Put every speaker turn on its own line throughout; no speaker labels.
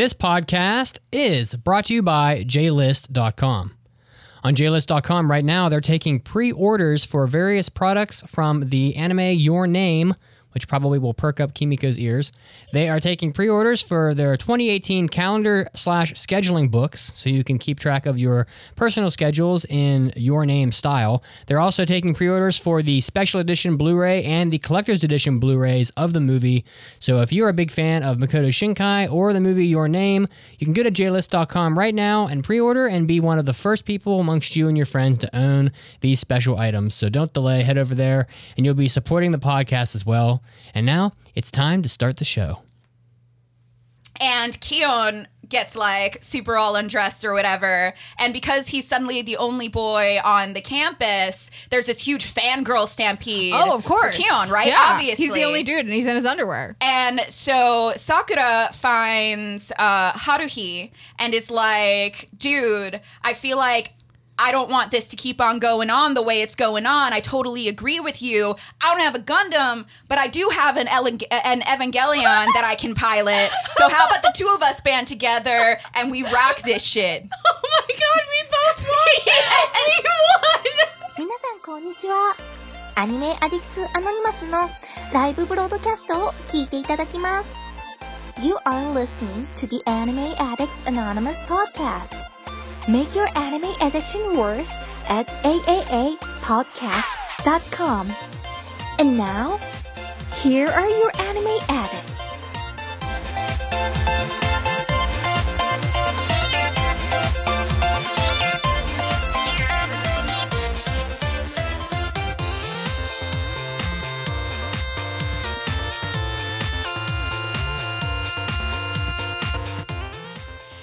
This podcast is brought to you by JList.com. On JList.com right now, they're taking pre orders for various products from the anime Your Name, which probably will perk up Kimiko's ears. They are taking pre orders for their 2018 calendar slash scheduling books, so you can keep track of your personal schedules in Your Name style. They're also taking pre orders for the special edition Blu ray and the collector's edition Blu rays of the movie. So if you're a big fan of Makoto Shinkai or the movie Your Name, you can go to JList.com right now and pre order and be one of the first people amongst you and your friends to own these special items. So don't delay, head over there, and you'll be supporting the podcast as well. And now it's time to start the show.
and Keon gets like super all undressed or whatever. And because he's suddenly the only boy on the campus, there's this huge fangirl stampede.
Oh, of course.
For Keon, right?
Yeah.
Obviously.
He's the only dude and he's in his underwear.
And so Sakura finds uh, Haruhi and is like, dude, I feel like I don't want this to keep on going on the way it's going on. I totally agree with you. I don't have a Gundam, but I do have an, Ele- an Evangelion that I can pilot. So how about the two of us band together and we rock this shit?
Oh my god, we both won!
皆さんこんにちは。アニメアディクツアノニマスのライブブロードキャストを聞いていただきます。You are listening to the Anime Addicts Anonymous podcast. Make your anime addiction worse at aaapodcast.com. And now, here are your anime addicts.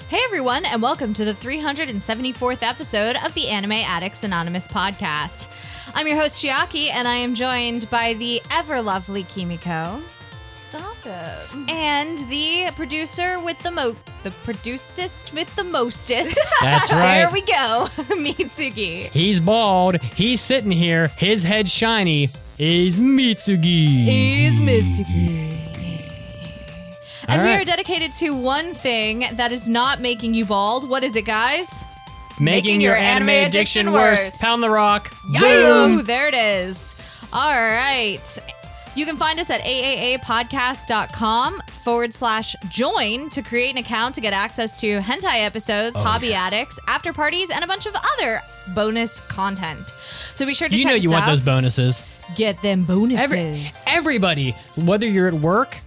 Hey everyone, and welcome to the 374th episode of the Anime Addicts Anonymous podcast. I'm your host Chiaki, and I am joined by the ever lovely Kimiko
Stop it.
and the producer with the mo the producist with the mostest.
That's
there
right.
we go, Mitsugi.
He's bald. He's sitting here. His head shiny. He's Mitsugi.
He's Mitsugi. And
All
we are dedicated to one thing that is not making you bald. What is it, guys?
Making, your, anime, addiction, worse. Pound the rock.
Ooh,
Boom.
there it is. All right. You can find us at aaapodcast.com forward slash join to create an account to get access to hentai episodes,
Oh,
hobby addicts, after parties, and a bunch of other bonus content. So be sure to
You
check
know you want
out.
those bonuses.
Get them bonuses.
Every, everybody, whether you're at work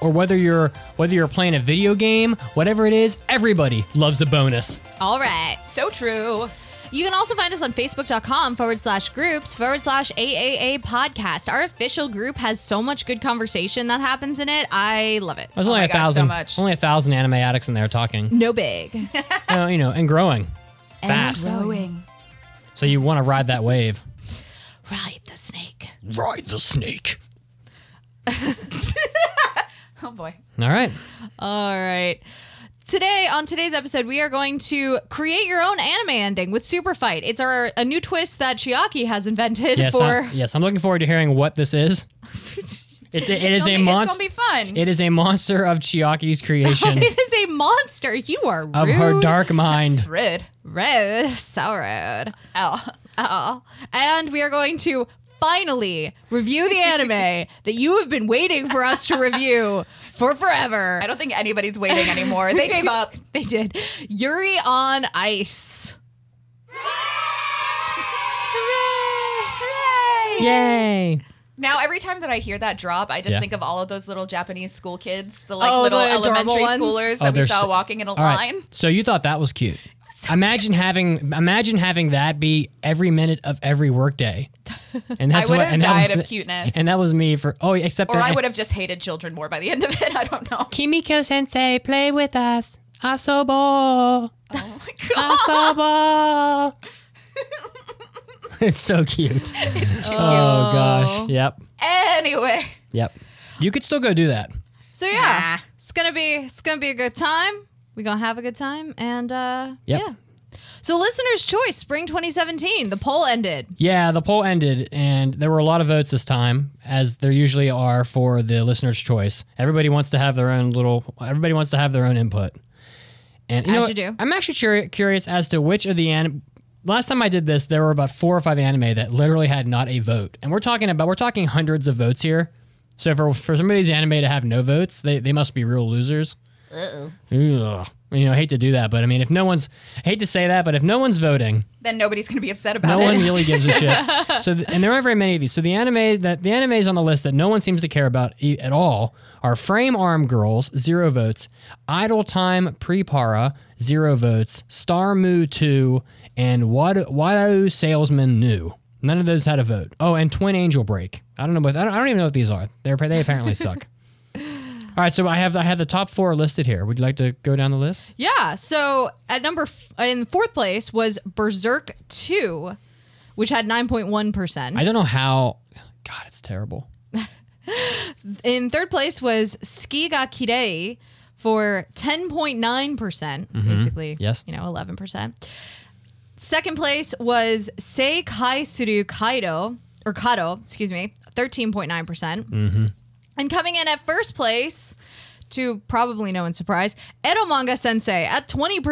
or whether you're whether you're playing a video game, whatever it is, everybody loves a bonus.
All right.
So true.
You can also find us on facebook.com forward slash groups forward slash AAA podcast. Our official group has so much good conversation that happens in it. I love it.
There's
Oh
only
my
a
God, so
thousand,
much.
only a thousand anime addicts in there talking.
No big.
Uh, you know, and growing fast.
Growing.
So you want to ride that wave.
Ride the snake.
Ride the snake.
Oh boy.
All right.
All right. Today, on today's episode, we are going to create your own anime ending with Super Fight. It's our a new twist that Chiaki has invented
Yes,
for.
I'm, yes. I'm looking forward to hearing what this is. It's a, it is
It's
a
gonna be-
monster.
It's gonna be fun.
It is a monster of Chiaki's creation
it is a monster. You are rude.
of her dark mind.
Rude.
Rude. So rude.
Oh.
Oh. And we are going to finally review the anime that you have been waiting for us to review for forever.
I don't think anybody's waiting anymore. They gave up.
They did. Yuri on Ice.
Hooray! Hooray!
Yay!
Now, every time that I hear that drop, I just
Yeah.
think of all of those little Japanese school kids, the like
Oh,
little
the
elementary
ones?
schoolers
Oh,
that we saw
so-
walking in a
All right.
line.
So you thought that was cute. Imagine having imagine having that be every minute of every workday. And that's
I would
what
have
and that
died
was-
of cuteness.
And that was me for oh except
Or
that
I would have just hated children more by the end of it. I don't know.
Kimiko sensei play with us. Asobo.
Oh my god.
Asobo. it's so cute.
It's too oh, cute.
Oh gosh. Yep.
Anyway.
Yep. You could still go do that.
So yeah,
Nah.
it's gonna be it's gonna be a good time. We're gonna have a good time, and uh,
Yep.
yeah. So listeners' choice, spring 2017, the poll ended.
Yeah, the poll ended, and there were a lot of votes this time, as there usually are for the listener's choice. Everybody wants to have their own little. Everybody wants to have their own input. And you
As
know,
you do.
I'm actually curi- curious as to which of the anim- last time I did this, there were about four or five anime that literally had not a vote, and we're talking about we're talking hundreds of votes here. So for for some of these anime to have no votes, they they must be real losers. Uh oh. You know, I hate to do that, but I mean, if no one's, I hate to say that, but if no one's voting,
Then nobody's gonna be upset about
no
it.
No one really gives a shit. So, th- and there aren't very many of these. So the anime that the animes on the list that no one seems to care about e- at all are Frame Arm Girls, zero votes, Idol Time PriPara, zero votes, Starmyu 2, and Wad- Wado Salesman New. None of those had a vote. Oh, and Twin Angel Break. I don't know what I don't, I don't even know what these are. They're they apparently suck. All right, so I have I have the top four listed here. Would you like to go down the list?
Yeah. So at number f- in fourth place was Berserk Two, which had nine point one percent.
I don't know how. God, it's terrible.
In third place was Tsuki ga Kirei for 10.9%, mm-hmm. basically,
Yes.
you know, 11%. Second place was Sei Kai Suru Kaido, or Kado, excuse me, 13.9%. percent mm-hmm. And coming in at first place, to probably no one's surprise, Eromanga Sensei at 20%.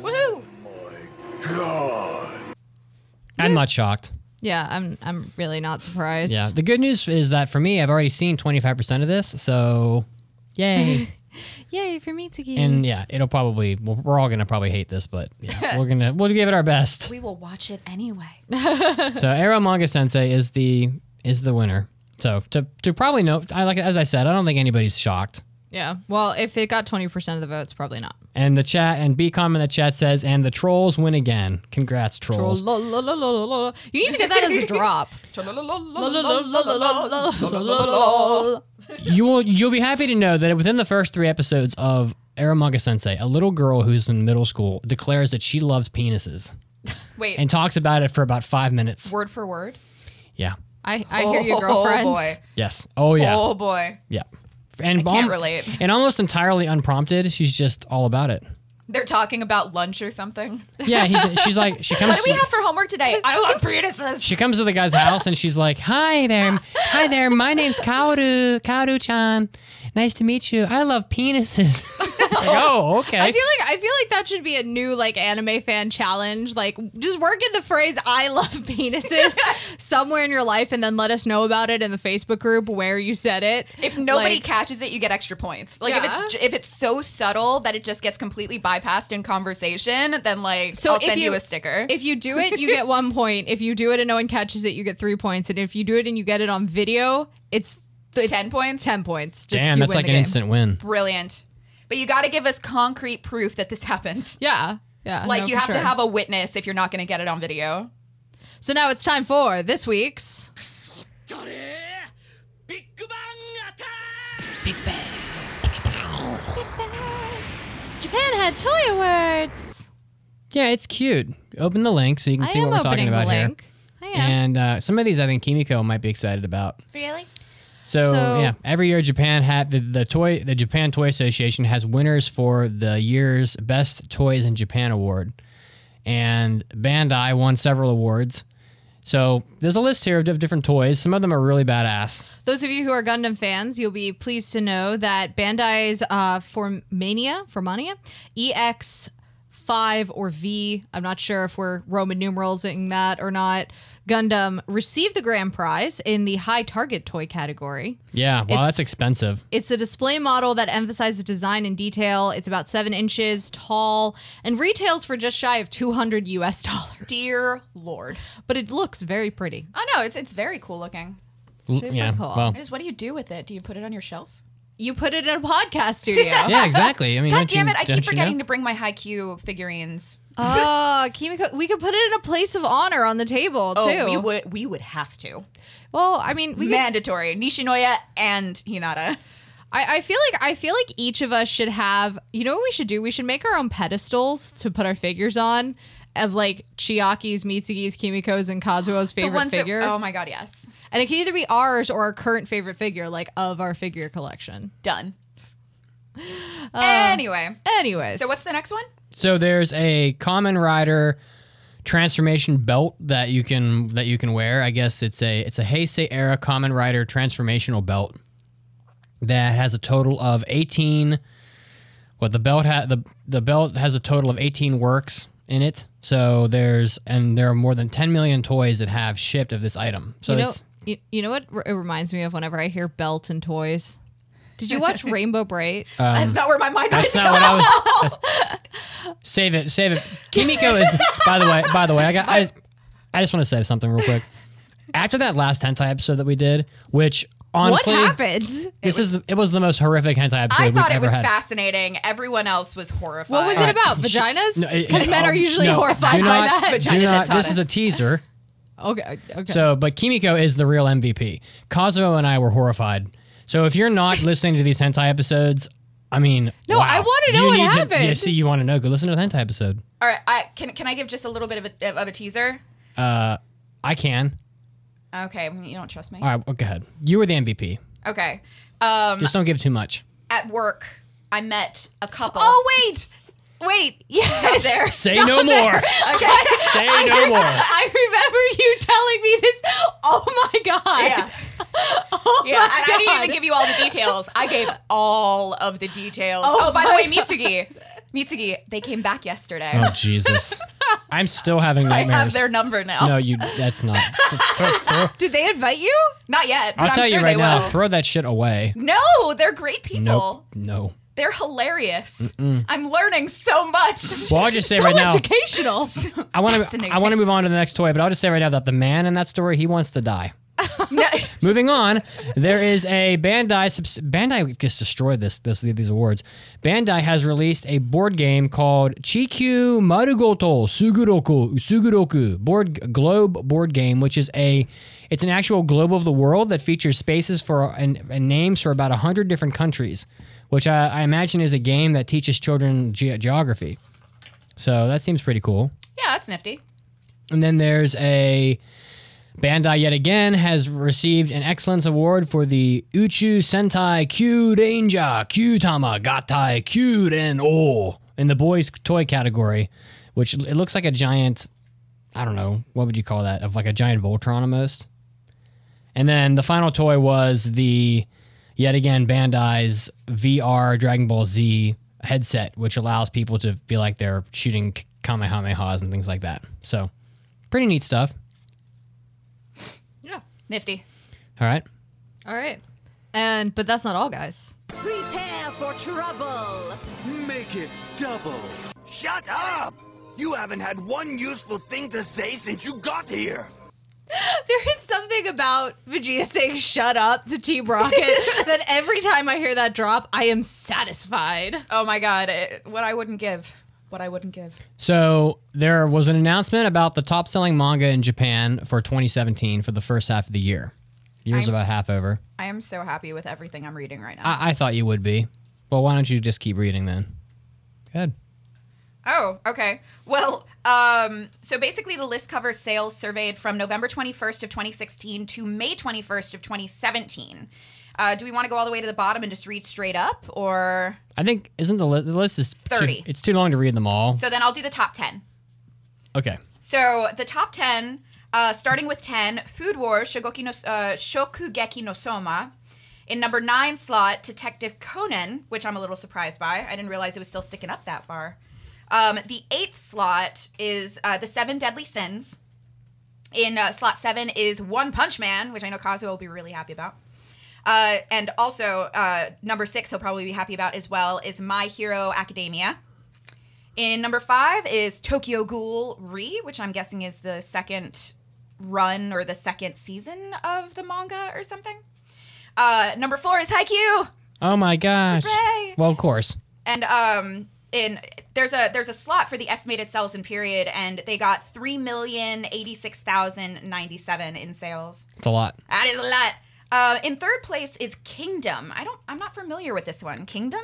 Woohoo! My god.
I'm not shocked.
Yeah, I'm I'm really not surprised.
Yeah. The good news is that for me, I've already seen 25% of this. So, yay.
Yay for me, Tiki.
and yeah, it'll probably, well, we're all going to probably hate this, but yeah, we're going to, we'll give it our best.
We will watch it anyway.
So, Arrow Manga Sensei is the, is the winner. So, to, to probably know, I like, as I said, I don't think anybody's shocked.
yeah, well, if it got 20% of the votes, probably not.
And the chat, and BCom in the chat says, and the trolls win again. Congrats, trolls.
You need to get that as a drop.
you will you'll be happy to know that within the first three episodes of Aramanga Sensei, a little girl who's in middle school declares that she loves penises
Wait,
and talks about it for about five minutes.
word for word.
Yeah.
I, I hear you,
Oh
girlfriend.
boy.
Yes. Oh yeah.
Oh boy.
Yeah. And
can't
alm-
relate.
And almost entirely unprompted, she's just all about it.
They're talking about lunch or something.
Yeah. He's, she's like she comes.
What do we have for homework today? I love penises.
she comes to the guy's house and she's like, "Hi there, hi there. My name's Kaoru, Kaoru-chan. Nice to meet you. I love penises." It's like, oh, okay.
I feel like I feel like that should be a new like anime fan challenge. Like just work in the phrase "I love penises" somewhere in your life, and then let us know about it in the Facebook group where you said it.
If nobody
Like,
catches it, you get extra points. Like if it's if it's so subtle that it just gets completely bypassed in conversation, then like
So
I'll send you,
you-
a sticker.
if you do it, you get one point. If you do it and no one catches it, you get three points. And if you do it and you get it on video, it's, it's
10 points?
Ten points. Just
Damn,
you
that's
win
like
the
an
game.
instant win.
Brilliant. But you got to give us concrete proof that this happened.
Yeah. Yeah.
Like
no,
you
for
have to have a witness if you're not going to get it on video.
So now it's time for this week's big bang Japan had toy awards.
Yeah, it's cute. Open the link so you can
I
see what we're talking
opening the
about here.
link. I am.
And uh, some of these I think Kimiko might be excited about.
Really?
So,
So-
yeah, every year Japan had the, the toy the Japan Toy Association has winners for the year's best toys in Japan award. And Bandai won several awards. So there's a list here of different toys. Some of them are really badass.
Those of you who are Gundam fans, you'll be pleased to know that Bandai's uh, Formania, Formania, EX five or V, I'm not sure if we're Roman numerals in that or not. Gundam received the grand prize in the high target toy category.
Yeah, wow, that's expensive.
It's a display model that emphasizes design and detail. It's about seven inches tall and retails for just shy of 200 US dollars.
Dear Lord.
But it looks very pretty.
Oh no, it's it's very cool looking.
Super
yeah,
cool.
well,
I just what do you do with it? Do you put it on your shelf?
You put it in a podcast studio.
yeah, exactly. I mean,
God
don't
damn
you-
it! I
don't
keep
you
forgetting
know?
to bring my Haikyuu figurines.
Oh, Kimiko, we could put it in a place of honor on the table oh, too.
Oh, we would we would have to.
Well, I mean, we could,
Mandatory. Nishinoya and Hinata.
I, I feel like I feel like each of us should have. You know what we should do? We should make our own pedestals to put our figures on, of like Chiaki's, Mitsugi's, Kimiko's, and Kazuo's favorite figure.
that Oh my god, yes.
and it can either be ours or our current favorite figure, like of our figure collection.
Done. Uh, anyway.
Anyways,
So what's the next one?
So there's a Kamen Rider transformation belt that you can that you can wear. I guess it's a it's a Heisei era Kamen Rider transformational belt that has a total of 18 what the belt ha- the the belt has a total of 18 works in it. So there's and there are more than 10 million toys that have shipped of this item. So
you know, you, you know what it reminds me of whenever I hear belt and toys. Did you watch Rainbow Brite?
Um, that's not where my mind
That's
went.
not what I was. that's- save it, save it. Kimiko is. By the way, by the way, I got. I, I just want to say something real quick. After that last hentai episode that we did, which honestly,
what happened?
this is the, it was the most horrific hentai episode
I
we've
thought it
ever
was
had.
fascinating. Everyone else was horrified.
What was it
Alright,
about? Vaginas? Because
it-
men are
oh,
usually
no,
horrified
do
by
not,
that.
Vagina
Do not, this is a teaser.
Okay. Okay.
So, but Kimiko is the real MVP. Kazuo and I were horrified. So, if you're not listening to these hentai episodes, I mean,
No,
wow.
I wanna know
You
what
need to- yeah, see, you want to know? Go listen to the hentai episode.
All right, I, can can I give just a little bit of a, of a teaser?
Uh, I can.
Okay, you don't trust me.
All right, well, go ahead. You were the MVP.
Okay. Um,
Just don't give too much.
at work, I met a couple.
oh wait, wait. Yes.
Stop there.
Say no more.
Okay.
Say no more.
I remember you telling me this. Oh my god.
yeah.
Oh
Yeah,
my
and I didn't even give you all the details. I gave all of the details.
Oh
Oh, by the way, Mitsugi, Mitsugi, they came back yesterday.
Oh Jesus! I'm still having nightmares.
I have their number now.
no, you. That's not. Throw- throw-
Did they invite you?
Not yet, but
I'll
am
tell
sure
you right
they
now.
will.
Throw that shit away.
No, they're great people.
Nope. No.
They're hilarious. I'm learning so much.
Well, I'll just say
so
right now.
educational.
I want to. I want to move on to the next toy, but I'll just say right now that the man in that story he wants to die. Moving on, there is a Bandai. subs- Bandai just destroyed this, this these awards. Bandai has released a board game called Chikyu Marugoto Sugoroku Sugoroku board globe board game, which is a it's an actual globe of the world that features spaces for and, and names for about hundred different countries, which I, I imagine is a game that teaches children ge- geography. So that seems pretty cool.
yeah, that's nifty.
And then there's a Bandai yet again has received an excellence award for the Uchu Sentai Kyuranger Q Tama Gatai Q Ren O in the boys toy category, which it looks like a giant I don't know, what would you call that? Of like a giant Voltron almost. And then the final toy was the yet again Bandai's VR Dragon Ball Z headset, which allows people to feel like they're shooting kamehamehas and things like that. So, pretty neat stuff.
yeah.
Nifty.
All right.
All right. And but that's not all, guys.
Prepare for trouble!
Make it double.
Shut up! You haven't had one useful thing to say since you got here.
There is something about Vegeta saying "shut up" to Team Rocket that every time I hear that drop, I am satisfied.
Oh my god, it, what I wouldn't give. What I wouldn't give.
So, there was an announcement about the top selling manga in Japan for 2017 for the first half of the year. Year's
I'm-
about half over.
I am so happy with everything I'm reading right now.
I, I thought you would be. Well, why don't you just keep reading then? Good.
Oh, okay. Well, um, so basically the list covers sales surveyed from November 21st of 2016 to May 21st of 2017. Uh, do we want to go all the way to the bottom and just read straight up, or
I think isn't the, li- the list is too-
30.
it's too long to read them all.
so then I'll do the top 10.
Okay.
So the top 10, uh, starting with 10, Food Wars Shogoki no, uh, Shokugeki no Soma. In number nine slot, Detective Conan, which I'm a little surprised by. I didn't realize it was still sticking up that far. Um, the eighth slot is uh, The Seven Deadly Sins. In uh, slot seven is One Punch Man, which I know Kazuo will be really happy about. Uh, and also, uh, number six, he'll probably be happy about as well, is My Hero Academia. In number five is Tokyo Ghoul Re, which I'm guessing is the second run or the second season of the manga or something. Uh, number four is Haikyuu.
Oh my gosh.
Hooray!
Well, of course.
And um in there's a there's a slot for the estimated sales in period and they got three million eighty six thousand ninety seven in sales.
It's a lot.
That is a lot. Uh, in third place is Kingdom. I don't I'm not familiar with this one. Kingdom?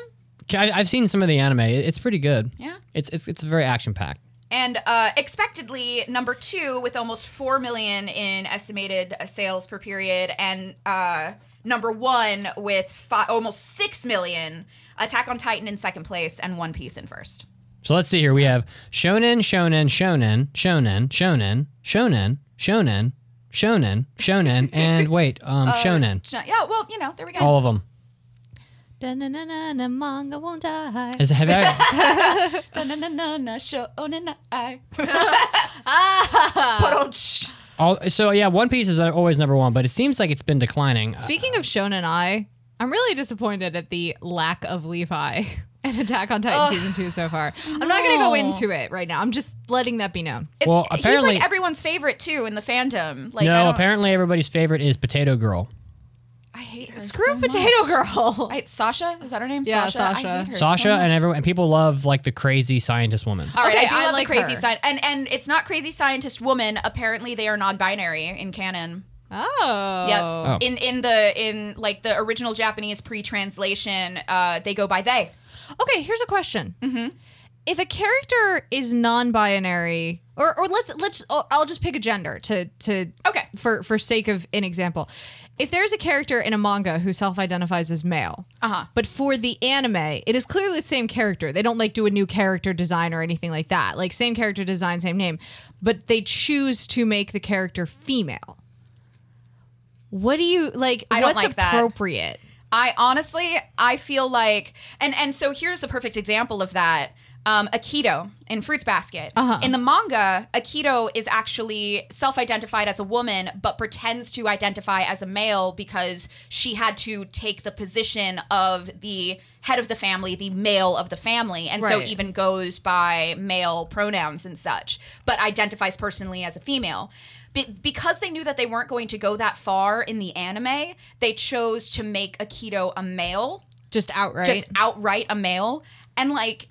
I, I've seen some of the anime. It's pretty good.
Yeah.
It's it's it's very action packed.
And uh, expectedly, number two with almost four million in estimated uh, sales per period, and uh, number one with fi- almost six million. Attack on Titan in second place, and One Piece in first.
So let's see here. We have shonen, shonen, shonen, shonen, shonen, shonen, shonen, shonen, shonen, and wait, um, shonen.
Sh- Yeah, well, you know, there we go.
All of them.
Da-na-na-na-na, manga won't die.
Is, have I,
Da-na-na-na-na, shonen-ai. Oh, ah. Pa-dum-tsh.
all, so yeah, One Piece is always number one, but it seems like it's been declining.
Speaking of Shonen I, I'm really disappointed at the lack of Levi and Attack on Titan season two so far. I'm not going to go into it right now. I'm just letting that be known.
It's-
Well, apparently-
he's like everyone's favorite too in the fandom. Like,
no, apparently everybody's favorite is Potato Girl.
I hate her.
Screw
so
Potato
much.
Girl.
I, Sasha is that her name?
Yeah,
Sasha. I
Sasha.
hate her
Sasha
so much.
and everyone and people love like the crazy scientist woman.
All right,
Okay,
I do
I
love
like
the crazy
her.
side, and and it's not crazy scientist woman. Apparently, they are non-binary in canon.
oh.
Yep.
Oh.
In in the in like the original Japanese pre-translation, uh, they go by they.
Okay, here's a question. If a character is non-binary, or or let's let's I'll just pick a gender to to
Okay.
for for sake of an example. If there's a character in a manga who self-identifies as male,
Uh-huh.
but for the anime, it is clearly the same character. They don't like do a new character design or anything like that. Like same character design, same name, but they choose to make the character female. What do you like?
I don't
what's
like that.
appropriate?
I honestly, I feel like, and and so here's the perfect example of that. Um, Akito in Fruits Basket. In the manga, Akito is actually self-identified as a woman, but pretends to identify as a male because she had to take the position of the head of the family, the male of the family, and so even goes by male pronouns and such, but identifies personally as a female. Be- because they knew that they weren't going to go that far in the anime, they chose to make Akito a male,
Just outright.
just outright a male. And like,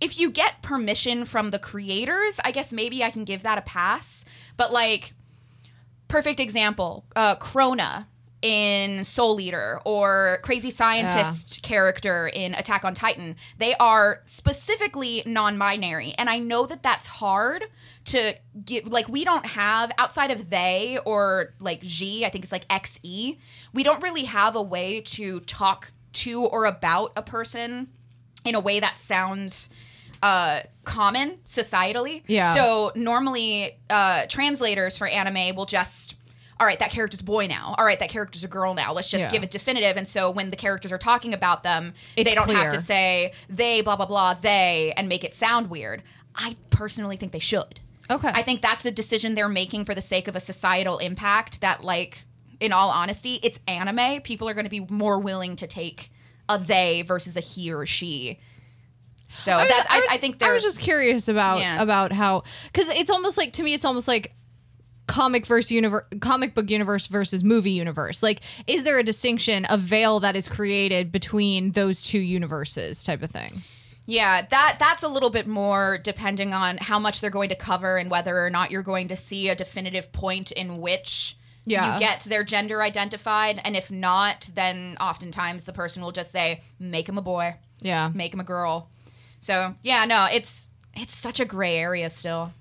if you get permission from the creators, I guess maybe I can give that a pass. But like, perfect example, uh, Crona in Soul Eater or Crazy Scientist character in Attack on Titan. They are specifically non-binary, and I know that that's hard to get. Like, we don't have outside of they or like G. I think it's like XE. We don't really have a way to talk to or about a person in a way that sounds uh common societally.
Yeah.
so normally uh translators for anime will just all right that character's a boy now. All right that character's a girl now. Let's just
Yeah.
give it definitive. And so when the characters are talking about them
It's
they don't have to say they blah blah blah they and make it sound weird. I personally think they should.
Okay.
i think that's a decision they're making for the sake of a societal impact that like in all honesty it's anime. People are going to be more willing to take a they versus a he or she so
I was-
that's I,
was-
I think
I was just curious about
Yeah.
about how because it's almost like to me it's almost like comic verse universe comic book universe versus movie universe like is there a distinction a veil that is created between those two universes type of thing
Yeah, that that's a little bit more depending on how much they're going to cover and whether or not you're going to see a definitive point in which
Yeah.
you get their gender identified. And if not, then oftentimes the person will just say, make him a boy,
yeah
make him a girl. So yeah, no, it's it's such a gray area still.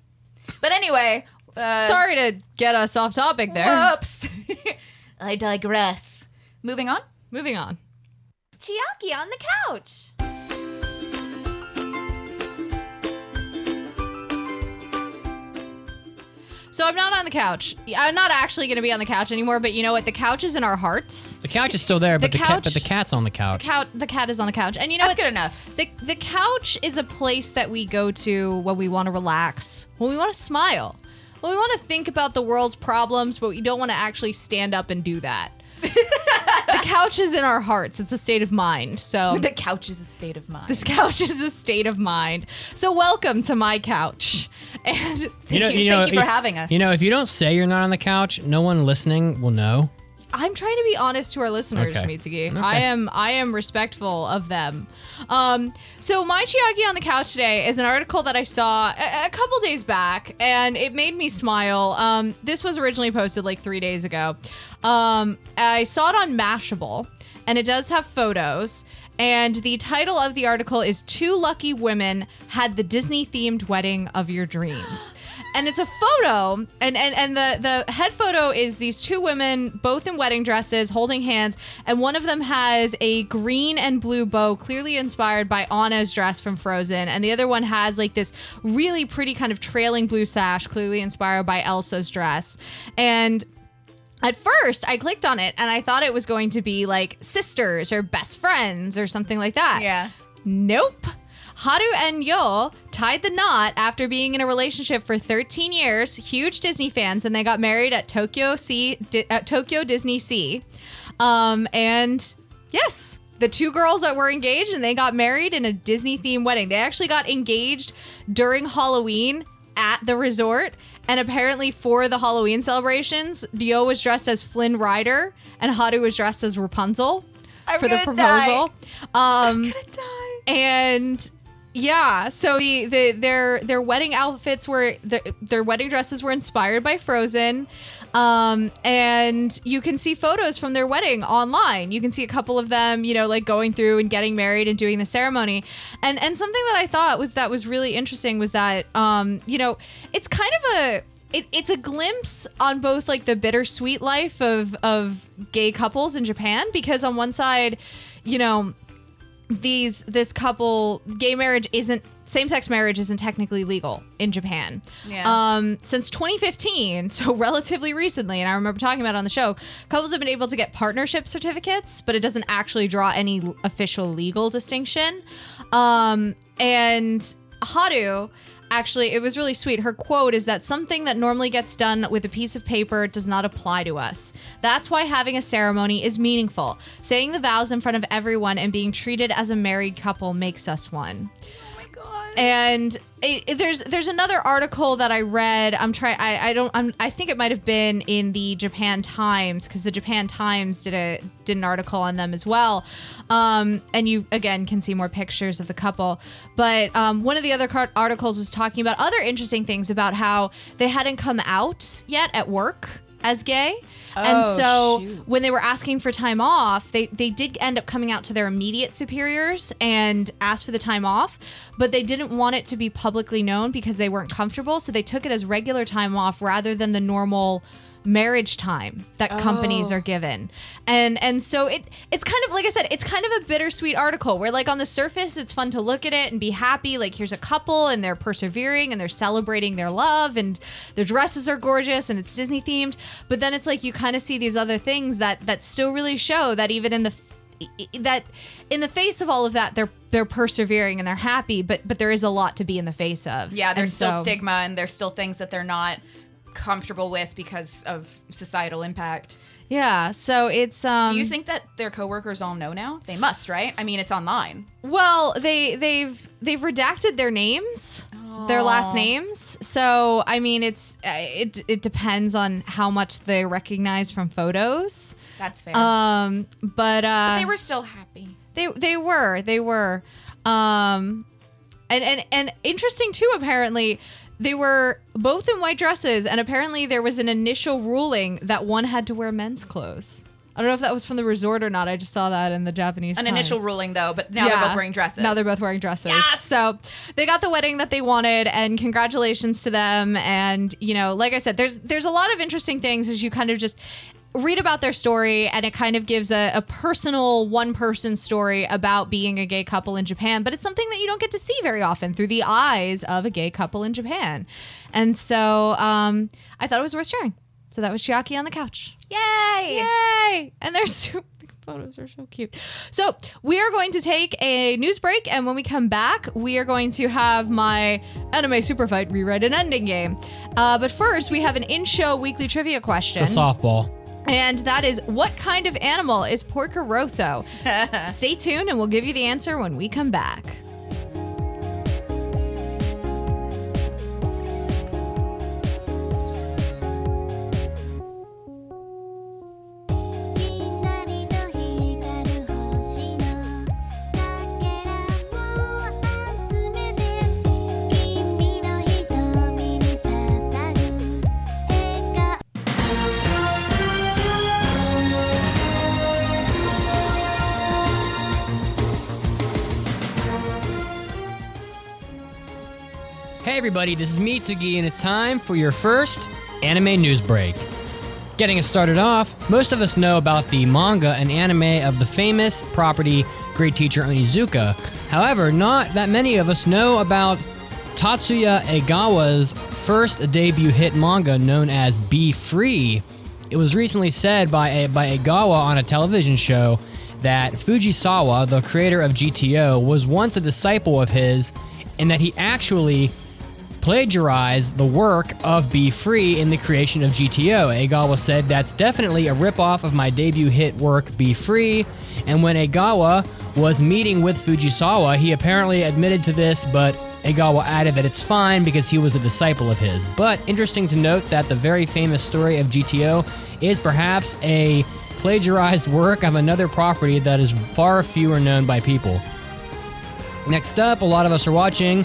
But anyway, uh,
sorry to get us off topic there
whoops. I digress. Moving on.
moving on
Chiaki on the couch.
So i'm not on the couch i'm not actually going to be on the couch anymore but you know what the couch is in our hearts
The couch is still there, but
The
the, cat, but the cat's on the couch.
Couch, the cat is on the couch and you know
That's
what?
good enough.
The, the couch is a place that we go to when we want to relax, when we want to smile, when we want to think about the world's problems, but we don't want to actually stand up and do that. the couch is in our hearts. It's a state of mind. So
The couch is a state of mind.
this couch is a state of mind. So welcome to my couch. And
Thank you- thank you for
if-
having us.
You know, if you don't say you're not on the couch, no one listening will know.
I'm trying to be honest to our listeners,
Okay.
Mitsugi.
Okay.
I am I am respectful of them. Um, so my Chiaki on the couch today is an article that I saw a, a couple days back, and it made me smile. Um, this was originally posted like three days ago. Um, I saw it on Mashable, and it does have photos. And the title of the article is Two Lucky Women Had the Disney Themed Wedding of Your Dreams. And it's a photo, and, and, and the, the head photo is these two women, both in wedding dresses, holding hands, and one of them has a green and blue bow, clearly inspired by Anna's dress from Frozen, and the other one has like this really pretty kind of trailing blue sash, clearly inspired by Elsa's dress. And at first I clicked on it and I thought it was going to be like sisters or best friends or something like that.
Yeah.
Nope. Haru and Yo tied the knot after being in a relationship for 13 years, huge Disney fans, and they got married at Tokyo Sea, Di- at Tokyo Disney Sea. Um, and yes, the two girls that were engaged and they got married in a Disney themed wedding. They actually got engaged during Halloween at the resort. And apparently, for the Halloween celebrations, Dio was dressed as Flynn Rider and Haru was dressed as Rapunzel
I'm
for the
gonna die.
proposal. Um,
Die.
and yeah, so the, the their their wedding outfits were their, their wedding dresses were inspired by Frozen. Um, and you can see photos from their wedding online. You can see a couple of them, you know, like going through and getting married and doing the ceremony. And and something that I thought was that was really interesting was that um, you know, it's kind of a it, it's a glimpse on both like the bittersweet life of of gay couples in Japan because on one side, you know, these this couple gay marriage isn't same-sex marriage isn't technically legal in Japan.
Yeah.
Um since 2015, so relatively recently, and I remember talking about it on the show, couples have been able to get partnership certificates, but it doesn't actually draw any official legal distinction. Um and Haru actually it was really sweet her quote is that something that normally gets done with a piece of paper does not apply to us that's why having a ceremony is meaningful saying the vows in front of everyone and being treated as a married couple makes us one. And it, it- there's there's another article that I read. I'm trying. I, don't. I'm, I think it might have been in the Japan Times because the Japan Times did a did an article on them as well. Um, and you again can see more pictures of the couple. But um, one of the other car- articles was talking about other interesting things about how they hadn't come out yet at work as gay. And
Oh,
so
shoot.
when they were asking for time off, they they did end up coming out to their immediate superiors and asked for the time off, but they didn't want it to be publicly known because they weren't comfortable, so they took it as regular time off rather than the normal marriage time that companies
Oh.
are given. And and so it it's kind of like I said, it's kind of a bittersweet article where like on the surface it's fun to look at it and be happy like here's a couple and they're persevering and they're celebrating their love and their dresses are gorgeous and it's Disney themed, but then it's like you kind of see these other things that that still really show that even in the that in the face of all of that they're they're persevering and they're happy but but there is a lot to be in the face of
Yeah, there's
And
still
so-
stigma and there's still things that they're not comfortable with because of societal impact.
yeah so it's um
Do you think that their coworkers all know now? They must, right? I mean, it's online.
Well, they they've they've redacted their names, their last names. So I mean, it's uh, it it depends on how much they recognize from photos.
That's fair.
Um, but uh,
they were still happy.
they they were they were, um, and and and interesting too. Apparently, they were both in white dresses, and apparently there was an initial ruling that one had to wear men's clothes. I don't know if that was from the resort or not. I just saw that in the Japanese.
An
Times.
initial ruling, though, but now they're both wearing dresses.
Now they're both wearing dresses.
Yes!
So they got the wedding that they wanted, and congratulations to them. And you know, like I said, there's there's a lot of interesting things as you kind of just read about their story, and it kind of gives a, a personal one person story about being a gay couple in Japan. But it's something that you don't get to see very often through the eyes of a gay couple in Japan. And so um, I thought it was worth sharing. So that was Chiaki on the couch.
Yay!
Yay! And they're so photos are so cute. So we are going to take a news break, and when we come back, we are going to have my anime super fight rewrite an ending game. Uh, but first, we have an in-show weekly trivia question,
It's a softball.
And that is what kind of animal is Porco Rosso? Stay tuned, and we'll give you the answer when we come back.
Everybody, this is Mitsugi, and it's time for your first anime news break. Getting us started off, most of us know about the manga and anime of the famous property Great Teacher Onizuka. However, not that many of us know about Tatsuya Egawa's first debut hit manga known as Be Free. It was recently said by a, by Egawa on a television show that Fujisawa, the creator of GTO, was once a disciple of his, and that he actually plagiarized the work of Be Free in the creation of GTO. Egawa said that's definitely a ripoff of my debut hit work Be Free, and when Egawa was meeting with Fujisawa, he apparently admitted to this, but Egawa added that it's fine because he was a disciple of his. But interesting to note that the very famous story of GTO is perhaps a plagiarized work of another property that is far fewer known by people. Next up, a lot of us are watching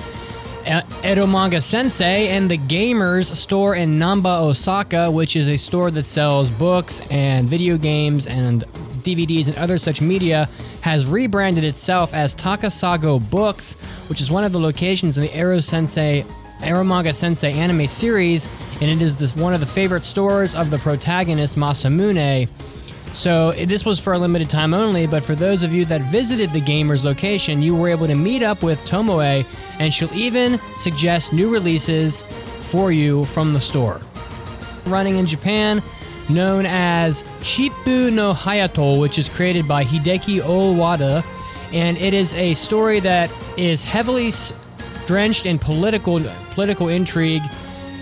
uh, Eromanga Sensei and the Gamers store in Namba, Osaka, which is a store that sells books and video games and DVDs and other such media, has rebranded itself as Takasago Books, which is one of the locations in the Ero Sensei Aromanga Sensei anime series, and it is this one of the favorite stores of the protagonist Masamune. So this was for a limited time only, but for those of you that visited the gamer's location, you were able to meet up with Tomoe, and she'll even suggest new releases for you from the store. Running in Japan, known as Shippu no Hayato, which is created by Hideki Owada, and it is a story that is heavily drenched in political political intrigue.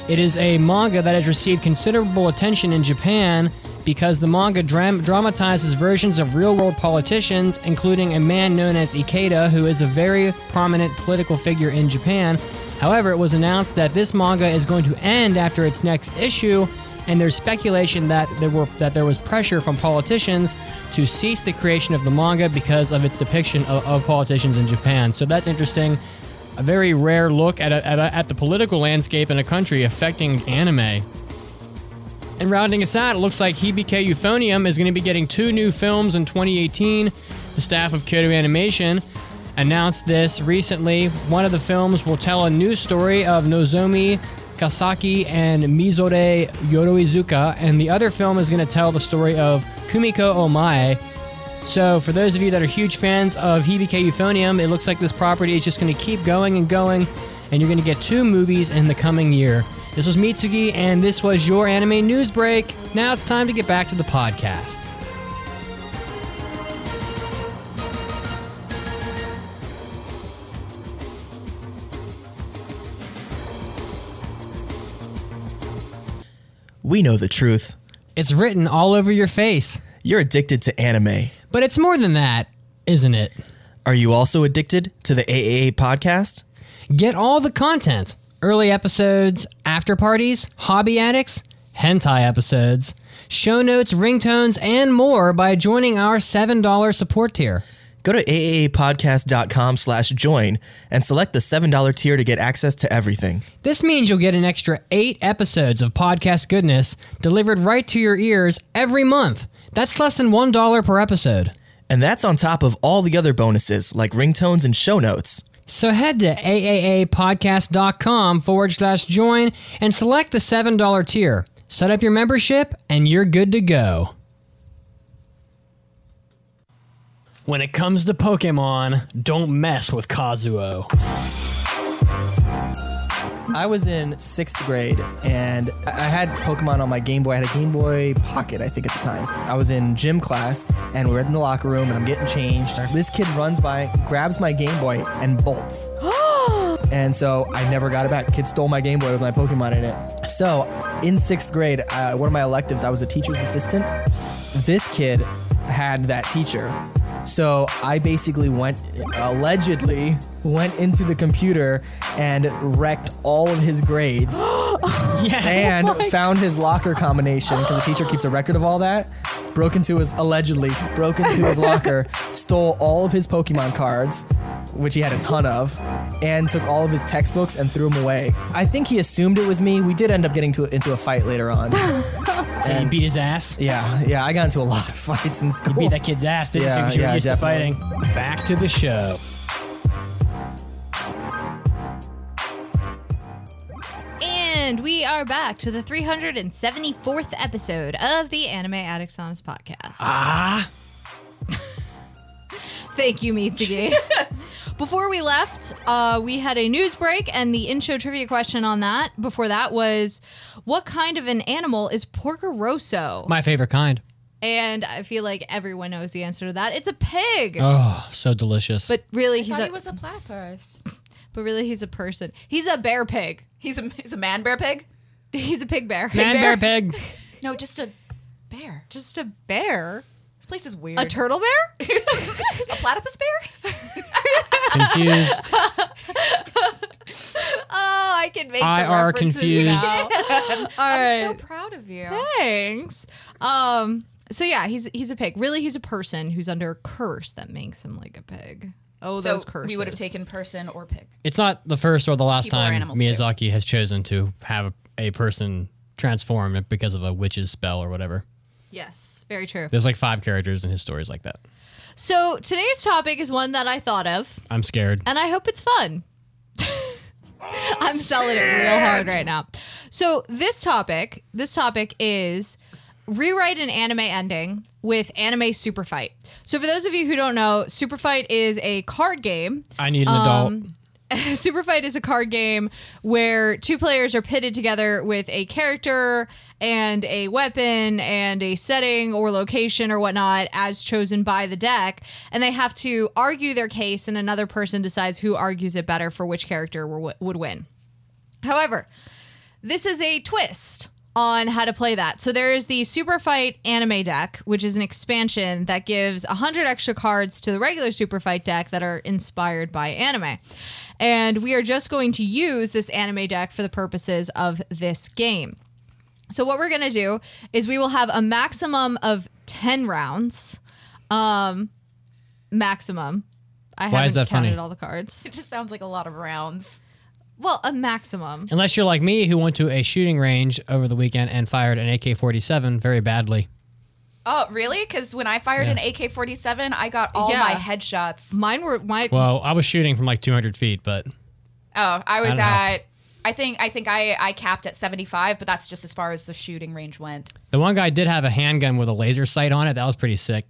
It is a manga that has received considerable attention in Japan because the manga dram- dramatizes versions of real-world politicians, including a man known as Ikeda, who is a very prominent political figure in Japan. However, it was announced that this manga is going to end after its next issue, and there's speculation that there were that there was pressure from politicians to cease the creation of the manga because of its depiction of, of politicians in Japan. So that's interesting. A very rare look at, a, at, a, at the political landscape in a country affecting anime. And rounding us out, it looks like Hibike Euphonium is going to be getting two new films in 2018. The staff of Kyoto Animation announced this recently. One of the films will tell a new story of Nozomi Kasaki and Mizore Yoroizuka, and the other film is going to tell the story of Kumiko Omae. So, for those of you that are huge fans of Hibike Euphonium, it looks like this property is just going to keep going and going, and you're going to get two movies in the coming year. This was Mitsugi, and this was your anime news break. Now it's time to get back to the podcast.
We know the truth.
It's written all over your face.
You're addicted to anime.
But it's more than that, isn't it?
Are you also addicted to the AAA podcast?
Get all the content early episodes, after parties, hobby addicts, hentai episodes, show notes, ringtones, and more by joining our $7 support tier.
Go to aaapodcast.com slash join and select the $7 tier to get access to everything.
This means you'll get an extra eight episodes of podcast goodness delivered right to your ears every month. That's less than $1 per episode.
And that's on top of all the other bonuses like ringtones and show notes.
So head to aaapodcast.com forward slash join and select the $7 tier. Set up your membership and you're good to go. When it comes to Pokemon, don't mess with Kazuo.
I was in sixth grade and I had Pokemon on my Game Boy. I had a Game Boy Pocket, I think, at the time. I was in gym class and we're in the locker room and I'm getting changed. This kid runs by, grabs my Game Boy, and bolts. and so I never got it back. Kid stole my Game Boy with my Pokemon in it. So in sixth grade, uh, one of my electives, I was a teacher's assistant. This kid had that teacher. So I basically went, allegedly, went into the computer and wrecked all of his grades
Yes.
and oh found his locker combination because the teacher keeps a record of all that. Broke into his, allegedly, broke into his locker, stole all of his Pokemon cards, which he had a ton of, and took all of his textbooks and threw them away. I think he assumed it was me. We did end up getting to into a fight later on.
And you beat his ass?
yeah, yeah, I got into a lot of fights in school.
You beat that kid's ass, didn't you?
Yeah,
Because you were
yeah,
used
definitely.
to fighting. Back to the show.
And we are back to the 374th episode of the Anime Addicts Anonymous podcast.
Ah.
Thank you, Mitsugi. Before we left, uh, we had a news break, and the in-show trivia question on that before that was, "What kind of an animal is Porco Rosso?"
My favorite kind.
and I feel like everyone knows the answer to that. It's a pig.
Oh, so delicious.
But really,
I
he's
thought
a
he was a platypus.
but really he's a person. He's a bear pig.
He's a he's a man bear pig.
He's a pig bear.
Man, bear, pig.
No, just a bear.
Just a bear.
This place is weird.
A turtle bear?
a platypus bear?
Confused.
Oh, I can make.
I
the
are confused.
now. All right.
I'm so proud of you.
Thanks. Um. So yeah, he's he's a pig. Really, he's a person who's under a curse that makes him like a pig. Oh,
So
those curses.
we would have taken person or pig.
It's not the first or the last
People
time
animals too.
Miyazaki has chosen to have a person transform because of a witch's spell or whatever.
Yes, very true.
There's like five characters in his stories like that.
So today's topic is one that I thought of,
I'm scared.
and I hope it's fun. I'm selling it real hard right now. So this topic, this topic is rewrite an anime ending with anime super fight. So for those of you who don't know, super fight is a card game
I need an adult.
Um, Super Fight is a card game where two players are pitted together with a character and a weapon and a setting or location or whatnot as chosen by the deck. And they have to argue their case, and another person decides who argues it better for which character would win. However, this is a twist on how to play that. So there is the Super Fight anime deck, which is an expansion that gives 100 extra cards to the regular Super Fight deck that are inspired by anime. And we are just going to use this anime deck for the purposes of this game. So what we're going to do is we will have a maximum of 10 rounds. Um maximum. I
Why
haven't
is that
counted
funny?
all the cards.
It just sounds like a lot of rounds.
Well, a maximum.
Unless you're like me, who went to a shooting range over the weekend and fired an AK-47 very badly.
Oh, really? Because when I fired
Yeah.
an AK 47, I got all
Yeah.
my headshots.
Mine were my
Well, I was shooting from like 200 feet, but
Oh, I was
don't know.
at. I think I think I I capped at 75, but that's just as far as the shooting range went.
the one guy did have a handgun with a laser sight on it. That was pretty sick.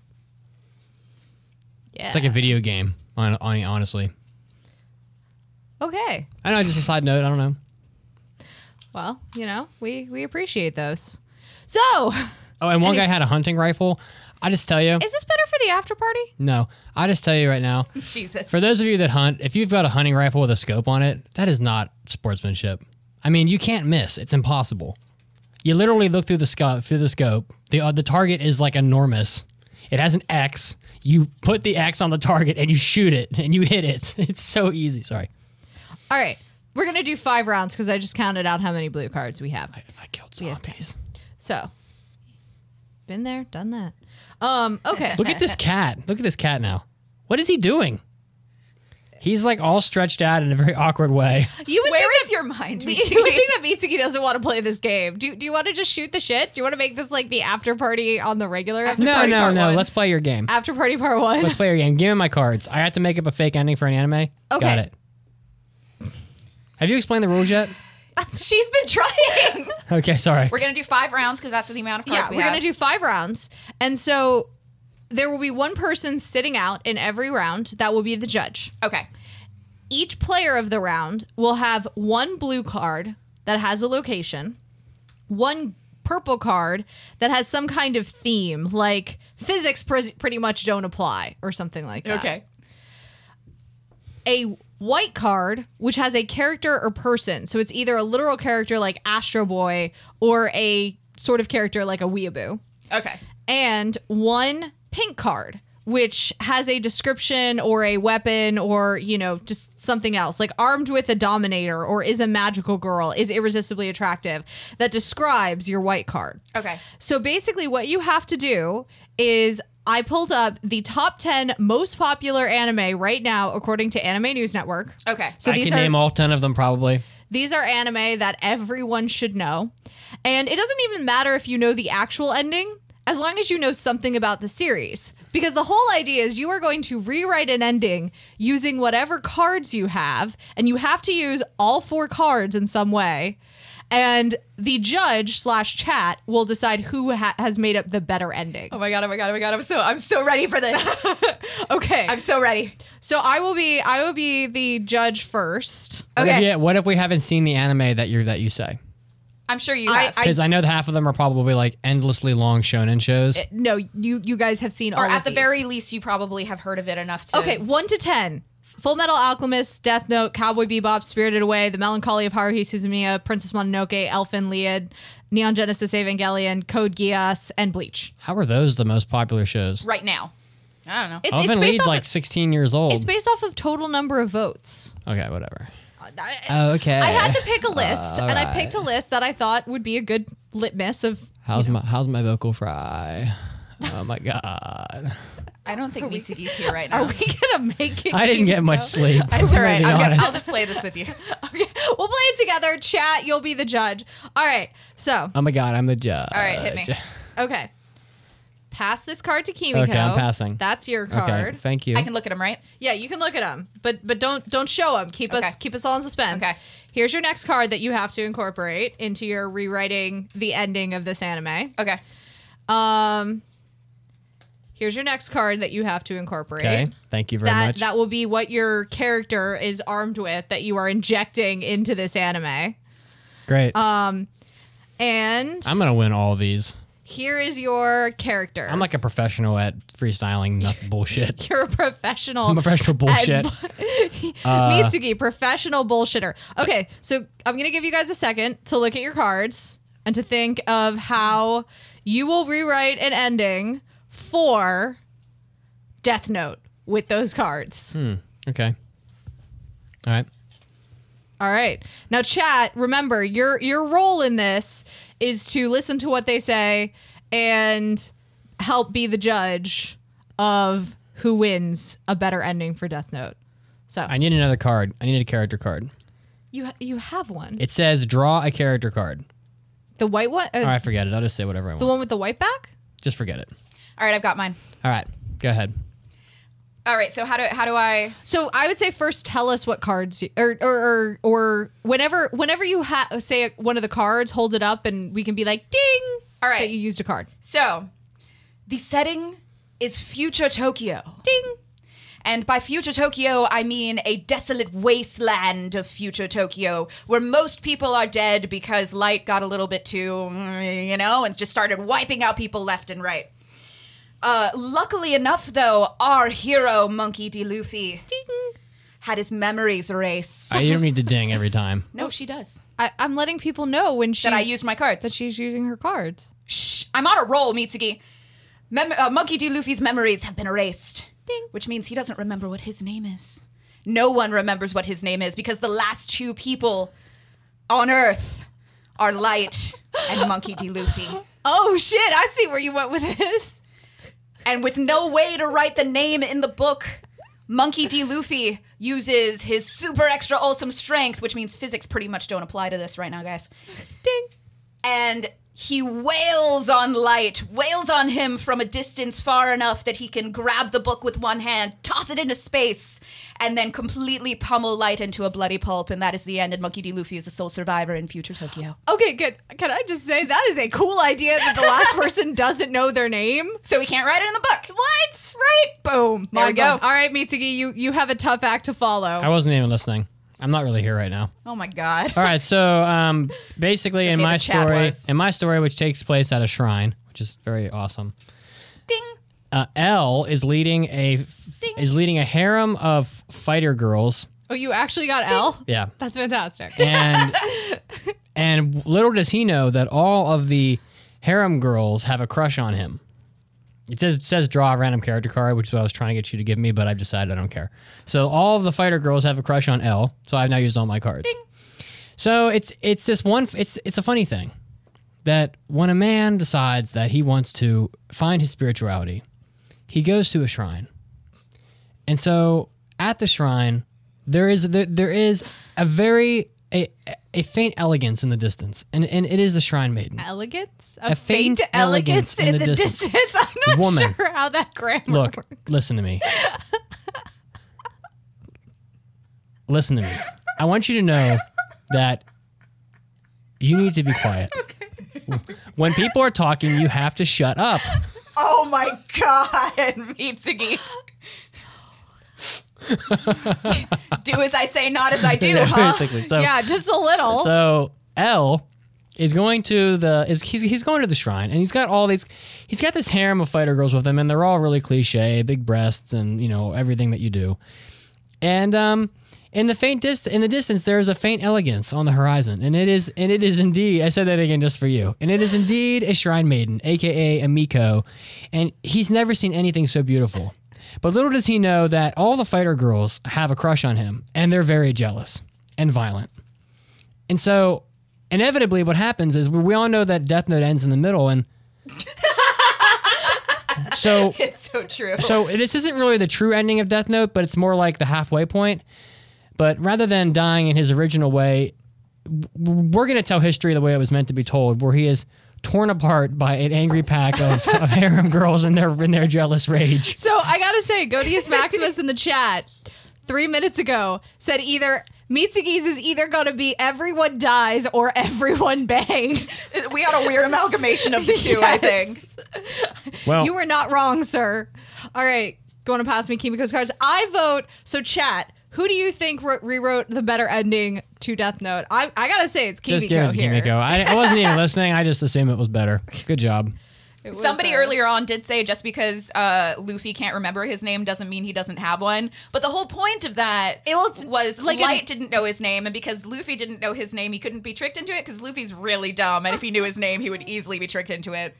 yeah.
It's like a video game, hon- hon- honestly.
Okay.
I know, just a side note. I don't know.
Well, you know, we we appreciate those. So,
Oh, and one guy had a hunting rifle. I just tell you,
is this better for the after party?
no. I just tell you right now,
Jesus.
for those of you that hunt, if you've got a hunting rifle with a scope on it, that is not sportsmanship. I mean, you can't miss. It's impossible. You literally look through the scope. Through the scope, the uh, the target is like enormous. It has an X. You put the X on the target and you shoot it and you hit it. It's so easy. Sorry,
All right. We're going to do 5 rounds cuz I just counted out how many blue cards we have.
I, I killed
have
zombies.
So, been there, done that. Um, okay.
Look at this cat. Look at this cat now. What is he doing? He's like all stretched out in a very awkward way.
you would
Where
think
is your mind?
that,
Mitsugi?
you would think that Mitsugi doesn't want to play this game. Do, do you want to just shoot the shit? Do you want to make this like the after party on the regular after
No,
party
no,
part
no.
one?
Let's play your game.
after party part 1.
Let's play your game. Give me my cards. I have to make up a fake ending for an anime.
Okay.
Got it. Have you explained the rules yet?
She's been trying.
Okay, sorry.
We're gonna do five rounds because that's the amount of
yeah,
cards we
we're
have.
gonna do five rounds, and so there will be one person sitting out in every round. That will be the judge.
Okay.
Each player of the round will have one blue card that has a location, one purple card that has some kind of theme, like physics pres- pretty much don't apply or something like that.
Okay.
a white card which has a character or person. So it's either a literal character like Astro Boy or a sort of character like a weeaboo.
Okay.
And one pink card which has a description or a weapon or, you know, just something else, like armed with a dominator or is a magical girl, is irresistibly attractive, that describes your white card.
Okay.
So basically, what you have to do is I pulled up the top 10 most popular anime right now, according to Anime News Network.
Okay.
So
I
these
can
are
name all 10 of them probably.
these are anime that everyone should know. And it doesn't even matter if you know the actual ending, as long as you know something about the series. Because the whole idea is you are going to rewrite an ending using whatever cards you have, and you have to use all four cards in some way. And the judge slash chat will decide who ha- has made up the better ending.
Oh my god! Oh my god! Oh my god! I'm so I'm so ready for this.
Okay,
I'm so ready.
so I will be I will be the judge first.
What if,
Okay.
you, what if we haven't seen the anime that you that you say?
I'm sure you
I-
have.
Because I, know that half of them are probably like endlessly long shonen shows.
Eh, no, you you guys have seen all of
or
of
at the
these.
very least, you probably have heard of it enough to.
Okay, one to ten. Full Metal Alchemist, Death Note, Cowboy Bebop, Spirited Away, The Melancholy of Haruhi Suzumiya, Princess Mononoke, Elfen Lied, Neon Genesis Evangelion, Code Geass, and Bleach.
How are those the most popular shows?
right now. I don't know.
It's,
Elfen
it's based
Lied's
off
like
of,
16 years old.
it's based off of total number of votes.
okay, whatever.
Uh, I,
Oh, okay.
I had to pick a list, and I picked a list that I thought would be a good litmus of.
How's my How's my vocal fry? Oh my god.
I don't think Mitsugi's here right now.
Are we gonna make it?
I didn't get much sleep.
It's all right. I'm gonna, I'll just play this with you.
Okay, we'll play it together. Chat, you'll be the judge. All right. So,
Oh my god, I'm the judge.
All right, hit me.
okay. Pass this card to Kimiko.
Okay, I'm passing.
That's your card.
Okay,
card.
thank you.
I can look at him, right?
Yeah, you can look at them, but but don't don't show them. Keep us keep us all in suspense.
Okay.
Here's your next card that you have to incorporate into your rewriting the ending of this anime.
Okay.
Um, here's your next card that you have to incorporate.
okay, thank you very
That
much.
that will be what your character is armed with that you are injecting into this anime.
Great.
Um, and
I'm gonna win all of these.
here is your character.
I'm like a professional at freestyling nut bullshit.
you're a professional.
I'm a professional bullshit. Uh,
Mitsugi, professional bullshitter. Okay, so I'm gonna give you guys a second to look at your cards and to think of how you will rewrite an ending for Death Note with those cards.
Hmm. Okay. All right.
All right. Now, chat. Remember, your your role in this is to listen to what they say and help be the judge of who wins a better ending for Death Note. So
I need another card. I need a character card.
you ha- you have one.
It says draw a character card.
The white one. Uh,
All right, forget it. I'll just say whatever I want.
The one with the white back.
Just forget it.
All right, I've got mine.
All right, go ahead.
All right, so how do how do I?
So I would say first tell us what cards you, or, or or or whenever whenever you ha- say one of the cards, hold it up and we can be like ding.
All right.
that you used a card.
So, the setting is future Tokyo.
Ding.
And by future Tokyo, I mean a desolate wasteland of future Tokyo where most people are dead because light got a little bit too, you know, and just started wiping out people left and right. Uh, luckily enough, though, our hero, Monkey D. Luffy, had his memories erased.
I, you don't need to ding every time.
no, she does.
I, I'm letting people know when she's,
That I used my cards.
That she's using her cards.
Shh, I'm on a roll, Mitsugi. Mem- uh, Monkey D. Luffy's memories have been erased.
Ding.
Which means he doesn't remember what his name is. No one remembers what his name is because the last two people on Earth are Light and Monkey D. Luffy.
Oh shit! I see where you went with this.
And with no way to write the name in the book, Monkey D. Luffy uses his super extra awesome strength, which means physics pretty much don't apply to this right now, guys.
Ding.
and he wails on light, wails on him from a distance far enough that he can grab the book with one hand, toss it into space, and then completely pummel light into a bloody pulp. And that is the end. And Monkey D. Luffy is the sole survivor in future Tokyo.
Okay, good. Can I just say that is a cool idea that the last person doesn't know their name?
So we can't write it in the book.
What? Right. Boom.
There we
Mind
go.
All right, Mitsugi, you you have a tough act to follow.
I wasn't even listening. I'm not really here right now.
Oh my God.
All right, so um, basically, in my story,
was.
in my story, which takes place at a shrine, which is very awesome.
Ding.
Uh, L is leading a is leading a harem of fighter girls.
oh, you actually got L?
Yeah,
That's fantastic.
and and little does he know that all of the harem girls have a crush on him. It says it says draw a random character card, which is what I was trying to get you to give me, but I've decided I don't care. So all of the fighter girls have a crush on L. So I've now used all my cards. So it's it's this one. It's it's a funny thing that when a man decides that he wants to find his spirituality, he goes to a shrine. And so at the shrine, there is there, there is a very a, a faint elegance in the distance, and and it is a shrine maiden.
elegance?
A faint elegance in the distance.
I'm not
Woman.
sure how that grammar
Look,
works.
listen to me. listen to me. I want you to know that You need to be quiet. Okay, when people are talking, you have to shut up.
Oh my god, Mitsugi. do as I say, not as I do,
Yeah,
huh?
basically. So
yeah, just a little.
So L is going to the is he's, he's going to the shrine and he's got all these he's got this harem of fighter girls with him and they're all really cliche, big breasts and you know everything that you do. And um in the faint dist- in the distance there is a faint elegance on the horizon and it is and it is indeed I said that again just for you. And it is indeed a shrine maiden, aka a Miko, and he's never seen anything so beautiful. But little does he know that all the fighter girls have a crush on him and they're very jealous and violent. And so, inevitably, what happens is we all know that Death Note ends in the middle, and so
It's so true.
so this isn't really the true ending of Death Note, but it's more like the halfway point. But rather than dying in his original way, we're going to tell history the way it was meant to be told, where he is torn apart by an angry pack of, of harem girls in their in their jealous rage.
So I gotta say, Godius Maximus in the chat three minutes ago said either Mitsugi's is either gonna be everyone dies or everyone bangs.
we got a weird amalgamation of the two, I think.
Well,
You were not wrong, sir. All right, going to pass me Kimiko's cards. I vote. So chat. Who do you think wrote, rewrote the better ending to Death Note? I, I gotta say it's Kimiko
just give it to
here.
Kimiko. I, I wasn't even listening. I just assumed it was better. Good job.
It was,
Somebody
uh,
earlier on did say just because uh, Luffy can't remember his name doesn't mean he doesn't have one. But the whole point of that
It was
was
like
Light
an-
didn't know his name, and because Luffy didn't know his name, he couldn't be tricked into it. Because Luffy's really dumb, and if he knew his name, he would easily be tricked into it.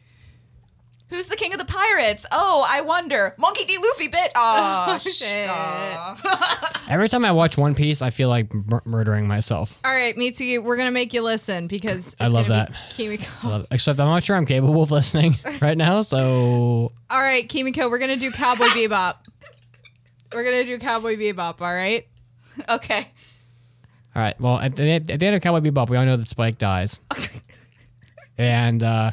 Who's the king of the pirates? Oh, I wonder. Monkey D. Luffy bit. Oh,
shit.
Every time I watch One Piece, I feel like mur- murdering myself.
All right, Mitsugi, we're gonna make you listen because it's
I love
gonna
that.
Be Kimiko.
I love- Except I'm not sure I'm capable of listening right now. So
All right, Kimiko, we're gonna do Cowboy Bebop. We're gonna do Cowboy Bebop. All right.
okay.
All right. Well, at the, at the end of Cowboy Bebop, we all know that Spike dies. and uh,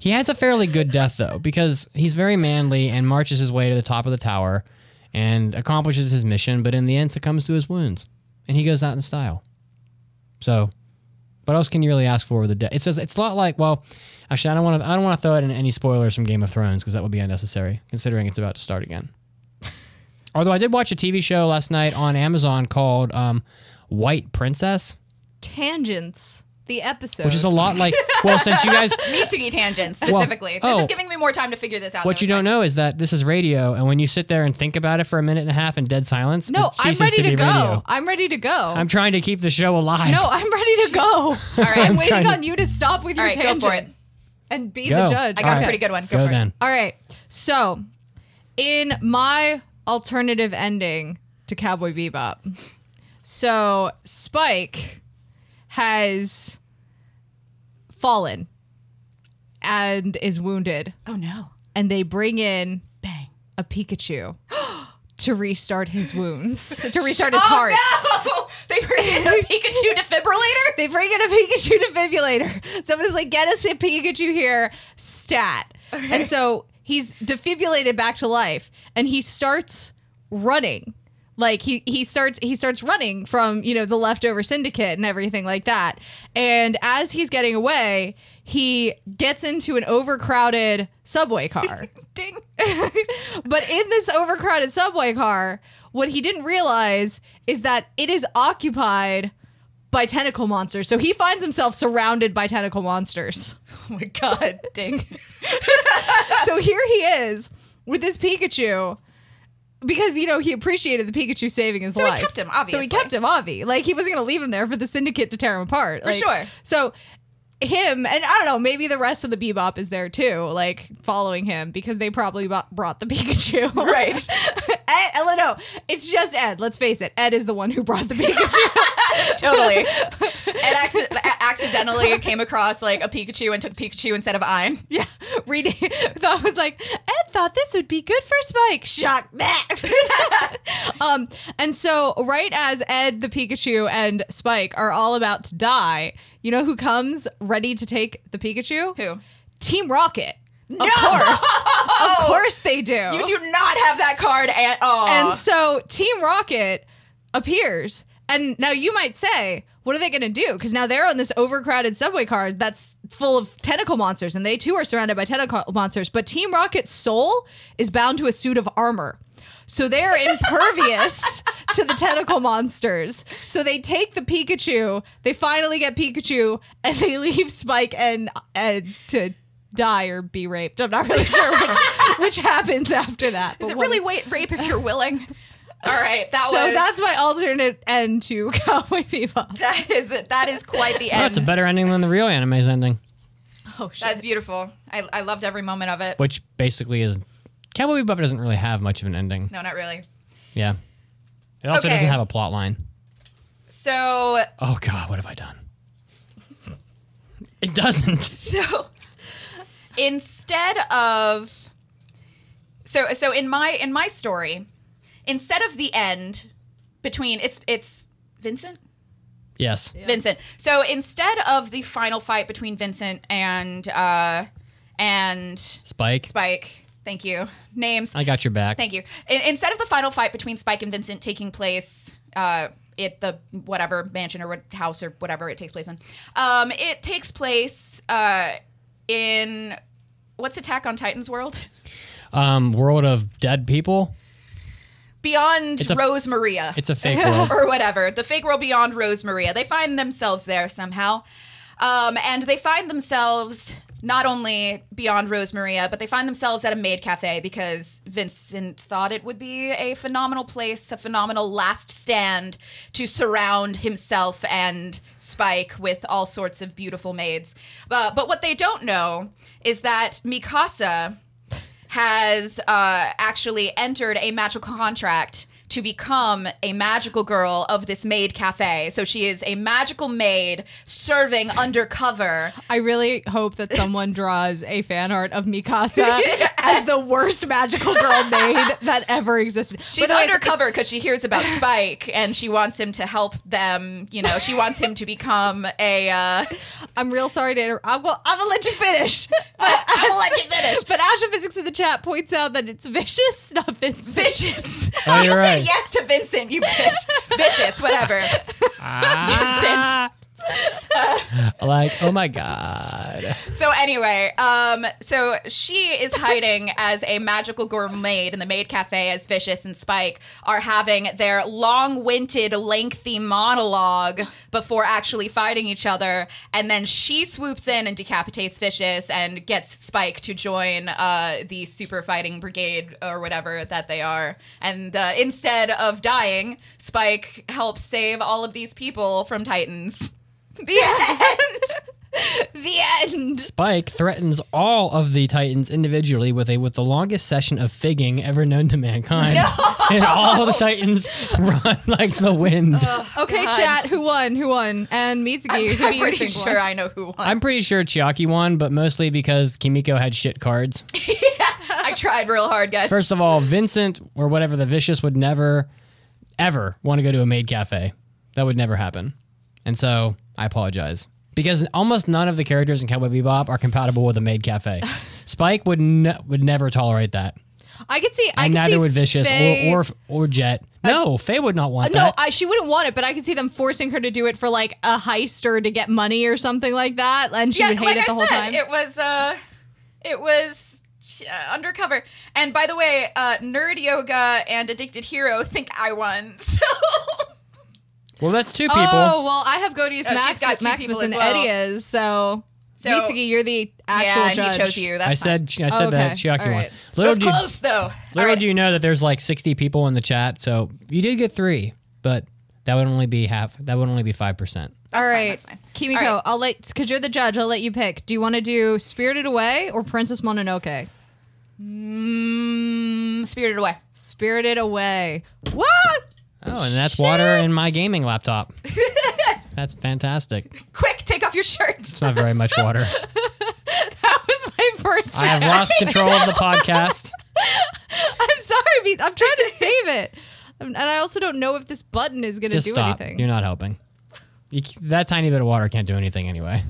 he has a fairly good death, though, because he's very manly and marches his way to the top of the tower and accomplishes his mission, but in the end succumbs to his wounds. And he goes out in style. So, what else can you really ask for with the death? It says it's a lot like, well, actually, I don't want to. I don't want to throw in any spoilers from Game of Thrones because that would be unnecessary, considering it's about to start again. Although I did watch a TV show last night on Amazon called um, White Princess,
Tangents. The episode.
which is a lot like. Well, since you guys,
Mitsugi tangent specifically.
oh.
this is oh. giving me more time to figure this out.
what you don't know is that this is radio, and when you sit there and think about it for a minute and a half in dead silence,
No,
it
I'm ready
to,
to, go.
radio.
I'm ready to go.
I'm trying to keep the show alive.
no, I'm ready to go. All
right,
I'm
I'm
waiting
trying to-
on you to stop with
All
your
right, go for it.
and be
Go.
the judge.
I got
All
a pretty good one. Go,
Go
for
then.
All right. So, in my alternative ending to Cowboy Bebop, so Spike has fallen and is wounded.
Oh no.
and they bring in
Bang.
a Pikachu to restart his wounds, to restart his heart.
oh
heart.
no! They bring in a Pikachu defibrillator.
They bring in a Pikachu defibrillator. Somebody's like, get us a Pikachu here, stat. And so he's defibrillated back to life and he starts running. Like he he starts he starts running from, you know, the leftover syndicate and everything like that. And as he's getting away, he gets into an overcrowded subway car.
Ding.
But in this overcrowded subway car, what he didn't realize is that it is occupied by tentacle monsters. So he finds himself surrounded by tentacle monsters.
Oh my god. Ding.
so here he is with this Pikachu. Because you know he appreciated the Pikachu saving his life.
So he kept him, obviously.
So he kept him, Avi. Like he wasn't gonna leave him there for the Syndicate to tear him apart.
For
Like,
sure.
So him and I don't know, maybe the rest of the Bebop is there too, like following him because they probably brought the Pikachu.
Right.
Eh, Ed, Ed- no, it's just Ed. Let's face it. Ed is the one who brought the Pikachu.
totally. A- accidentally came across like a Pikachu and took Pikachu instead of I'm.
yeah, reading. Thought was like Ed thought this would be good for Spike. Shock that. um, and so right as Ed, the Pikachu, and Spike are all about to die, you know who comes ready to take the Pikachu?
Who?
Team Rocket. Of course. Of course they do.
You do not have that card. at all.
And so Team Rocket appears And now you might say, what are they going to do? Because now they're on this overcrowded subway car that's full of tentacle monsters, and they too are surrounded by tentacle monsters. But Team Rocket's soul is bound to a suit of armor. So they're impervious to the tentacle monsters. So they take the Pikachu, they finally get Pikachu, and they leave Spike and, and to die or be raped. I'm not really sure which, which happens after that.
Is
but
it really wait rape if you're willing? All right, that
So
was
that's my alternate end to Cowboy Bebop.
that is that is quite the
Oh,
end.
it's a better ending than the real anime's ending,
Oh shit.
That's beautiful. I, I loved every moment of it.
which basically is Cowboy Bebop doesn't really have much of an ending.
No, not really.
Yeah. It also
Okay.
doesn't have a plot line.
So
Oh God, what have I done? It doesn't.
so instead of so so in my in my story, instead of the end between it's it's Vincent
Yes.
Vincent. So instead of the final fight between Vincent and uh and
Spike.
Spike, thank you. Names.
I got your back.
Thank you. I- instead of the final fight between Spike and Vincent taking place uh, at the whatever mansion or what house or whatever it takes place in, um, it takes place uh, in what's Attack on Titan's world?
Um, world of dead people.
Beyond
It's a-
Rose Maria.
It's a fake world.
or whatever. The fake world beyond Rose Maria. They find themselves there somehow. Um, and they find themselves not only beyond Rose Maria, but they find themselves at a maid cafe because Vincent thought it would be a phenomenal place, a phenomenal last stand to surround himself and Spike with all sorts of beautiful maids. But, but what they don't know is that Mikasa has uh, actually entered a magical contract to become a magical girl of this maid cafe. So she is a magical maid serving undercover.
I really hope that someone draws a fan art of Mikasa as the worst magical girl maid that ever existed.
She's
way,
undercover because she hears about Spike and she wants him to help them. You know, she wants him to become a. Uh,
I'm real sorry to interrupt. I'm, gonna- I'm gonna let you finish. But,
I'm gonna let you finish.
But Astrophysics in the chat points out that it's vicious, not Vincent.
Vicious.
Oh,
you
you're
said
right.
Yes to Vincent, you bitch. Vicious, whatever.
Ah. like, oh my God.
So anyway, um, so she is hiding as a magical gourmet in the maid cafe as Vicious and Spike are having their long-winded, lengthy monologue before actually fighting each other, and then she swoops in and decapitates Vicious and gets Spike to join uh, the super fighting brigade or whatever that they are. And uh, instead of dying, Spike helps save all of these people from Titans. The end.
The end.
Spike threatens all of the Titans individually with a with the longest session of figging ever known to mankind. And all the Titans run like the wind.
Oh, okay,
God.
chat. Who won? Who won? And Mitsugi,
I'm,
who do
I'm
you
pretty
think
sure
won?
I know who won.
I'm pretty sure Chiaki won, but mostly because Kimiko had shit cards.
I tried real hard, guys.
First of all, Vincent or whatever the vicious would never, ever want to go to a maid cafe. That would never happen. And so I apologize. Because almost none of the characters in Cowboy Bebop are compatible with a maid cafe. Spike would ne- would never tolerate that.
I could see. I
And
could
neither
see
would Vicious
Faye-
or, or or Jet. No, Faye would not want
Uh, no,
that.
I, she wouldn't want it, but I could see them forcing her to do it for like a heist or to get money or something like that, and she
yeah,
would hate
like
it the
I
whole
said,
time.
it was uh, it was uh, undercover. And by the way, uh, Nerd Yoga and Addicted Hero think I won. So
well, that's two people.
Oh well, I have Godius
Oh, she's
Max,
got two
Maximus
people
and
as well.
Eddie is so.
So-
Mitsugi, you're the actual
yeah, and
judge.
he chose you. That's
I
fine.
said I said
Oh,
that
okay.
Chiaki
All
won.
right.
It
Little
was
do,
close though. All
little
right.
do you know that there's like 60 people in the chat, so you did get three, but that would only be half. That would only be five percent.
All
fine,
right,
that's fine.
Kimiko,
All right.
I'll let because you're the judge. I'll let you pick. Do you want to do Spirited Away or Princess Mononoke?
Mm, Spirited Away.
Spirited Away. What?
Oh, and that's water in my gaming laptop. that's fantastic.
Quick, take off your shirt.
It's not very much water.
That was my first.
I have lost control of the podcast.
I'm sorry, I'm trying to save it, and I also don't know if this button is going to
Just
do
stop.
anything.
You're not helping. You, that tiny bit of water can't do anything anyway.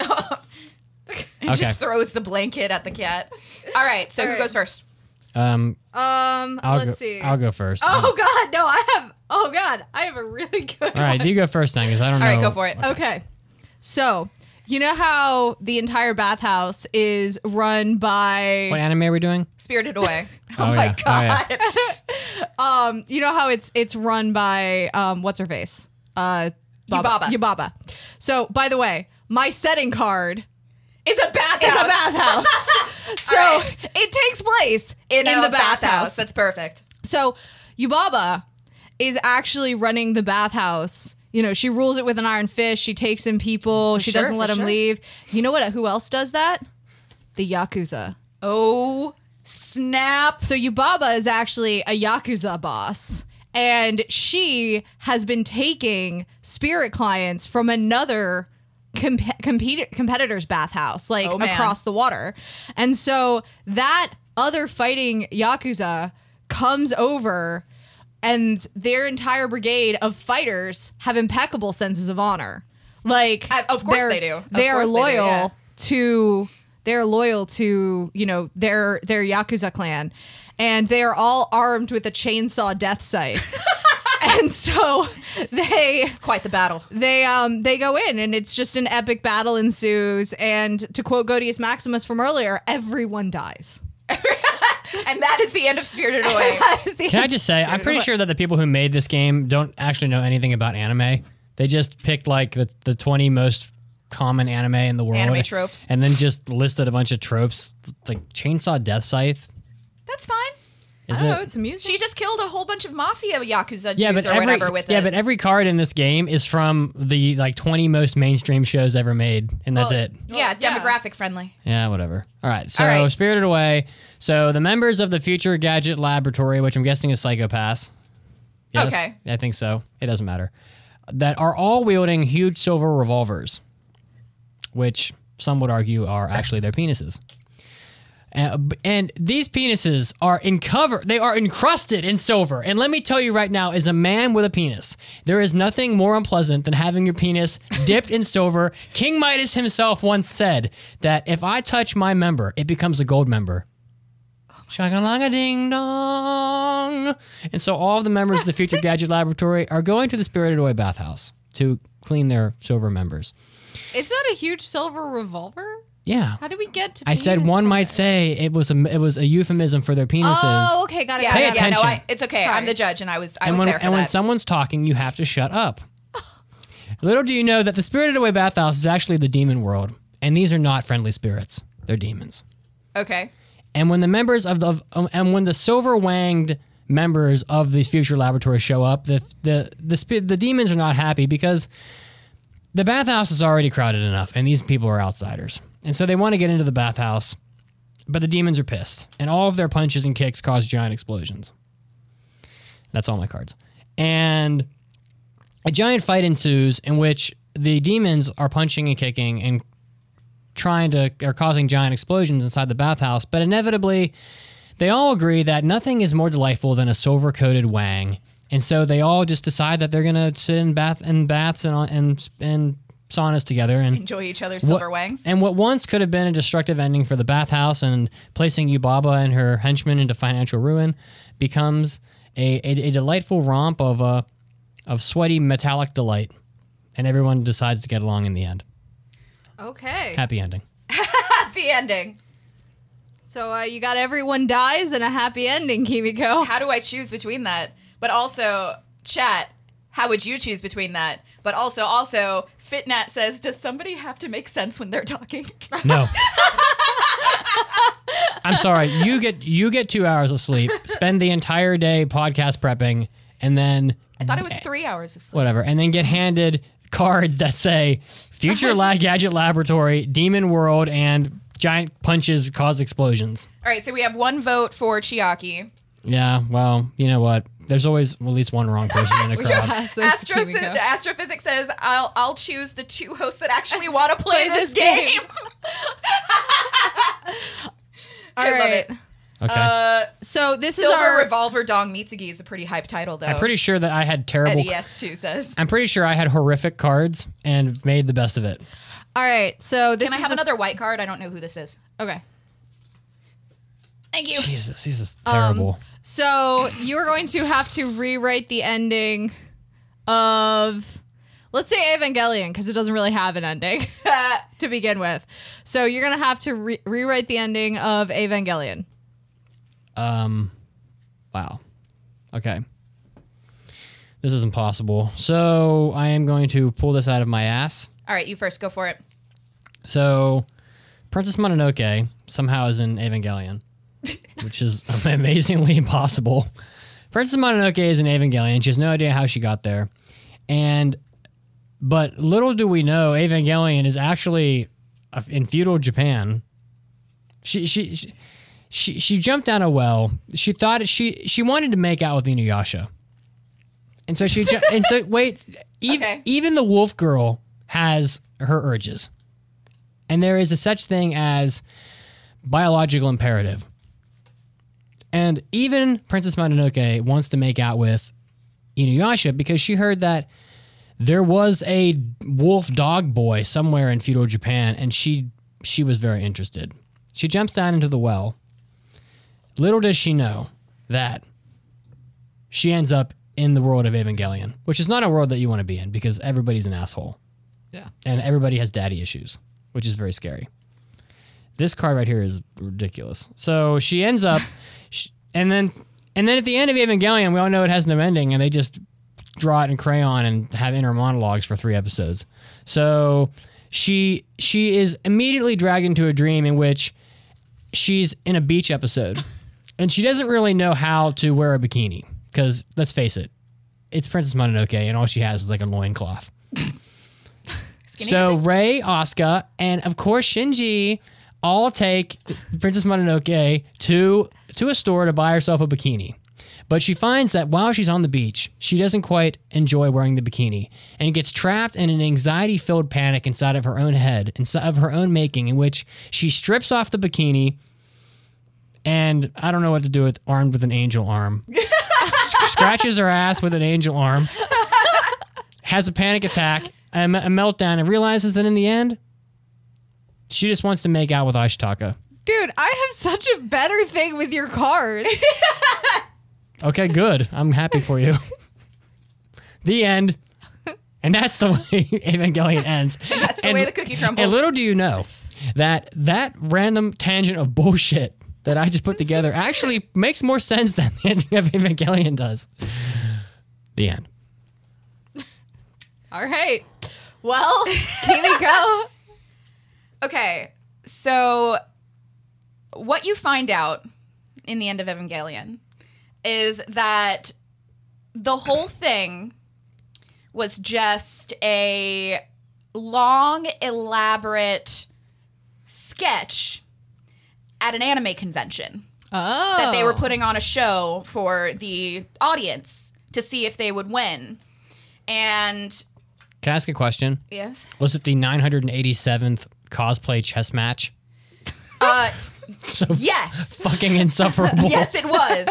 And
Okay.
just throws the blanket at the cat. All right, so
All
who
right.
goes first?
Um,
Um,
I'll
let's
go,
see.
I'll go first.
Oh God, no! I have. Oh God, I have a really good.
All right, you go first then, because I don't
All
know.
right, go for it.
Okay. So, you know how the entire bathhouse is run by
What anime are we doing?
Spirited Away. Oh,
Oh,
my
yeah. Oh,
god.
yeah.
um you know how it's it's run by um what's her face? Uh
Yubaba.
Yubaba. So, by the way, my setting card
is a bathhouse.
is a bathhouse. So,
right.
it takes place
in,
in, the
bathhouse.
bathhouse.
That's perfect.
So Yubaba is actually running the bathhouse. You know, she rules it with an iron fist. She takes in people. she
sure,
doesn't let them
sure.
leave. You know what? Who else does that? The Yakuza.
Oh, snap.
So Yubaba is actually a Yakuza boss. And she has been taking spirit clients from another compete- competitor's bathhouse, like
Oh,
across the water. And so that other fighting Yakuza comes over, and their entire brigade of fighters have impeccable senses of honor. Like,
I- of course
they're-
do. Of
They are
course they do,
loyal
yeah.
to they're loyal to you know their their yakuza clan and they are all armed with a chainsaw death scythe and so they it's
Quite the battle.
they um they go in and it's just an epic battle ensues and to quote Godius Maximus from earlier everyone dies
And that is the end of Spirited Away.
That is the
Can I just say, I'm pretty
Away.
sure that the people who made this game don't actually know anything about anime. They just picked like the, the 20 most common anime in the world.
Anime tropes.
And then just listed a bunch of tropes. It's like Chainsaw Death Scythe.
That's fine.
Is
I don't
it?
know it's amusing
She just killed a whole bunch of mafia yakuza dudes
yeah, but
or
every,
whatever with it.
yeah,
it.
but every card in this game is from the like 20 most mainstream shows ever made, and that's
Well,
it.
Yeah, demographic friendly.
Yeah, whatever. All right. So
All right.
Spirited Away. So the members of the Future Gadget Laboratory, which I'm guessing is Psycho-Pass. Yes,
Okay.
I think so. It doesn't matter. That are all wielding huge silver revolvers, which some would argue are actually their penises. Uh, and these penises are in cover. They are encrusted in silver. And let me tell you right now, as a man with a penis, there is nothing more unpleasant than having your penis dipped in silver. King Midas himself once said that if I touch my member, it becomes a gold member. Shakalanga ding dong. And so all of the members of the Future Gadget Laboratory are going to the Spirited Away bathhouse to clean their silver members.
is that a huge silver revolver
Yeah.
how do we get to
I said
penis
one might
it?
say it was a it was a euphemism for their penises.
oh okay got it
Yeah,
got
Pay
got it.
yeah, no,
attention.
I, it's okay.
Sorry.
I'm the judge, and I was I
and
was
when
there for
and when someone's talking, you have to shut up. Little do you know that the Spirited Away bathhouse is actually the demon world, and these are not friendly spirits; they're demons.
okay.
And when the members of the of, um, and when the silver wanged members of these future laboratories show up, the the the spi- the demons are not happy because the bathhouse is already crowded enough, and these people are outsiders, and so they want to get into the bathhouse, but the demons are pissed, and all of their punches and kicks cause giant explosions. That's all my cards, and a giant fight ensues in which the demons are punching and kicking and trying to are causing giant explosions inside the bathhouse, but inevitably they all agree that nothing is more delightful than a silver coated wang. And so they all just decide that they're gonna sit in bath in baths and and and saunas together and
Enjoy each other's
what-
silver wangs.
And what once could have been a destructive ending for the bathhouse and placing Yubaba and her henchmen into financial ruin becomes a, a, a delightful romp of uh, of sweaty metallic delight. And everyone decides to get along in the end.
okay
Happy ending.
Happy ending.
So uh, you got everyone dies and a happy ending, Kimiko.
How do I choose between that? But also, chat. How would you choose between that? But also, also, Fitnat says, does somebody have to make sense when they're talking?
No. I'm sorry. You get you get two hours of sleep. Spend the entire day podcast prepping, and then
I thought it was three hours of sleep.
whatever, and then get handed cards that say "Future La- Gadget Laboratory," "Demon World," and "Giant Punches Cause Explosions."
All right, so we have one vote for Chiaki.
Yeah. Well, you know what? There's always at least one wrong person in a
Sure.
crowd.
Pass
Astro-
Kimiko.
the astrophysics says I'll I'll choose the two hosts that actually want to play,
Play
this,
this
game.
game. All
I love it.
Okay.
Uh,
So this is our
Revolver Dong Mitsugi is a pretty hype title though.
I'm pretty sure that I had terrible.
NES2 says.
I'm pretty sure I had horrific cards and made the best of it.
All right. So this
Can I
is
have
the s-
another white card? I don't know who this is.
Okay.
Thank you.
Jesus, this is terrible.
So you're going to have to rewrite the ending of, let's say Evangelion, because it doesn't really have an ending to begin with. So you're going to have to re- rewrite the ending of Evangelion.
Um, wow. Okay. This is impossible. So I am going to pull this out of my ass.
All right, you first. Go for it.
So, Princess Mononoke somehow is in Evangelion, which is amazingly impossible. Princess Mononoke is an Evangelion. She has no idea how she got there, and but little do we know, Evangelion is actually in feudal Japan. She she she she, she jumped down a well. She thought she she wanted to make out with Inuyasha, and so she ju- and so wait, even
Okay.
even the wolf girl has her urges and there is a such thing as biological imperative. And even Princess Mononoke wants to make out with Inuyasha because she heard that there was a wolf dog boy somewhere in feudal Japan, and she she was very interested. She jumps down into the well. Little does she know that she ends up in the world of Evangelion, which is not a world that you want to be in because everybody's an asshole
Yeah.
and everybody has daddy issues, which is very scary. This card right here is ridiculous. So she ends up, and then and then at the end of Evangelion, we all know it has no ending, and they just draw it in crayon and have inner monologues for three episodes. So she she is immediately dragged into a dream in which she's in a beach episode, and she doesn't really know how to wear a bikini because let's face it, it's Princess Mononoke, and all she has is like a loincloth. So Rei, Asuka, and of course Shinji all take Princess Mononoke to to a store to buy herself a bikini. But she finds that while she's on the beach, she doesn't quite enjoy wearing the bikini and gets trapped in an anxiety filled panic inside of her own head, inside of her own making, in which she strips off the bikini and I don't know what to do with armed with an angel arm. Scratches her ass with an angel arm, has a panic attack, a, a meltdown, and realizes that in the end, she just wants to make out with Ashitaka.
Dude, I have such a better thing with your cards.
Okay, good. I'm happy for you. the end. And that's the way Evangelion ends.
That's the
And-
way the cookie crumbles.
And little do you know that that random tangent of bullshit that I just put together actually makes more sense than the ending of Evangelion does. The end.
All right. Well, here we go.
Okay, so what you find out in the end of Evangelion is that the whole thing was just a long, elaborate sketch at an anime convention
Oh.
that they were putting on a show for the audience to see if they would win. And
Can I ask a question?
yes,
Was it the 987th cosplay chess match?
uh,
So
yes.
fucking insufferable.
Yes, it was.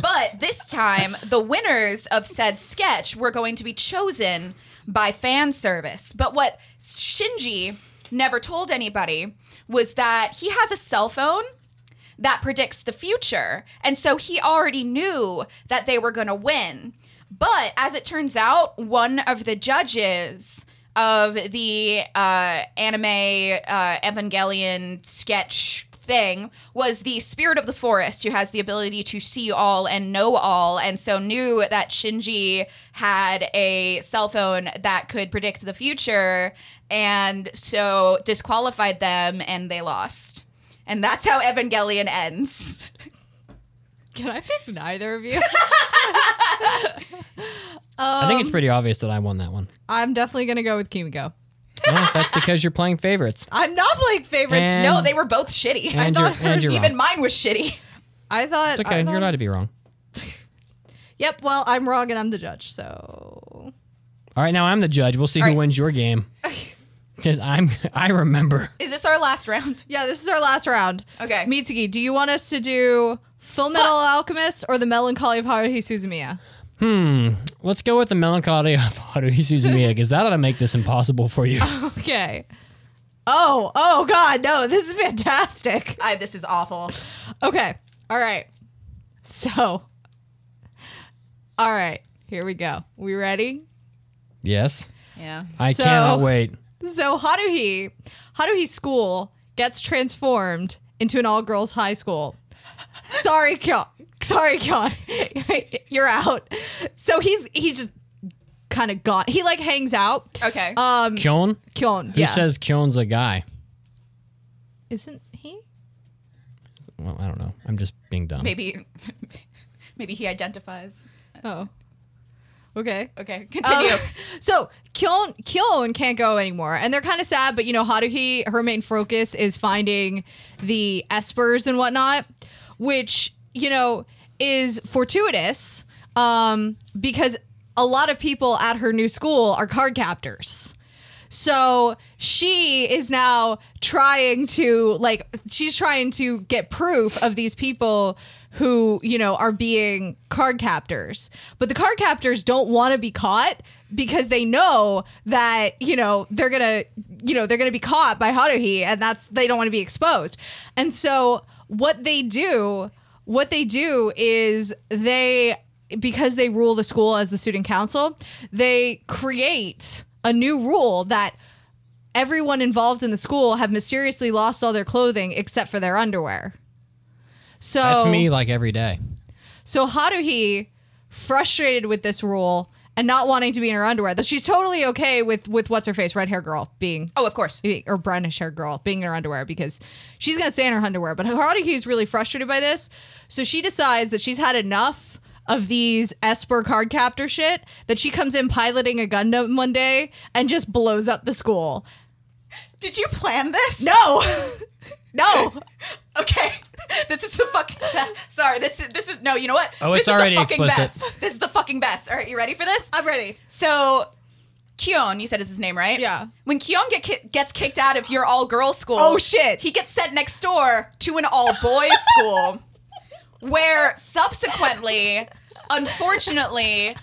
but this time, the winners of said sketch were going to be chosen by fan service. But what Shinji never told anybody was that he has a cell phone that predicts the future. And so he already knew that they were going to win. But as it turns out, one of the judges of the uh, anime uh, Evangelion sketch thing was the spirit of the forest who has the ability to see all and know all and so knew that Shinji had a cell phone that could predict the future and so disqualified them and they lost. And that's how Evangelion ends.
Can I pick neither of you?
I think it's um, pretty obvious that I won that one.
I'm definitely gonna go with Kimiko.
Well, that's because you're playing favorites.
I'm not playing favorites.
And-
no, they were both shitty.
And
thought
you're, and
hers
you're
Even
wrong.
mine was shitty.
I thought.
It's okay.
I thought-
You're allowed to be wrong.
Yep. Well, I'm wrong and I'm the judge. So
All right, now I'm the judge. We'll see
All
who
right.
wins your game. Because I'm, I remember.
Is this our last round?
yeah, this is our last round.
Okay.
Mitsugi, do you want us to do Full Metal Alchemist or the Melancholy of Haruhi Suzumiya?
Hmm. Let's go with the melancholy of Haruhi Suzumiya, because that ought to make this impossible for you.
Okay. Oh, oh God, no! This is fantastic.
I, this is awful.
Okay. All right. So, all right, here we go. We ready?
Yes.
Yeah.
I
So-
cannot wait.
So Haruhi, Haruhi's school gets transformed into an all-girls high school. Sorry, Kyon. Sorry, Kyon. You're out. So he's he's just kind of gone. He like hangs out.
Okay.
Um,
Kyon?
Kyon.
Who
Yeah.
says Kyon's a guy?
Isn't he?
Well, I don't know. I'm just being dumb.
maybe maybe he identifies.
Oh. Okay.
Okay, continue.
Um, so Kyon Kyon can't go anymore, and they're kind of sad. But you know, Haruhi, her main focus is finding the espers and whatnot, which you know is fortuitous um, because a lot of people at her new school are card captors. So she is now trying to like she's trying to get proof of these people who, you know, are being card captors. But the card captors don't want to be caught because they know that, you know, they're going to, you know, they're going to be caught by Haruhi and that's they don't want to be exposed. And so what they do, what they do is they because they rule the school as the student council, they create a new rule that everyone involved in the school have mysteriously lost all their clothing except for their underwear. So
That's me like every day.
so Haruhi, frustrated with this rule and not wanting to be in her underwear, though she's totally okay with with what's her face, red hair girl being
oh, of course.
or brownish hair girl being in her underwear because she's gonna stay in her underwear. But Haruhi is really frustrated by this, so she decides that she's had enough of these Esper card captor shit that she comes in piloting a Gundam one day and just blows up the school.
Did you plan this?
No, no.
Okay. This is the fucking best. Sorry, this is this is no, you know what?
Oh,
this
it's
is
already
the fucking
explicit.
best. This is the fucking best. All right, you ready for this?
I'm ready.
So Kyon, you said is his name, right?
Yeah.
When Kyon get ki- gets kicked out of your all girls school,
Oh, shit.
he gets sent next door to an all boys school, where subsequently, unfortunately,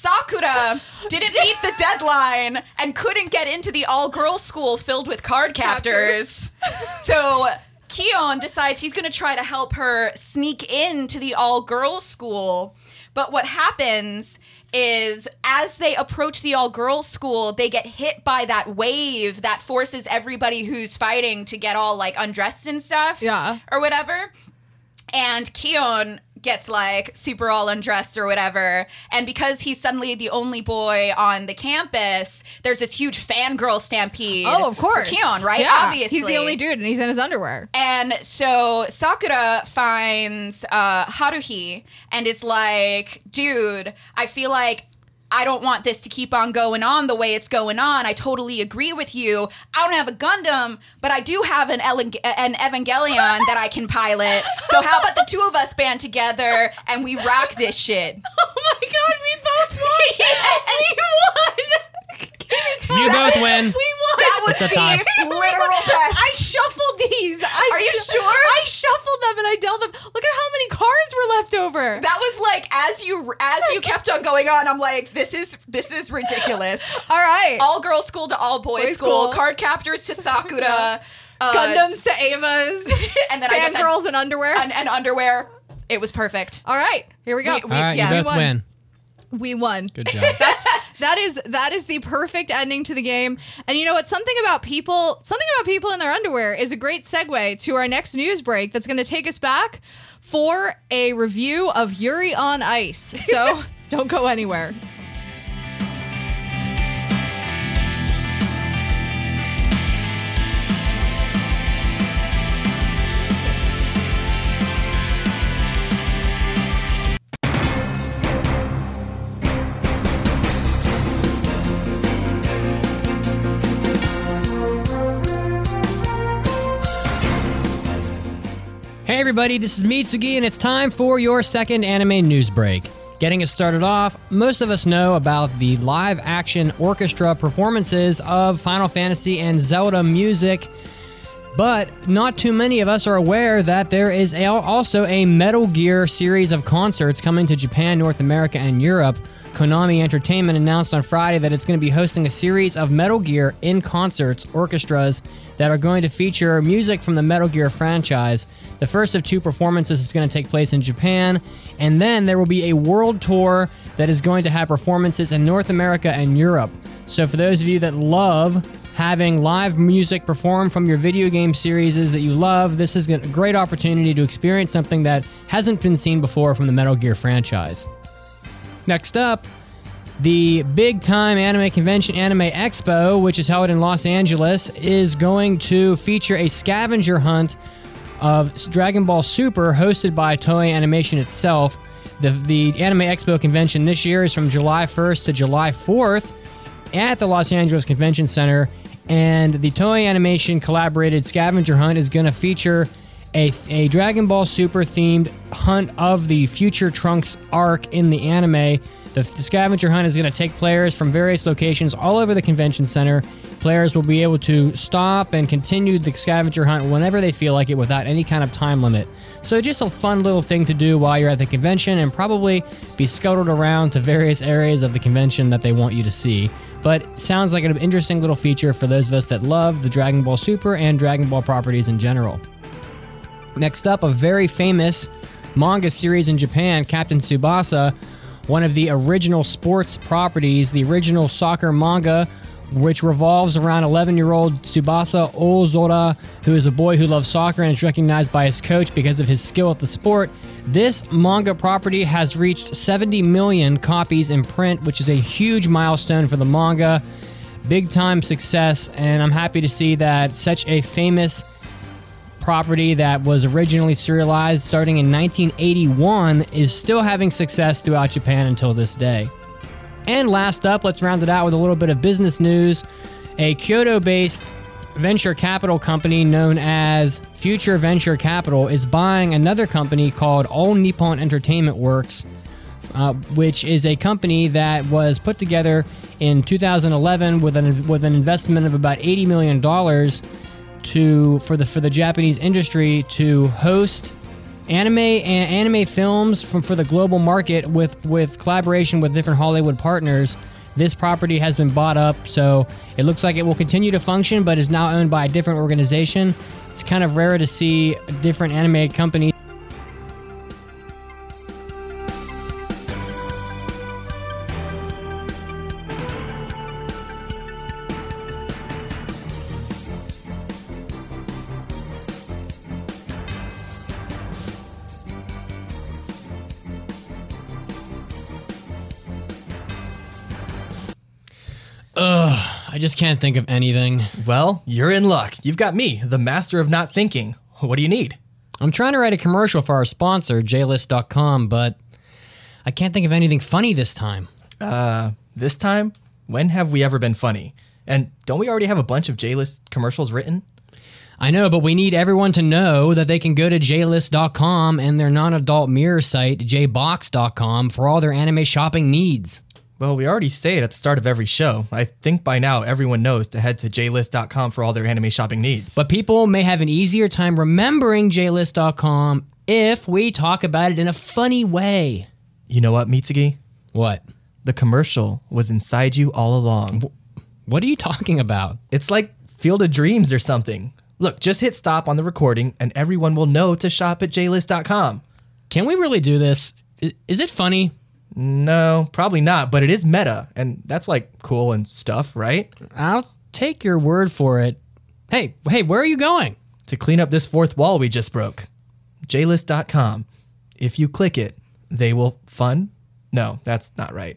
Sakura didn't meet the deadline and couldn't get into the all girls school filled with card captors. so Kyon decides he's going to try to help her sneak into the all girls school. But what happens is as they approach the all girls school, they get hit by that wave that forces everybody who's fighting to get all like undressed and stuff.
Yeah.
Or whatever. And Kyon gets like super all undressed or whatever. And because he's suddenly the only boy on the campus, there's this huge fangirl stampede.
Oh, of course.
For Kyon, right?
Yeah.
Obviously.
He's the only dude and he's in his underwear.
And so Sakura finds uh, Haruhi and is like, dude, I feel like I don't want this to keep on going on the way it's going on. I totally agree with you. I don't have a Gundam, but I do have an, Ele- an Evangelion that I can pilot. So how about the two of us band together and we rock this shit?
Oh my god, we both won! we won!
You both win.
We won!
That was
It's a
the
tie.
literal best.
I shuffled these. I
Are you
shu-
sure?
I shuffled them and I dealt them. Look at how many cards were left over.
that was like as you as you kept on going on, I'm like, this is this is ridiculous.
All right.
all girls school to all boys
Boys
school,
school.
card captors to Sakura, uh,
Gundams to Eva's.
and then I just had-
Fangirls in underwear.
and, and underwear. It was perfect.
All right, here we go.
We- we-
All right,
yeah,
you
we
both
won.
win.
We won.
Good job.
That's that is that is the perfect ending to the game. And you know what? Something about people, something about people in their underwear is a great segue to our next news break. That's going to take us back for a review of Yuri on Ice. So don't go anywhere.
Everybody, this is Mitsugi, and it's time for your second anime news break. Getting us started off, most of us know about the live action orchestra performances of Final Fantasy and Zelda music, but not too many of us are aware that there is also a Metal Gear series of concerts coming to Japan, North America, and Europe Konami Entertainment announced on Friday that it's going to be hosting a series of Metal Gear in concerts orchestras that are going to feature music from the Metal Gear franchise. The first of two performances is going to take place in Japan, and then there will be a world tour that is going to have performances in North America and Europe. So, for those of you that love having live music performed from your video game series that you love, this is a great opportunity to experience something that hasn't been seen before from the Metal Gear franchise. Next up, the big time anime convention Anime Expo, which is held in Los Angeles, is going to feature a scavenger hunt of Dragon Ball Super hosted by Toei Animation itself. The, the Anime Expo convention this year is from July 1st to July 4th at the Los Angeles Convention Center. And the Toei Animation collaborated scavenger hunt is going to feature a, a Dragon Ball Super themed hunt of the future Trunks arc in the anime. The, the scavenger hunt is going to take players from various locations all over the convention center. Players will be able to stop and continue the scavenger hunt whenever they feel like it without any kind of time limit. So, just a fun little thing to do while you're at the convention and probably be scuttled around to various areas of the convention that they want you to see. But sounds like an interesting little feature for those of us that love the Dragon Ball Super and Dragon Ball properties in general. Next up, a very famous manga series in Japan, Captain Tsubasa, one of the original sports properties, the original soccer manga, which revolves around 11 year old Tsubasa Ozora, who is a boy who loves soccer and is recognized by his coach because of his skill at the sport. This manga property has reached 70 million copies in print, which is a huge milestone for the manga. Big time success, and I'm happy to see that such a famous property that was originally serialized starting in 1981 is still having success throughout Japan until this day. And last up, let's round it out with a little bit of business news. A Kyoto based venture capital company known as Future Venture Capital is buying another company called All Nippon Entertainment Works, uh, which is a company that was put together in 2011 with an, with an investment of about $80 million to for the for the Japanese industry to host anime and anime films from for the global market with with collaboration with different Hollywood partners. This property has been bought up, so it looks like it will continue to function, but is now owned by a different organization. It's kind of rare to see different anime companies. Can't think of anything.
Well, you're in luck. You've got me, the master of not thinking. What do you need?
I'm trying to write a commercial for our sponsor, JList.com, but I can't think of anything funny this time.
Uh, this time? When have we ever been funny? And don't we already have a bunch of J-List commercials written?
I know, but we need everyone to know that they can go to JList.com and their non adult mirror site, JBox.com, for all their anime shopping needs.
Well, we already say it at the start of every show. I think by now everyone knows to head to jlist.com for all their anime shopping needs.
But people may have an easier time remembering JList.com if we talk about it in a funny way.
You know what, Mitsugi?
What?
The commercial was inside you all along.
What are you talking about?
It's like Field of Dreams or something. Look, just hit stop on the recording and everyone will know to shop at jlist.com.
Can we really do this? Is it funny?
No, probably not, but it is meta, and that's like cool and stuff, right?
I'll take your word for it. Hey, hey, where are you going?
To clean up this fourth wall we just broke. jlist.com. If you click it, they will fun? No, that's not right.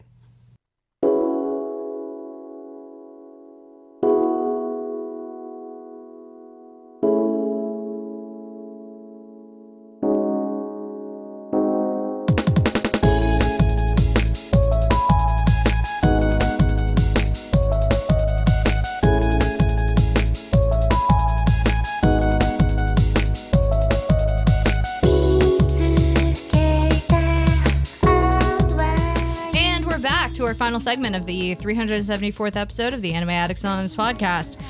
Final segment of the 374th episode of the Anime Addicts Anonymous podcast.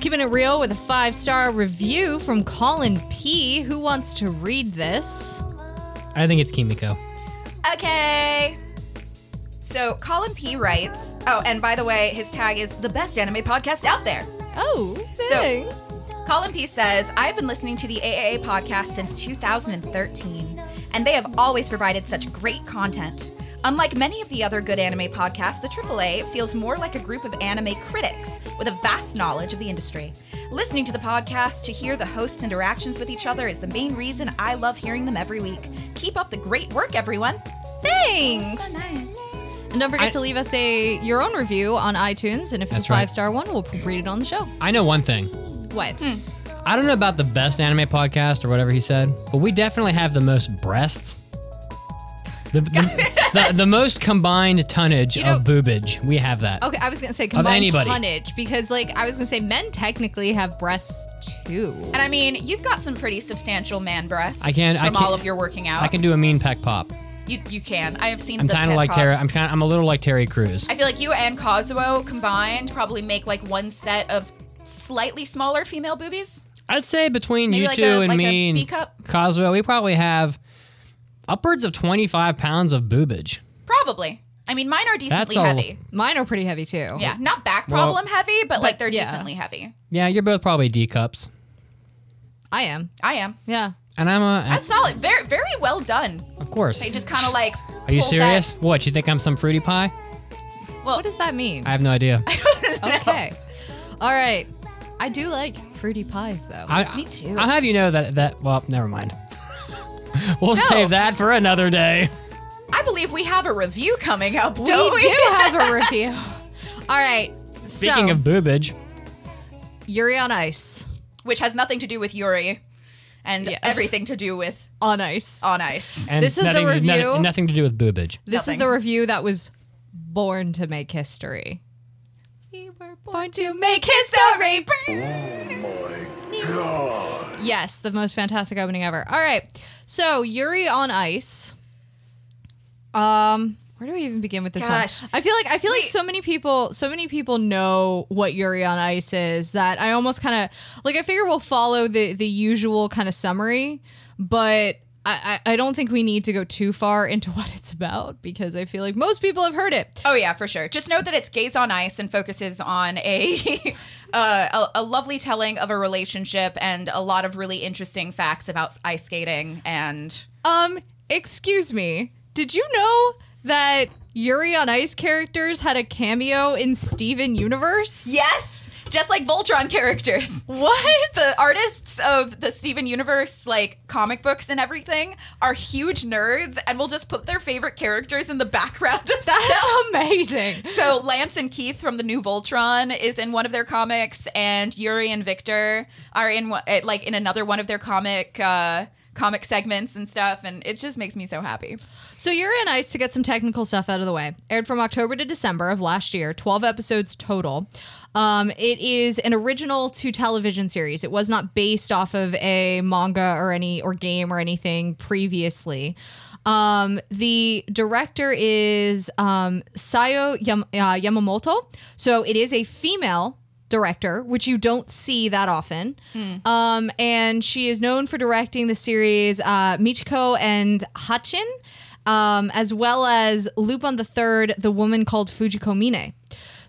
Keeping it real with a five star review from Colin P. Who wants to read this?
I think it's Kimiko.
Okay. So Colin P writes, oh, and by the way, his tag is the best anime podcast out there.
Oh,
So-
thanks.
Colin P says, I've been listening to the AAA podcast since 2013, and they have always provided such great content. Unlike many of the other good anime podcasts, the AAA feels more like a group of anime critics with a vast knowledge of the industry. Listening to the podcast to hear the hosts' interactions with each other is the main reason I love hearing them every week. Keep up the great work, everyone.
Thanks. Oh, nice. And don't forget
I-
to leave us a your own review on iTunes, and if it's
That's
a
right.
five star one, we'll read it on the show.
I know one thing.
What? Hmm.
I don't know about the best anime podcast or whatever he said, but we definitely have the most breasts. The, the, the, the most combined tonnage
You know-
of boobage. We have that.
Okay, I was gonna say combined
anybody.
tonnage because, like, I was gonna say men technically have breasts too.
And I mean, you've got some pretty substantial man breasts
I can- I
from
can-
all of your working out.
I can do a mean pec pop.
You, you can. I have seen
I'm
the
kind of
pet
like
pop.
Terry. I'm kind. I'm a little like Terry Crews.
I feel like you and Kazuo combined probably make like one set of slightly smaller female boobies.
I'd say between
Maybe
you
like
two
a-
and
like a
me and
B cup?
Coswell, we probably have upwards of 25 pounds of boobage.
Probably. I mean, mine are decently
That's a-
heavy.
Mine are pretty heavy too.
Yeah, not back
Well-
problem heavy, but like they're
yeah.
decently heavy.
Yeah, you're both probably D cups,
I am.
I am.
Yeah.
and I'm a.
That's solid. Very, very well done.
of course.
They just kind of like.
Are you
pulled
serious? What? You think I'm some fruity pie?
Well,
What does that mean?
I have no idea.
okay. All right. I do like fruity pies though.
I,
Me too.
I'll have you know that that. Well, never mind. we'll
So-
save that for another day.
I believe we have a review coming up.
we
Don't we?
do have a review. All right.
Speaking
so,
of boobage,
Yuri on Ice.
Which has nothing to do with Yuri, and
Yes.
everything to do with
On Ice.
on ice.
and
This is the
nothing, nothing-
review.
Nothing, to do with boobage.
this is the review that was born to make history.
We were born to make history.
Oh Yes, the most fantastic opening ever. All right. So, Yuri on Ice. Um, where do we even begin with this
Gosh.
one? I feel like I feel like so many people so many people know what Yuri on Ice is that I almost kind of like I figure we'll follow the the usual kind of summary, but I, I don't think we need to go too far into what it's about because I feel like most people have heard it.
Oh yeah, for sure. Just know that it's gays on ice and focuses on a, uh, a a lovely telling of a relationship and a lot of really interesting facts about ice skating and
Um, excuse me. Did you know that Yuri on Ice characters had a cameo in Steven Universe?
yes, just like Voltron characters.
What?
The artists of the Steven Universe like comic books and everything are huge nerds and will just put their favorite characters in the background of
That's
stuff.
amazing.
So Lance and Keith from the new Voltron is in one of their comics, and Yuri and Victor are in eh, like in another one of their comic uh, comic segments and stuff, and it just makes me so happy.
So Yuri on Ice, to get some technical stuff out of the way, aired from October to December of last year, 12 episodes total. Um, it is an original to television series. It was not based off of a manga or any or game or anything previously. Um, the director is um, Sayo Yam- uh, Yamamoto. So it is a female director, which you don't see that often. Um, and she is known for directing the series uh, Michiko and Hatchin, um, as well as Lupin the Third, The Woman Called Fujiko Mine.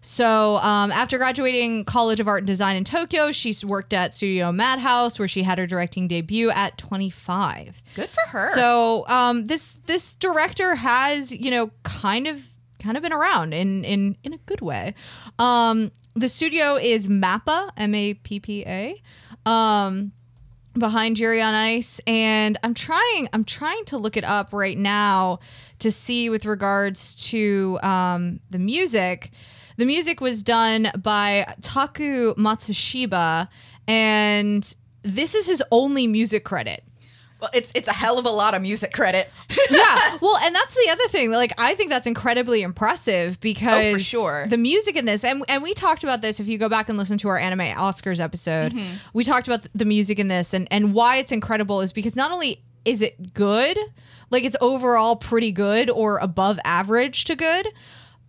So, um, after graduating College of Art and Design in Tokyo, she's worked at Studio Madhouse, where she had her directing debut at 25.
Good for her.
So um, this this director has you know kind of kind of been around in in in a good way. Um, the studio is Mappa M A P P A. Um, behind Yuri on Ice, and I'm trying I'm trying to look it up right now to see with regards to um, the music. The music was done by Taku Matsushiba, and this is his only music credit.
well, it's it's a hell of a lot of music credit.
yeah. Well, and that's the other thing. Like, I think that's incredibly impressive because
Oh, for sure.
the music in this, and and we talked about this. If you go back and listen to our anime Oscars episode,
Mm-hmm.
we talked about the music in this, and and why it's incredible is because not only is it good, like it's overall pretty good or above average to good.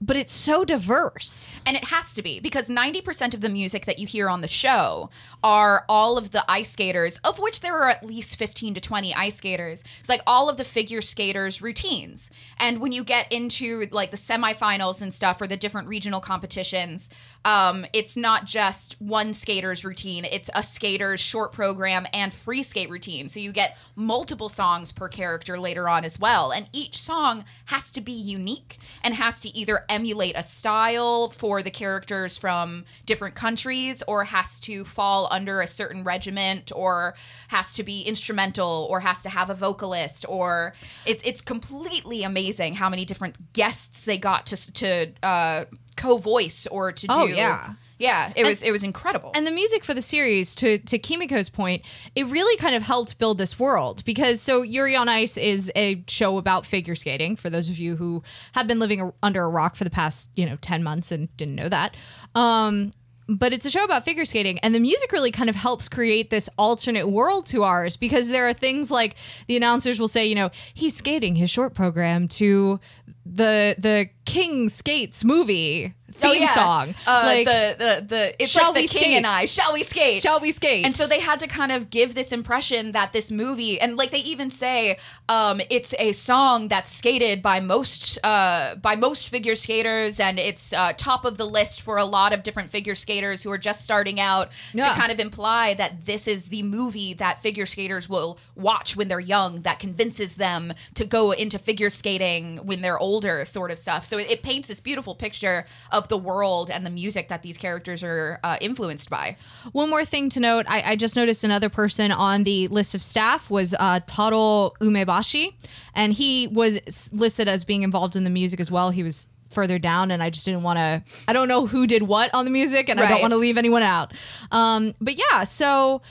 But it's so diverse.
And it has to be because 90% of the music that you hear on the show are all of the ice skaters, of which there are at least 15 to 20 ice skaters. It's like all of the figure skaters' routines. And when you get into like the semifinals and stuff or the different regional competitions, um, it's not just one skater's routine, it's a skater's short program and free skate routine. So you get multiple songs per character later on as well. And each song has to be unique and has to either emulate a style for the characters from different countries or has to fall under a certain regiment or has to be instrumental or has to have a vocalist or it's it's completely amazing how many different guests they got to to uh, co-voice or to do
Oh, yeah.
Yeah it was it was incredible
And the music for the series, to to Kimiko's point, it really kind of helped build this world because so Yuri on Ice is a show about figure skating. For those of you who have been living a- under a rock for the past you know ten months and didn't know that, um, but it's a show about figure skating, and the music really kind of helps create this alternate world to ours because there are things like the announcers will say, you know, he's skating his short program to the the King Skates movie theme
Oh, yeah.
song,
Uh,
like
the the the it's
Shall
like the
we
king
skate?
and I. Shall we skate?
Shall we skate?
And so they had to kind of give this impression that this movie, and like they even say, um, it's a song that's skated by most uh, by most figure skaters, and it's uh, top of the list for a lot of different figure skaters who are just starting out.
Yeah.
To kind of imply that this is the movie that figure skaters will watch when they're young, that convinces them to go into figure skating when they're older, sort of stuff. So it, it paints this beautiful picture of the world and the music that these characters are uh, influenced by.
One more thing to note, I, I just noticed another person on the list of staff was uh, Taro Umebayashi, and he was listed as being involved in the music as well. He was further down, and I just didn't want to. I don't know who did what on the music, and I don't want to leave anyone out. Um, but yeah, so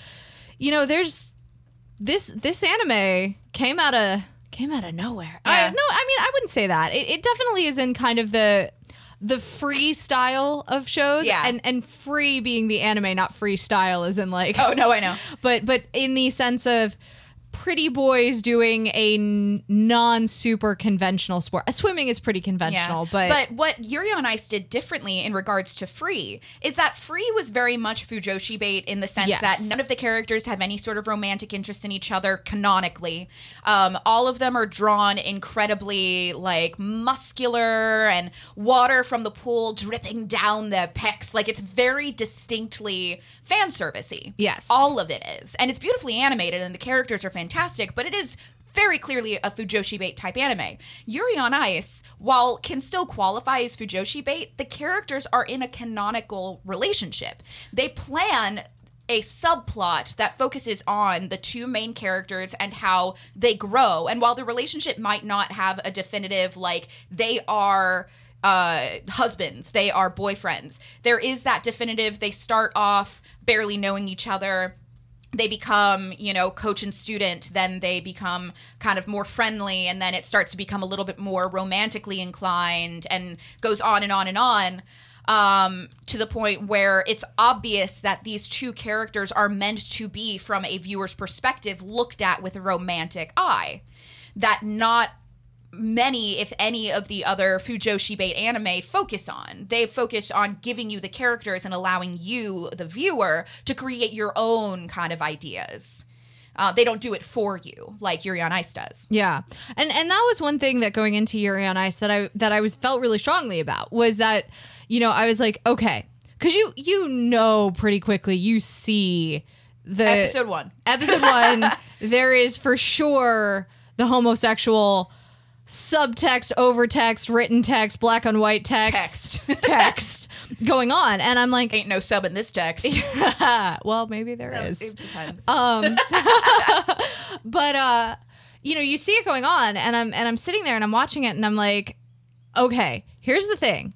you know, there's this this anime came out of came out of nowhere. I,
Yeah.
no, I mean I wouldn't say that. It, it definitely is in kind of the the free style of shows,
Yeah.
and and free being the anime, not freestyle, as in like
Oh no, I know.
but but in the sense of pretty boys doing a non super conventional sport. Uh, Swimming is pretty conventional, but
but what Yuri on Ice did differently in regards to Free is that Free was very much Fujoshi bait in the sense
Yes.
that none of the characters have any sort of romantic interest in each other canonically. Um, all of them are drawn incredibly like muscular and water from the pool dripping down their pecs. Like it's very distinctly fan servicey.
Yes.
all of it is, and it's beautifully animated, and the characters are fantastic. But it is very clearly a Fujoshi bait type anime. Yuri on Ice, while can still qualify as Fujoshi bait, the characters are in a canonical relationship. They plan a subplot that focuses on the two main characters and how they grow. And while the relationship might not have a definitive, like, they are uh, husbands, they are boyfriends, there is that definitive, they start off barely knowing each other they become you know coach and student then they become kind of more friendly and then it starts to become a little bit more romantically inclined and goes on and on and on um, to the point where it's obvious that these two characters are meant to be from a viewer's perspective looked at with a romantic eye. That not many, if any, of the other Fujoshi bait anime focus on. They focus on giving you the characters and allowing you, the viewer, to create your own kind of ideas. Uh, they don't do it for you like Yuri on Ice does.
Yeah, and and that was one thing that going into Yuri on Ice that I that I was felt really strongly about was that you know I was like okay because you you know pretty quickly you see the
Episode one.
episode one there is for sure the homosexual subtext overtext written text black on white text
Text.
text going on and I'm like
Ain't no sub in this text.
well maybe there is
it depends.
um but uh you know you see it going on and i'm and i'm sitting there and i'm watching it and i'm like okay here's the thing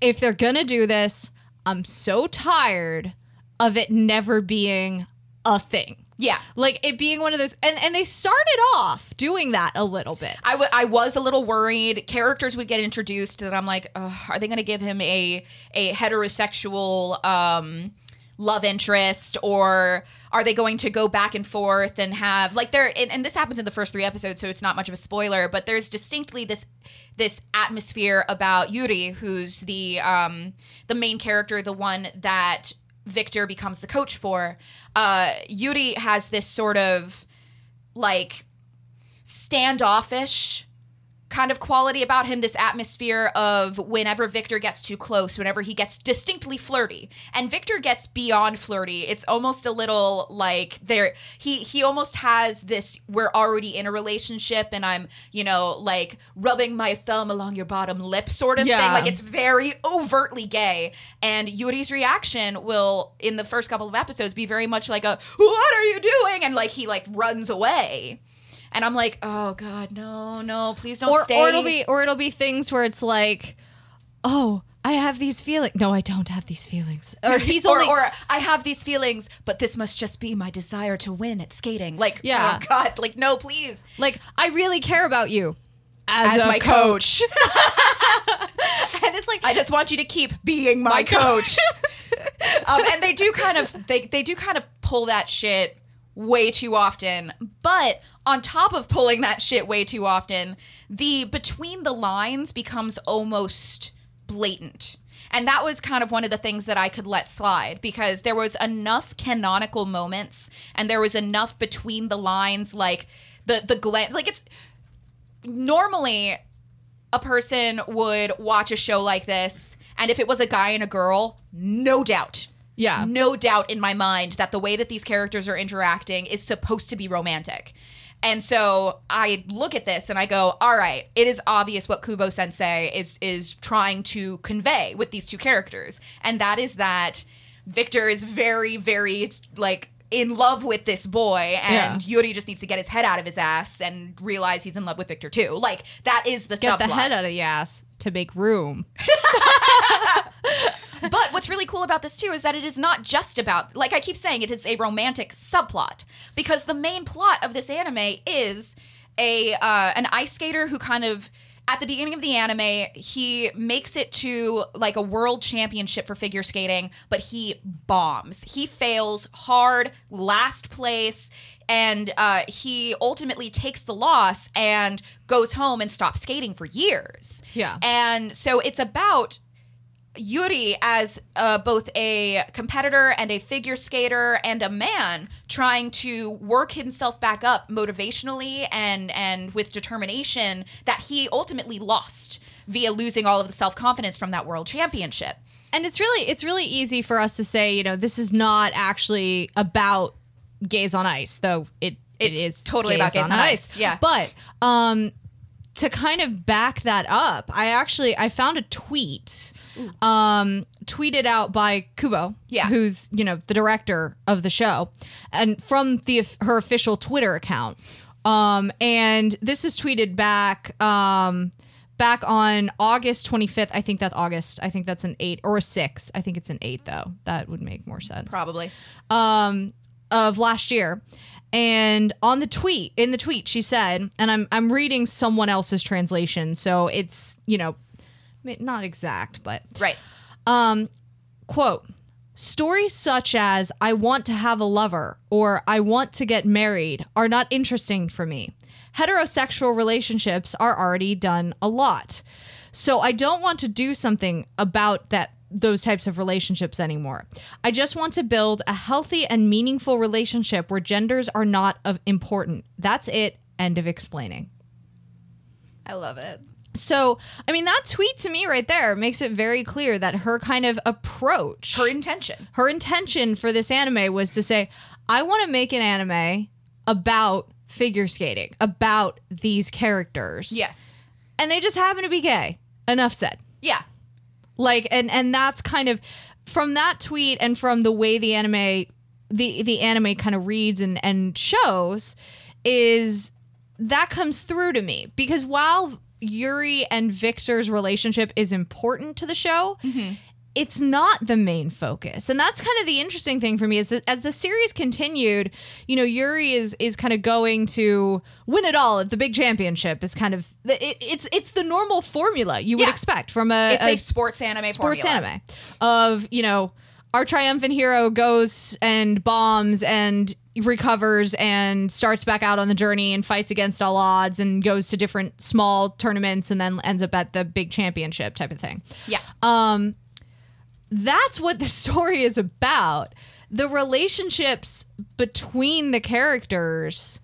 if they're gonna do this i'm so tired of it never being a thing
yeah.
like it being one of those and and they started off doing that a little bit
I, w- I was a little worried. Characters would get introduced that I'm like, are they going to give him a a heterosexual um love interest or are they going to go back and forth and have like there and, and this happens in the first three episodes so it's not much of a spoiler but there's distinctly this this atmosphere about yuri who's the um the main character the one that victor becomes the coach for uh yuri has this sort of like standoffish kind of quality about him this atmosphere of whenever Victor gets too close, whenever he gets distinctly flirty. And Victor gets beyond flirty. It's almost a little like there he he almost has this we're already in a relationship and I'm, you know, like rubbing my thumb along your bottom lip sort of
Yeah.
thing. Like it's very overtly gay. And Yuri's reaction will in the first couple of episodes be very much like a what are you doing? And like he like runs away. And I'm like, oh God, no, no, please don't
or,
stay.
or it'll be or it'll be things where it's like, oh, I have these feelings. No, I don't have these feelings. Or he's only
or I have these feelings, but this must just be my desire to win at skating. Like,
Yeah.
oh God, like no, please.
like I really care about you as,
As
a
my coach.
and it's like
I just want you to keep being my, coach. um, and they do kind of they they do kind of pull that shit way too often. But on top of pulling that shit way too often, the between the lines becomes almost blatant. And that was kind of one of the things that I could let slide because there was enough canonical moments and there was enough between the lines like the the glance like it's normally a person would watch a show like this and if it was a guy and a girl no doubt
Yeah.
no doubt in my mind that the way that these characters are interacting is supposed to be romantic. And so i look at this and i go all right it is obvious what kubo sensei is is trying to convey with these two characters. And that is that victor is very very like in love with this boy and Yuri just needs to get his head out of his ass and realize he's in love with Victor too. Like that is the
get the head out of your ass to make room.
But what's really cool about this too is that it is not just about like I keep saying it is a romantic subplot. Because the main plot of this anime is a uh, an ice skater who kind of at the beginning of the anime he makes it to like a world championship for figure skating but he bombs. He fails hard last place and uh, he ultimately takes the loss and goes home and stops skating for years
Yeah.
and so it's about Yuri as uh, both a competitor and a figure skater and a man trying to work himself back up motivationally and and with determination that he ultimately lost via losing all of the self-confidence from that world championship.
and it's really it's really easy for us to say, you know, this is not actually about gays on ice, though it
It's
it is
totally about gays on ice, yeah.
But um to kind of back that up, I actually I found a tweet um tweeted out by Kubo,
Yeah.
who's, you know, the director of the show, and from the her official Twitter account. Um and this is tweeted back um back on August 25th. I think that's August. I think that's an 8 or a 6. I think it's an 8 though. That would make more sense
Probably.
um, of last year. And on the tweet, in the tweet, she said, and I'm I'm reading someone else's translation, so it's you know, not exact, but
Right.
Um, quote stories such as i want to have a lover or i want to get married are not interesting for me heterosexual relationships are already done a lot so i don't want to do something about that those types of relationships anymore i just want to build a healthy and meaningful relationship where genders are not of important that's it end of explaining
I love it.
so i mean that tweet to me right there makes it very clear that her kind of approach
Her intention.
her intention for this anime was to say, I want to make an anime about figure skating, about these characters.
Yes.
And they just happen to be gay. Enough said.
Yeah.
Like and and that's kind of from that tweet and from the way the anime the the anime kind of reads and and shows is that comes through to me. Because while Yuri and Victor's relationship is important to the show, mm-hmm. It's not the main focus. And that's kind of the interesting thing for me is that as the series continued, you know, Yuri is is kind of going to win it all at the big championship is kind of it, it's it's the normal formula you would
Yeah.
expect from a,
It's a, sports anime
sports
formula.
anime of you know our triumphant hero goes and bombs and recovers and starts back out on the journey and fights against all odds and goes to different small tournaments and then ends up at the big championship type of thing.
Yeah.
Um, that's what the story is about. The relationships between the characters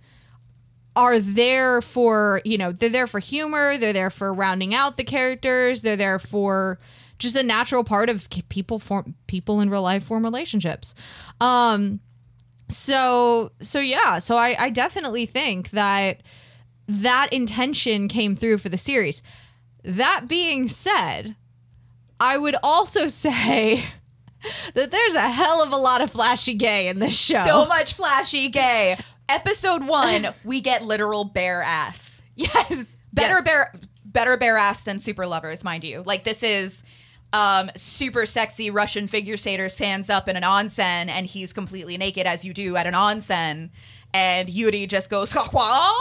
are there for, you know, they're there for humor, they're there for rounding out the characters, they're there for just a natural part of people form people in real life form relationships. Um so so yeah, so I I definitely think that that intention came through for the series. That being said, I would also say that there's a hell of a lot of flashy gay in this show.
So much flashy gay. Episode one, we get literal bare ass.
Yes.
Better
Yes.
bare better bare ass than super lovers, mind you. Like this is um, super sexy Russian figure skater stands up in an onsen and he's completely naked as you do at an onsen. And Yuri just goes, "Hwa?"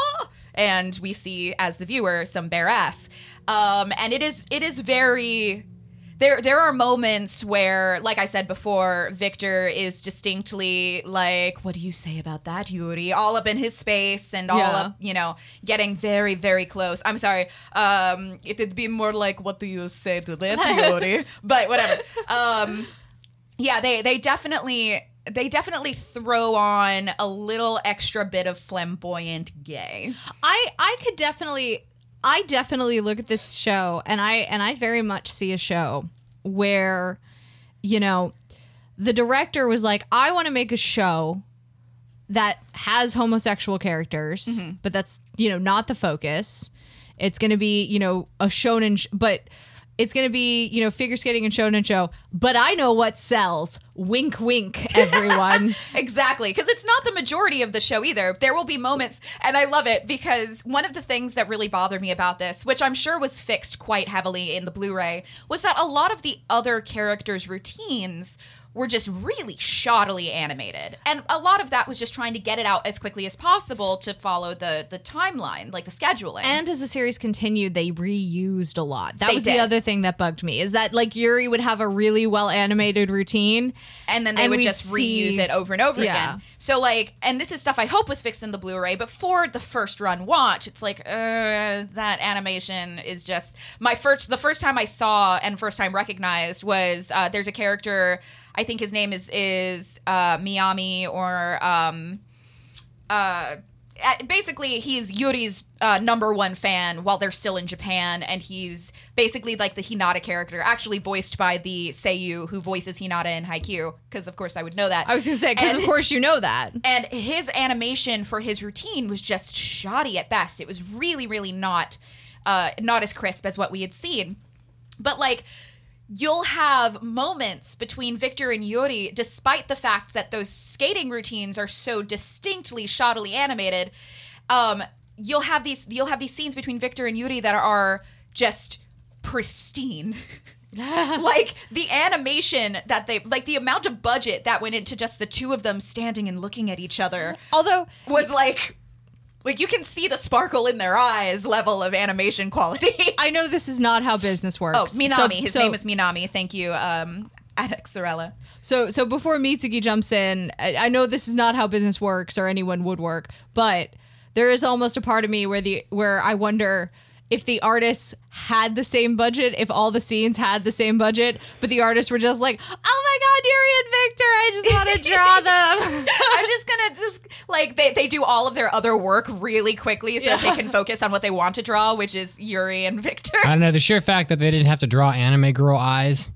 and we see as the viewer some bare ass. Um, and it is it is very there there are moments where, like I said before, Victor is distinctly like, "What do you say about that, Yuri?" All up in his space and all
Yeah.
up, you know, getting very very close. I'm sorry, um, it'd be more like, "What do you say to that, Yuri?" but whatever. Um, yeah, they they definitely they definitely throw on a little extra bit of flamboyant gay.
I I could definitely I definitely look at this show and I and I very much see a show where you know the director was like I want to make a show that has homosexual characters mm-hmm. but that's you know not the focus. It's going to be you know a shonen sh- but it's going to be you know figure skating and shonen show but I know what sells wink wink everyone
Exactly, because it's not the majority of the show either. There will be moments, and I love it because one of the things that really bothered me about this, which I'm sure was fixed quite heavily in the Blu ray, was that a lot of the other characters' routines were just really shoddily animated. And a lot of that was just trying to get it out as quickly as possible to follow the, the timeline, like the scheduling.
And as the series continued, they reused a lot. That
They
was
did.
the other thing that bugged me is that like Yuri would have a really well animated routine,
and then they
and
would just reuse
see-
it over and over
Yeah.
again. So like, and this is stuff I hope was fixed in the Blu-ray, but for the first run watch, it's like, uh, that animation is just my first. The first time I saw and first time recognized was uh, there's a character. I think his name is is uh, Miyami or um, uh, uh, basically he's Yuri's uh, number one fan while they're still in Japan, and he's basically like the Hinata character, actually voiced by the Seiyu who voices Hinata in Haikyuu, because of course I would know that.
I was gonna say because of course you know that.
and his animation for his routine was just shoddy at best. It was really, really not uh, not as crisp as what we had seen. But like you'll have moments between Victor and Yuri, despite the fact that those skating routines are so distinctly shoddily animated. Um, you'll have these you'll have these scenes between Victor and Yuri that are just pristine. like the animation that they like the amount of budget that went into just the two of them standing and looking at each other
Although
was like like you can see the sparkle in their eyes level of animation quality.
I know this is not how business works.
oh, Minami.
So-
His
so-
name is Minami. Thank you, um, Alex Sorella.
So so before Mitsugi jumps in, I, I know this is not how business works or anyone would work, but there is almost a part of me where the where I wonder if the artists had the same budget, if all the scenes had the same budget, but the artists were just like, "Oh my god, Yuri and Victor, I just want to draw them."
I'm just gonna just like they, they do all of their other work really quickly so that they can focus on what they want to draw, which is Yuri and Victor.
I don't know. The sheer fact that they didn't have to draw anime girl eyes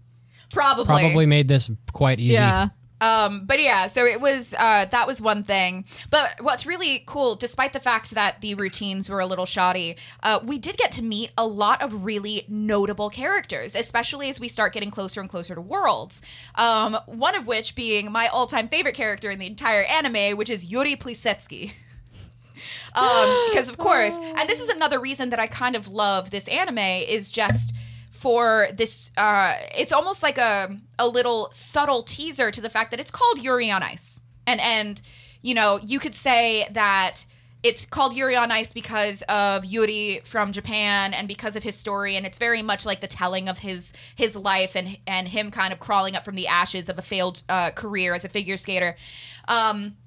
Probably.
probably made this quite easy.
yeah.
Um, but yeah, so it was uh, that was one thing. But what's really cool, despite the fact that the routines were a little shoddy, uh, we did get to meet a lot of really notable characters, especially as we start getting closer and closer to Worlds. Um, one of which being my all-time favorite character in the entire anime, which is Yuri Plisetsky. um, because of course, and this is another reason that I kind of love this anime is just for this uh it's almost like a a little subtle teaser to the fact that it's called Yuri on Ice. And and you know, you could say that it's called Yuri on Ice because of Yuri from Japan and because of his story, and it's very much like the telling of his his life and and him kind of crawling up from the ashes of a failed uh, career as a figure skater. Um,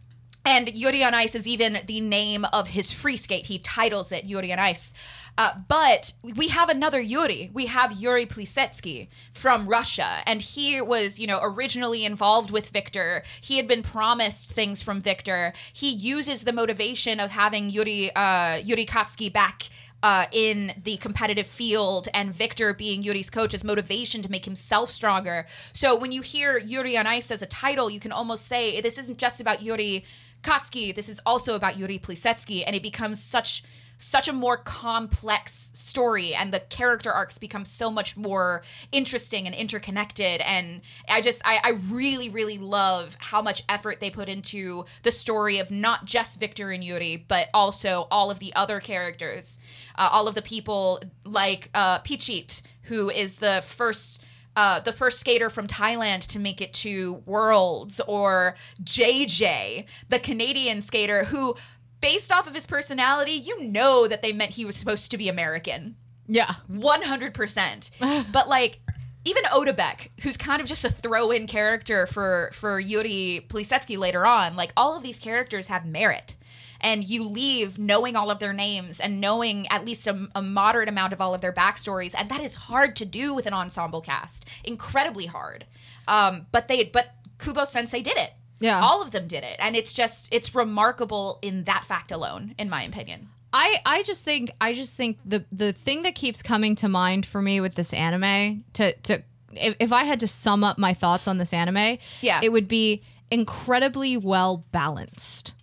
and Yuri on Ice is even the name of his free skate. He titles it Yuri on Ice. Uh, but we have another Yuri. We have Yuri Plisetsky from Russia. And he was, you know, originally involved with Victor. He had been promised things from Victor. He uses the motivation of having Yuri, uh, Yuri Katsuki back uh, in the competitive field and Victor being Yuri's coach as motivation to make himself stronger. So when you hear Yuri on Ice as a title, you can almost say this isn't just about Yuri Katsuki, this is also about Yuri Plisetsky, and it becomes such such a more complex story and the character arcs become so much more interesting and interconnected and i just I, I really really love how much effort they put into the story of not just victor and yuri but also all of the other characters. Uh, all of the people like uh, Phichit who is the first uh, the first skater from Thailand to make it to Worlds, or JJ, the Canadian skater who, based off of his personality, you know that they meant he was supposed to be American.
Yeah.
100%. but like, even Otabek, who's kind of just a throw-in character for for Yuri Plisetsky later on, like all of these characters have merit and you leave knowing all of their names and knowing at least a, a, moderate amount of all of their backstories and that is hard to do with an ensemble cast incredibly hard um, but they but kubo sensei did it
Yeah.
all of them did it and it's just it's remarkable in that fact alone in my opinion
I, I just think I just think the the thing that keeps coming to mind for me with this anime to to if, if I had to sum up my thoughts on this anime,
Yeah.
it would be incredibly well balanced.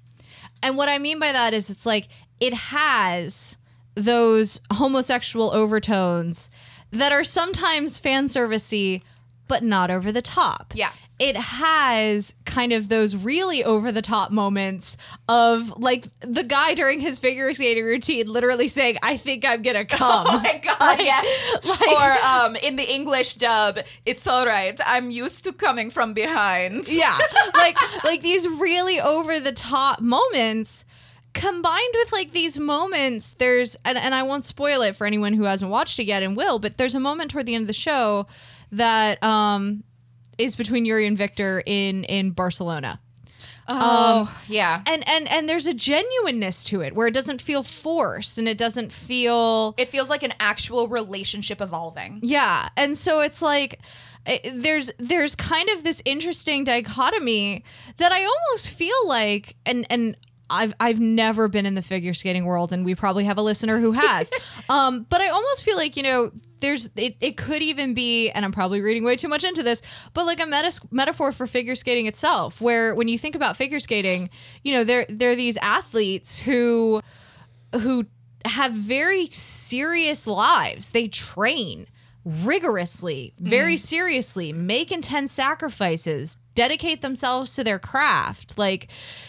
And what I mean by that is it's like it has those homosexual overtones that are sometimes fan servicey but not over the top.
Yeah.
It has kind of those really over the top moments of like the guy during his figure skating routine literally saying, I think I'm gonna come.
Oh my god, yeah. or um, in the English dub, it's all right. I'm used to coming from behind.
yeah like like these really over the top moments combined with like these moments there's and, and i won't spoil it for anyone who hasn't watched it yet and will but there's a moment toward the end of the show that um is between yuri and victor in in barcelona
Oh, yeah.
and and and there's a genuineness to it where it doesn't feel forced and it doesn't feel
It feels like an actual relationship evolving.
yeah, and so it's like eh, there's there's kind of this interesting dichotomy that I almost feel like and and I've I've never been in the figure skating world and we probably have a listener who has. um but I almost feel like, you know, there's it, it could even be and I'm probably reading way too much into this, but like a meta- metaphor for figure skating itself where when you think about figure skating, you know, there there are these athletes who who have very serious lives. They train rigorously, very seriously, make intense sacrifices, dedicate themselves to their craft, like,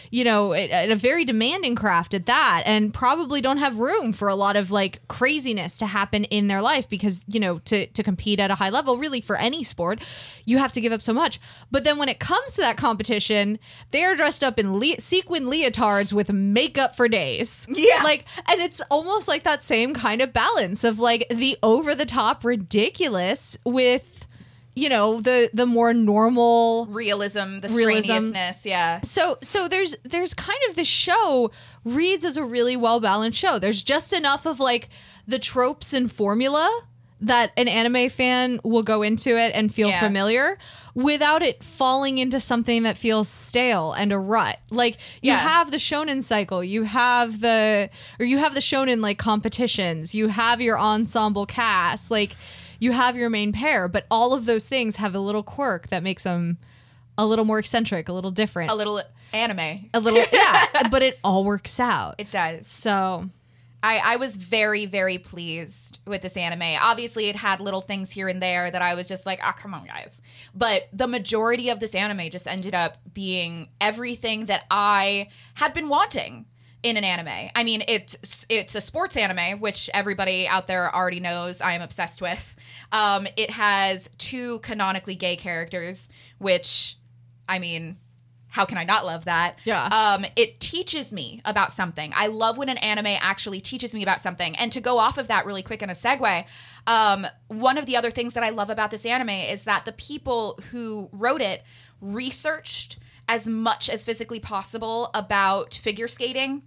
you know, a very demanding craft at that, and probably don't have room for a lot of like craziness to happen in their life because, you know, to, to compete at a high level, really for any sport, you have to give up so much. But then when it comes to that competition, they are dressed up in le- sequin leotards with makeup for days.
Yeah.
Like, and it's almost like that same kind of balance of like the over the top ridiculous with, you know, the the more normal
Realism, the strenuousness, yeah.
so so there's there's kind of the show reads as a really well balanced show. There's just enough of like the tropes and formula that an anime fan will go into it and feel
Yeah.
familiar without it falling into something that feels stale and a rut. Like you
Yeah.
have the shonen cycle, you have the or you have the shonen like competitions, you have your ensemble cast, like you have your main pair, but all of those things have a little quirk that makes them a little more eccentric, a little different
A little anime.
a little yeah but it all works out
It does.
so
I, I was very, very pleased with this anime. Obviously, it had little things here and there that I was just like, ah, come on, guys. But the majority of this anime just ended up being everything that I had been wanting in an anime. I mean, it's it's a sports anime, which everybody out there already knows I am obsessed with. Um, it has two canonically gay characters, which, I mean, how can I not love that?
Yeah.
Um, it teaches me about something. I love when an anime actually teaches me about something. And to go off of that really quick in a segue, um, one of the other things that I love about this anime is that the people who wrote it researched as much as physically possible about figure skating.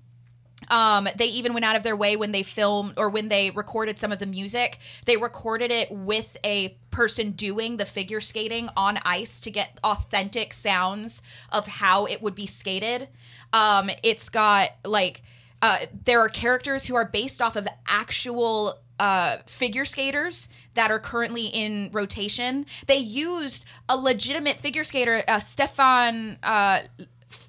Um, they even went out of their way when they filmed or when they recorded some of the music. They recorded it with a person doing the figure skating on ice to get authentic sounds of how it would be skated. Um, it's got like uh, there are characters who are based off of actual uh, figure skaters that are currently in rotation. They used a legitimate figure skater, uh, Stefan. Uh,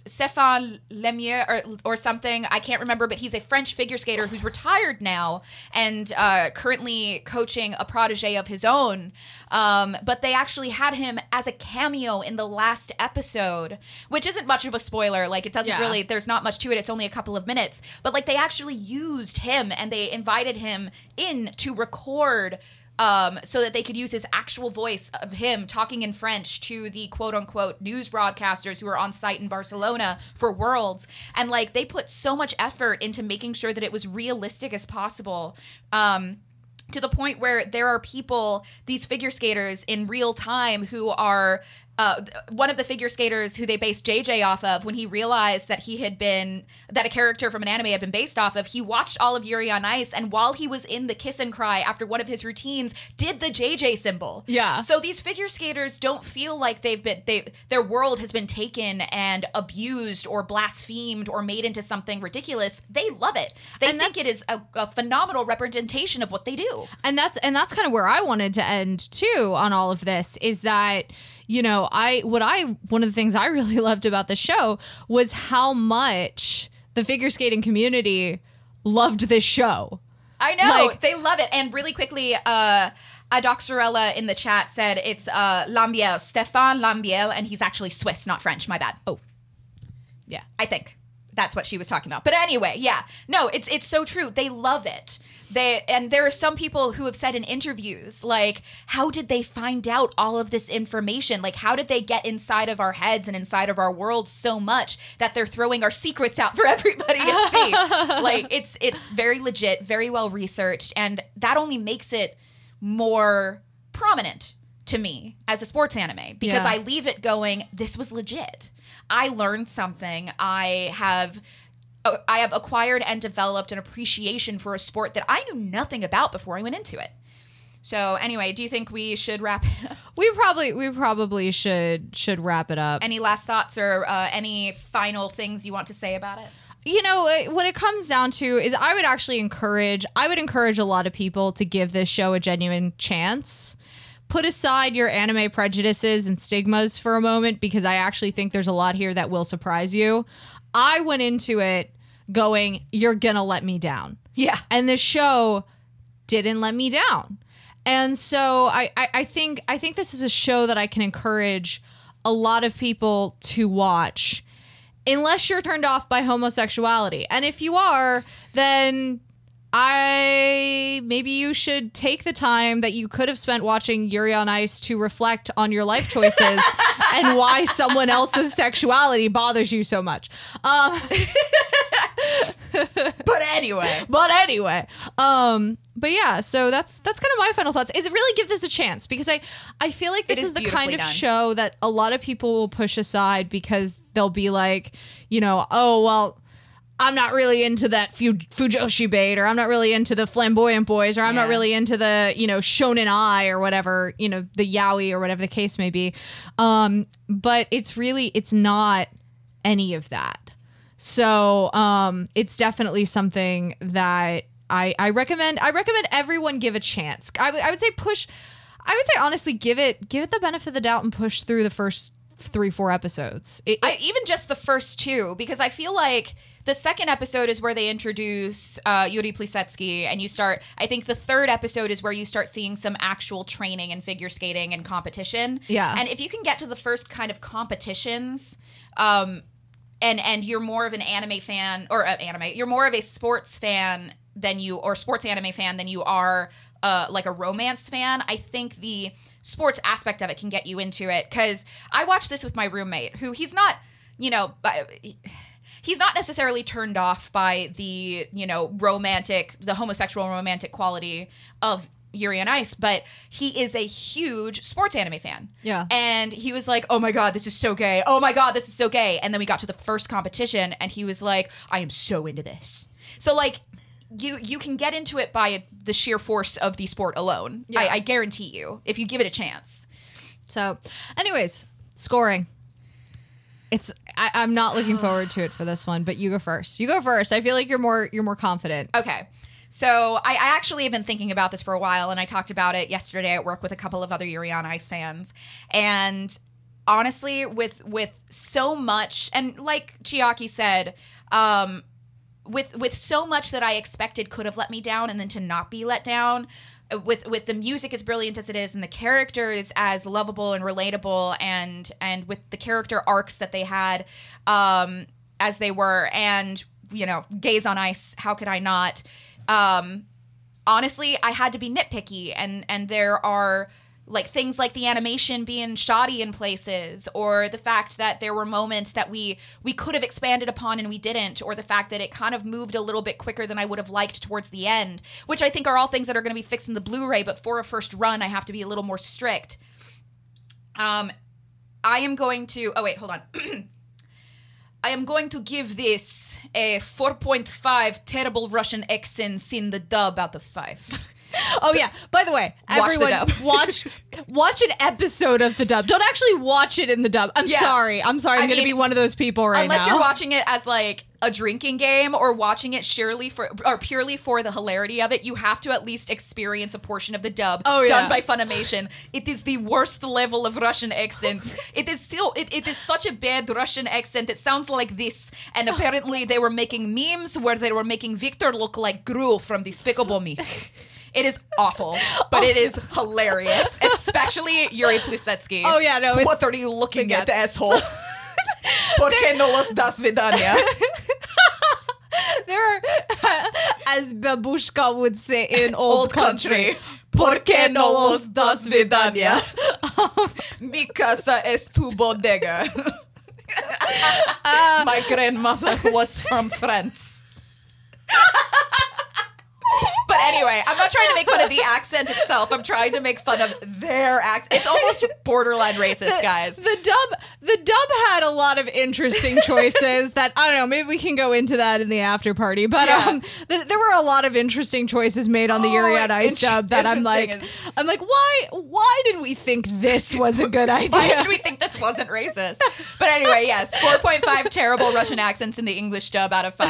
Stefan Lemieux or, or something. I can't remember, but he's a French figure skater who's retired now and uh, currently coaching a protege of his own. Um, but they actually had him as a cameo in the last episode, which isn't much of a spoiler. Like, it doesn't
Yeah.
really, there's not much to it. It's only a couple of minutes. But like, they actually used him and they invited him in to record um, so that they could use his actual voice of him talking in French to the quote unquote news broadcasters who are on site in Barcelona for Worlds. And like they put so much effort into making sure that it was realistic as possible. Um, to the point where there are people, these figure skaters in real time, who are uh, one of the figure skaters who they based JJ off of. When he realized that he had been that a character from an anime had been based off of, he watched all of Yuri on Ice, and while he was in the kiss and cry after one of his routines, did the JJ symbol.
Yeah.
So these figure skaters don't feel like they've been they their world has been taken and abused or blasphemed or made into something ridiculous. They love it. They
And
think it is a, a phenomenal representation of what they do.
and that's and that's kind of where I wanted to end too on all of this is that you know I what I one of the things I really loved about the show was how much the figure skating community loved this show.
I know
Like-
they love it. And really quickly, uh, Adoxarella in the chat said it's uh, Lambiel, Stefan Lambiel, and he's actually Swiss, not French. My bad.
Oh, yeah.
I think that's what she was talking about. But anyway, yeah, no, it's it's so true. They love it. They and there are some people who have said in interviews like, how did they find out all of this information? Like, how did they get inside of our heads and inside of our world so much that they're throwing our secrets out for everybody to see? like, it's it's very legit, very well researched, and that only makes it more prominent to me as a sports anime because
Yeah.
I leave it going, this was legit. I learned something. I have I have acquired and developed an appreciation for a sport that I knew nothing about before I went into it. So anyway, do you think we should wrap it up?
We probably we probably should should wrap it up.
Any last thoughts or uh, any final things you want to say about it?
you know uh, what it comes down to is i would actually encourage i would encourage a lot of people to give this show a genuine chance put aside your anime prejudices and stigmas for a moment because i actually think there's a lot here that will surprise you i went into it going you're gonna let me down
Yeah.
and the show didn't let me down and so I, I i think i think this is a show that i can encourage a lot of people to watch unless you're turned off by homosexuality. And if you are, then I maybe you should take the time that you could have spent watching Yuri on Ice to reflect on your life choices and why someone else's sexuality bothers you so much. Um,
But anyway,
but anyway, um, but yeah, so that's that's kind of my final thoughts. Is it really give this a chance because I I feel like this
is
is, the kind of
done.
show that a lot of people will push aside because they'll be like, you know, oh well. I'm not really into that fu- Fujoshi bait, or I'm not really into the flamboyant boys, or I'm not really into the, you know, shonen ai or whatever, you know, the yaoi or whatever the case may be. Um, but it's really, it's not any of that. So um, it's definitely something that I, I recommend. I recommend everyone give a chance. I would- say push. I would say honestly, give it give it the benefit of the doubt and push through the first three four episodes. It,
I, even just the first two, because I feel like the second episode is where they introduce uh, Yuri Plisetsky, and you start. I think the third episode is where you start seeing some actual training and figure skating and competition.
Yeah.
and if you can get to the first kind of competitions, um, and and you're more of an anime fan or uh, anime, you're more of a sports fan than you or sports anime fan than you are uh, like a romance fan. I think the sports aspect of it can get you into it because I watched this with my roommate, who he's not you know, by, he's not necessarily turned off by the, you know, romantic, the homosexual romantic quality of Yuri on Ice, but he is a huge sports anime fan.
Yeah.
And he was like, oh my God, this is so gay. Oh my God, this is so gay. And then we got to the first competition and he was like, I am so into this. So, like, you you can get into it by the sheer force of the sport alone. I, I guarantee you, if you give it a chance.
So, anyways, scoring. It's I, I'm not looking forward to it for this one, but you go first. You go first. I feel like you're more you're more confident.
Okay. So I, I actually have been thinking about this for a while, and I talked about it yesterday at work with a couple of other Yuri on Ice fans. And honestly, with with so much, and like Chiaki said, um, with with so much that I expected could have let me down, and then to not be let down. With with the music as brilliant as it is, and the characters as lovable and relatable, and and with the character arcs that they had, um, as they were, and you know, gaze on ice. How could I not? Um, honestly, I had to be nitpicky, and and there are like things like the animation being shoddy in places or the fact that there were moments that we we could have expanded upon and we didn't or the fact that it kind of moved a little bit quicker than I would have liked towards the end which I think are all things that are going to be fixed in the Blu-ray but for a first run I have to be a little more strict. Um I am going to oh wait hold on. I am going to give this a 4.5 terrible Russian accents in the dub out of 5
Oh yeah. By the way,
Watch
everyone watch watch an episode of the dub. Don't actually watch it in the dub. I'm
Yeah.
sorry. I'm sorry. I'm
I
going to
mean,
be one of those people right
Unless
now.
you're watching it as like a drinking game or watching it surely for or purely for the hilarity of it, you have to at least experience a portion of the dub
Oh,
done
yeah.
by Funimation. It is the worst level of Russian accents. it is still it, it is such a bad Russian accent. It sounds like this. And apparently they were making memes where they were making Victor look like Gru from Despicable Me. It is awful, but it is hilarious, especially Yuri Plisetsky.
Oh, yeah, no,
What are you looking at, asshole? ¿Por qué no los das vidania?
there are as Babushka would say in old,
Old country. ¿Por qué no los das vidania? Mi casa es tu bodega. Ah. My grandmother was from France. But anyway, I'm not trying to make fun of the accent itself. I'm trying to make fun of their accent. It's almost borderline racist, guys.
The dub the dub had a lot of interesting choices that I don't know, maybe we can go into that in the after party. But
Yeah.
um th- there were a lot of interesting choices made on the
Oh,
on Ice dub that I'm like
interesting
I'm like why why did we think this was a good idea?
Why did we think this wasn't racist? But anyway, yes, 4.5 terrible Russian accents in the English dub out of 5.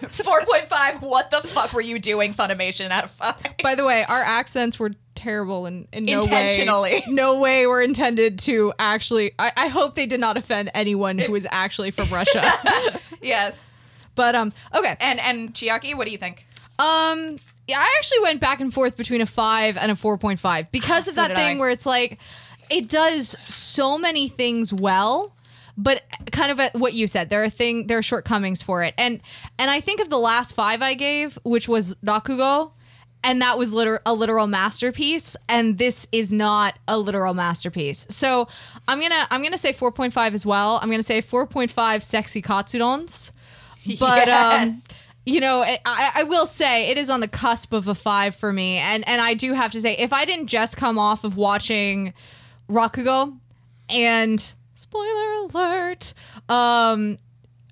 4.5, what the fuck were you doing, Funimation, out of 5?
By the way, our accents were terrible and in no
Intentionally.
way, no way were intended to actually. I, I hope they did not offend anyone who is actually from Russia.
yes.
but um, okay.
And and Chiaki, what do you think?
Um, yeah, I actually went back and forth between a five and a four point five because of
So
that thing
I.
where it's like it does so many things well. But kind of at what you said, there are thing there are shortcomings for it, and and I think of the last five I gave, which was Rakugo, and that was liter- a literal masterpiece, and this is not a literal masterpiece. So I'm gonna I'm gonna say 4.5 as well. I'm gonna say 4.5 sexy katsudons, but um you know, I, I will say it is on the cusp of a five for me, and and I do have to say, if I didn't just come off of watching Rakugo, and spoiler alert, um,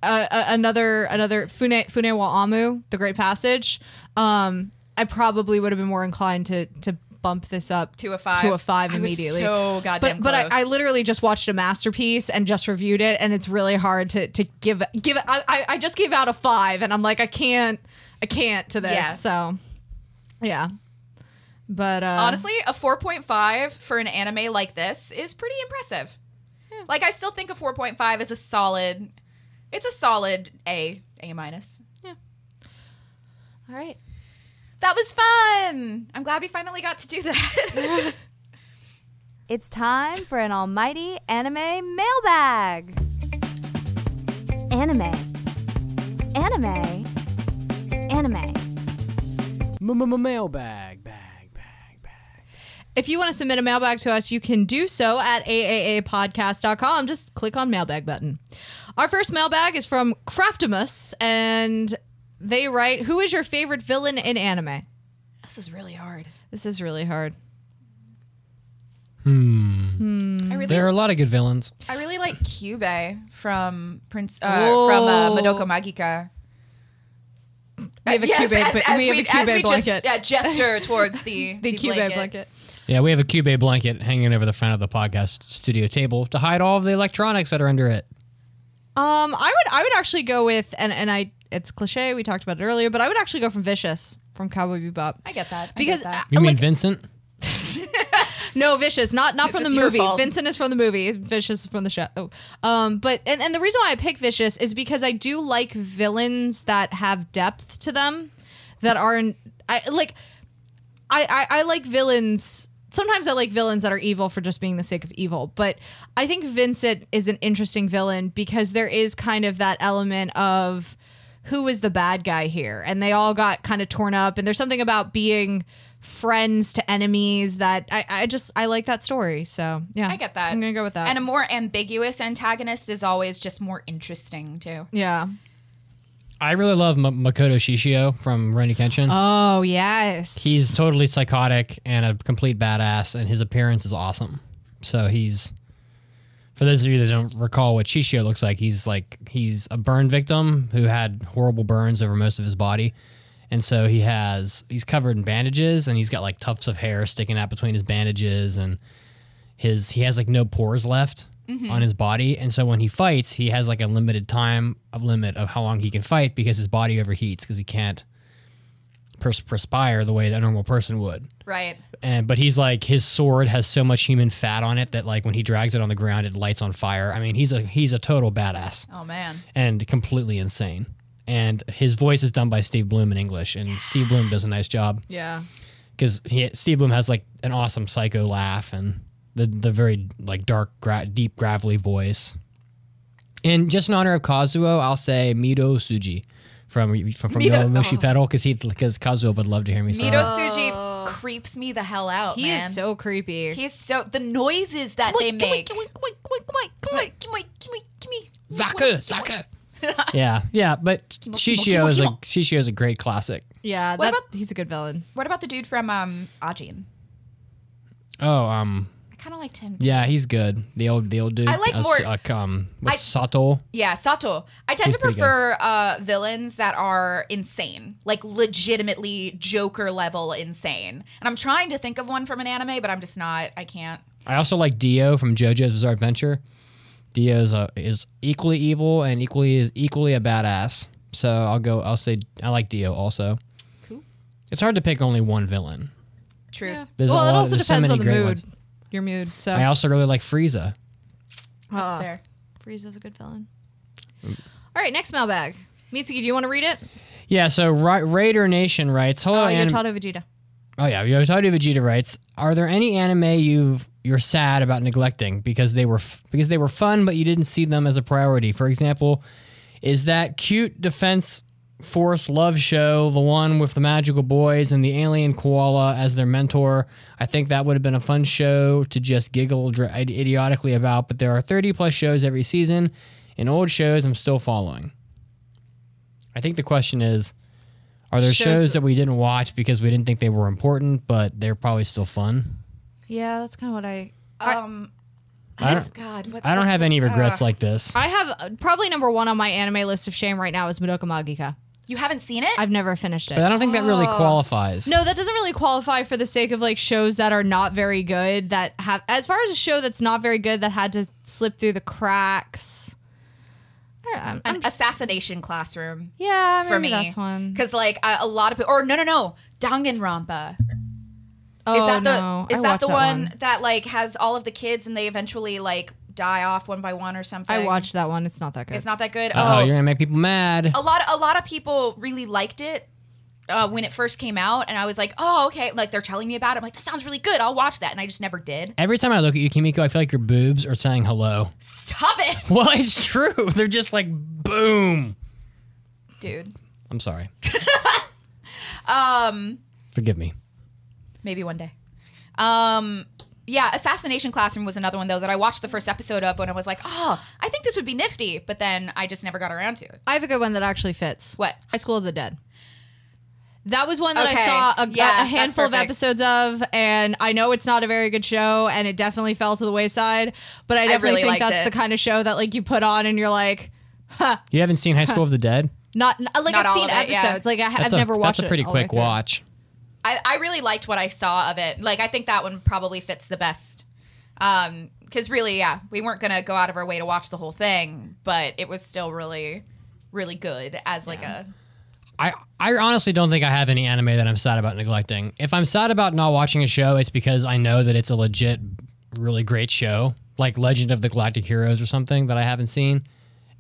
uh, uh, another another Fune Fune wo Amu, the Great Passage, um, I probably would have been more inclined to to bump this up
To a five.
to a five
I was
immediately.
so goddamn
but but I. I literally just watched a masterpiece and just reviewed it, and it's really hard to to give give. I, I- I just gave out a five, and I'm like, I can't, I can't to this.
Yeah.
So, yeah. But uh,
Honestly, a 4.5 for an anime like this is pretty impressive. Like I still think a 4.5 is a solid it's a solid A, A minus. Yeah.
All right.
That was fun. I'm glad we finally got to do that.
It's time for an almighty anime mailbag. Anime. Anime. Anime.
Mailbag, bag, bag, bag.
If you want to submit a mailbag to us, you can do so at aaapodcast.com. Just click on mailbag button. Our first mailbag is from Craftimus, and they write, Who is your favorite villain in anime?
This is really hard.
This is really hard.
I really,
There are a lot of good villains.
I really like Kyubey from Prince uh, from uh, Madoka Magica.
We have a
yes,
Kyubey-
as, as
we have a
we, as
blanket.
just uh, gesture towards the
The Cube blanket.
Yeah, we have a Cube blanket hanging over the front of the podcast studio table to hide all of the electronics that are under it.
Um, I would I would actually go with and and I it's cliche. We talked about it earlier, but I would actually go from Vicious from Cowboy Bebop.
I get that. I
Because
get that.
You mean
like-
Vincent?
No, Vicious, not not
This
from the movie. Vincent is from the movie. Vicious is from the show. Oh. Um, but and, and the reason why I pick Vicious is because I do like villains that have depth to them, that aren't I like. I I, I like villains. Sometimes I like villains that are evil for just being the sake of evil, but I think Vincent is an interesting villain because there is kind of that element of who is the bad guy here, and they all got kind of torn up, and there's something about being friends to enemies that I, I just I like that story. So yeah,
I get that.
I'm gonna go with that.
And a more ambiguous antagonist is always just more interesting too.
yeah.
I really love M- Makoto Shishio from Rurouni Kenshin.
Oh yes.
He's totally psychotic and a complete badass, and his appearance is awesome. So he's, for those of you that don't recall what Shishio looks like, he's like he's a burn victim who had horrible burns over most of his body, and so he has he's covered in bandages and he's got like tufts of hair sticking out between his bandages, and his he has like no pores left on his body, and so when he fights, he has like a limited time of limit of how long he can fight because his body overheats because he can't pers- perspire the way that a normal person would.
Right.
And but he's like his sword has so much human fat on it that like when he drags it on the ground, it lights on fire. I mean, he's a he's a total badass
Oh man.
and completely insane. And his voice is done by Steve Blum in English, and Steve Blum does a nice job
yeah.
because Steve Blum has like an awesome psycho laugh and the the very like dark, gra- deep, gravelly voice. And just in honor of Kazuo, I'll say Midousuji from from, from
Mito-
Yowamushi
oh.
Pedal because he because Kazuo would love to hear me say
Mito
that.
Suji creeps me the hell out,
He
man.
is so creepy.
He's so the noises that they make.
Zaku, Zaku. yeah, yeah, but Shishio is a Shishio is a great classic.
yeah,
What
that,
about-
he's a good villain.
What about the dude from um Ajin?
Oh, um,
I kind of liked him. Too.
yeah, he's good. The old the old dude.
I like
Uh,
more-
Like, um,
I-
Sato?
Yeah, Sato. I tend
He's
to prefer uh, villains that are insane, like legitimately Joker level insane. And I'm trying to think of one from an anime, but I'm just not. I can't.
I also like Dio from JoJo's Bizarre Adventure. Dio is, a, is equally evil and equally is equally a badass. So I'll go. I'll say I like Dio also.
Cool.
It's hard to pick only one villain.
Truth.
There's
well, it also
there's so
depends on the mood.
ones.
Your mood. So
I also really like Frieza.
That's
Ah.
fair.
Frieza's a good villain. All right, next mailbag. Mitsugi, do you want to read it?
Yeah. So Ra- Raider Nation writes, "Hello,
Oh,
anim-
Yotaro Vegeta.
Oh yeah, Yotaro Vegeta writes, "Are there any anime you've you're sad about neglecting because they were f- because they were fun but you didn't see them as a priority? For example, is that cute Defense Force love show the one with the magical boys and the alien koala as their mentor? I think that would have been a fun show to just giggle dr- idiotically about. But there are 30 plus shows every season, and old shows I'm still following. I think the question is." Are there
Shows-
shows that we didn't watch because we didn't think they were important, but they're probably still fun?
Yeah, that's kind of what I.
Um,
I
this
don't,
God. What,
I don't
what's
have
the-
any regrets
uh,
like this.
I have uh, probably number one on my anime list of shame right now is Madoka Magica.
You haven't seen it?
I've never finished it.
But I don't think that really oh. qualifies.
No, that doesn't really qualify for the sake of like shows that are not very good that have as far as a show that's not very good that had to slip through the cracks. I don't- I'm- I'm-
An assassination classroom.
yeah,
for me,
that's one.
because like a, a lot of people, or no, no, no, Danganronpa.
Oh
is that the
no,
is
I
that
watched
the one,
one.
that like has all of the kids and they eventually like die off one by one or something?
I watched that one. It's not that good.
It's not that good.
Oh,
oh,
you're gonna make people mad.
a lot a lot of people really liked it uh, when it first came out, and I was like, oh okay, like they're telling me about it. I'm like, that sounds really good. I'll watch that, and I just never did.
Every time I look at you, Kimiko, I feel like your boobs are saying hello.
Stop it,
Well, it's true. They're just like boom.
dude.
I'm sorry.
Um,
Forgive me.
maybe one day. Um, yeah, Assassination Classroom was another one though that I watched the first episode of when I was like, oh, I think this would be nifty, but then I just never got around to it.
I have a good one that actually fits.
What?
High School of the Dead. That was one that I saw a,
Yeah,
a handful of episodes of, and I know it's not a very good show, and it definitely fell to the wayside. But I definitely
really
think that's
it.
the kind of show that like you put on and you're like,
You haven't seen High School of the Dead?
not like
Not
I've
all
seen
of it, yeah.
episodes, like I, I've
a,
never watched
That's a pretty
all the way
quick
through.
watch.
I, I really liked what I saw of it. Like, I think that one probably fits the best. Um, because really, yeah, we weren't gonna go out of our way to watch the whole thing, but it was still really, really good as like a.
I, I honestly don't think I have any anime that I'm sad about neglecting. If I'm sad about not watching a show, it's because I know that it's a legit, really great show, like Legend of the Galactic Heroes or something that I haven't seen.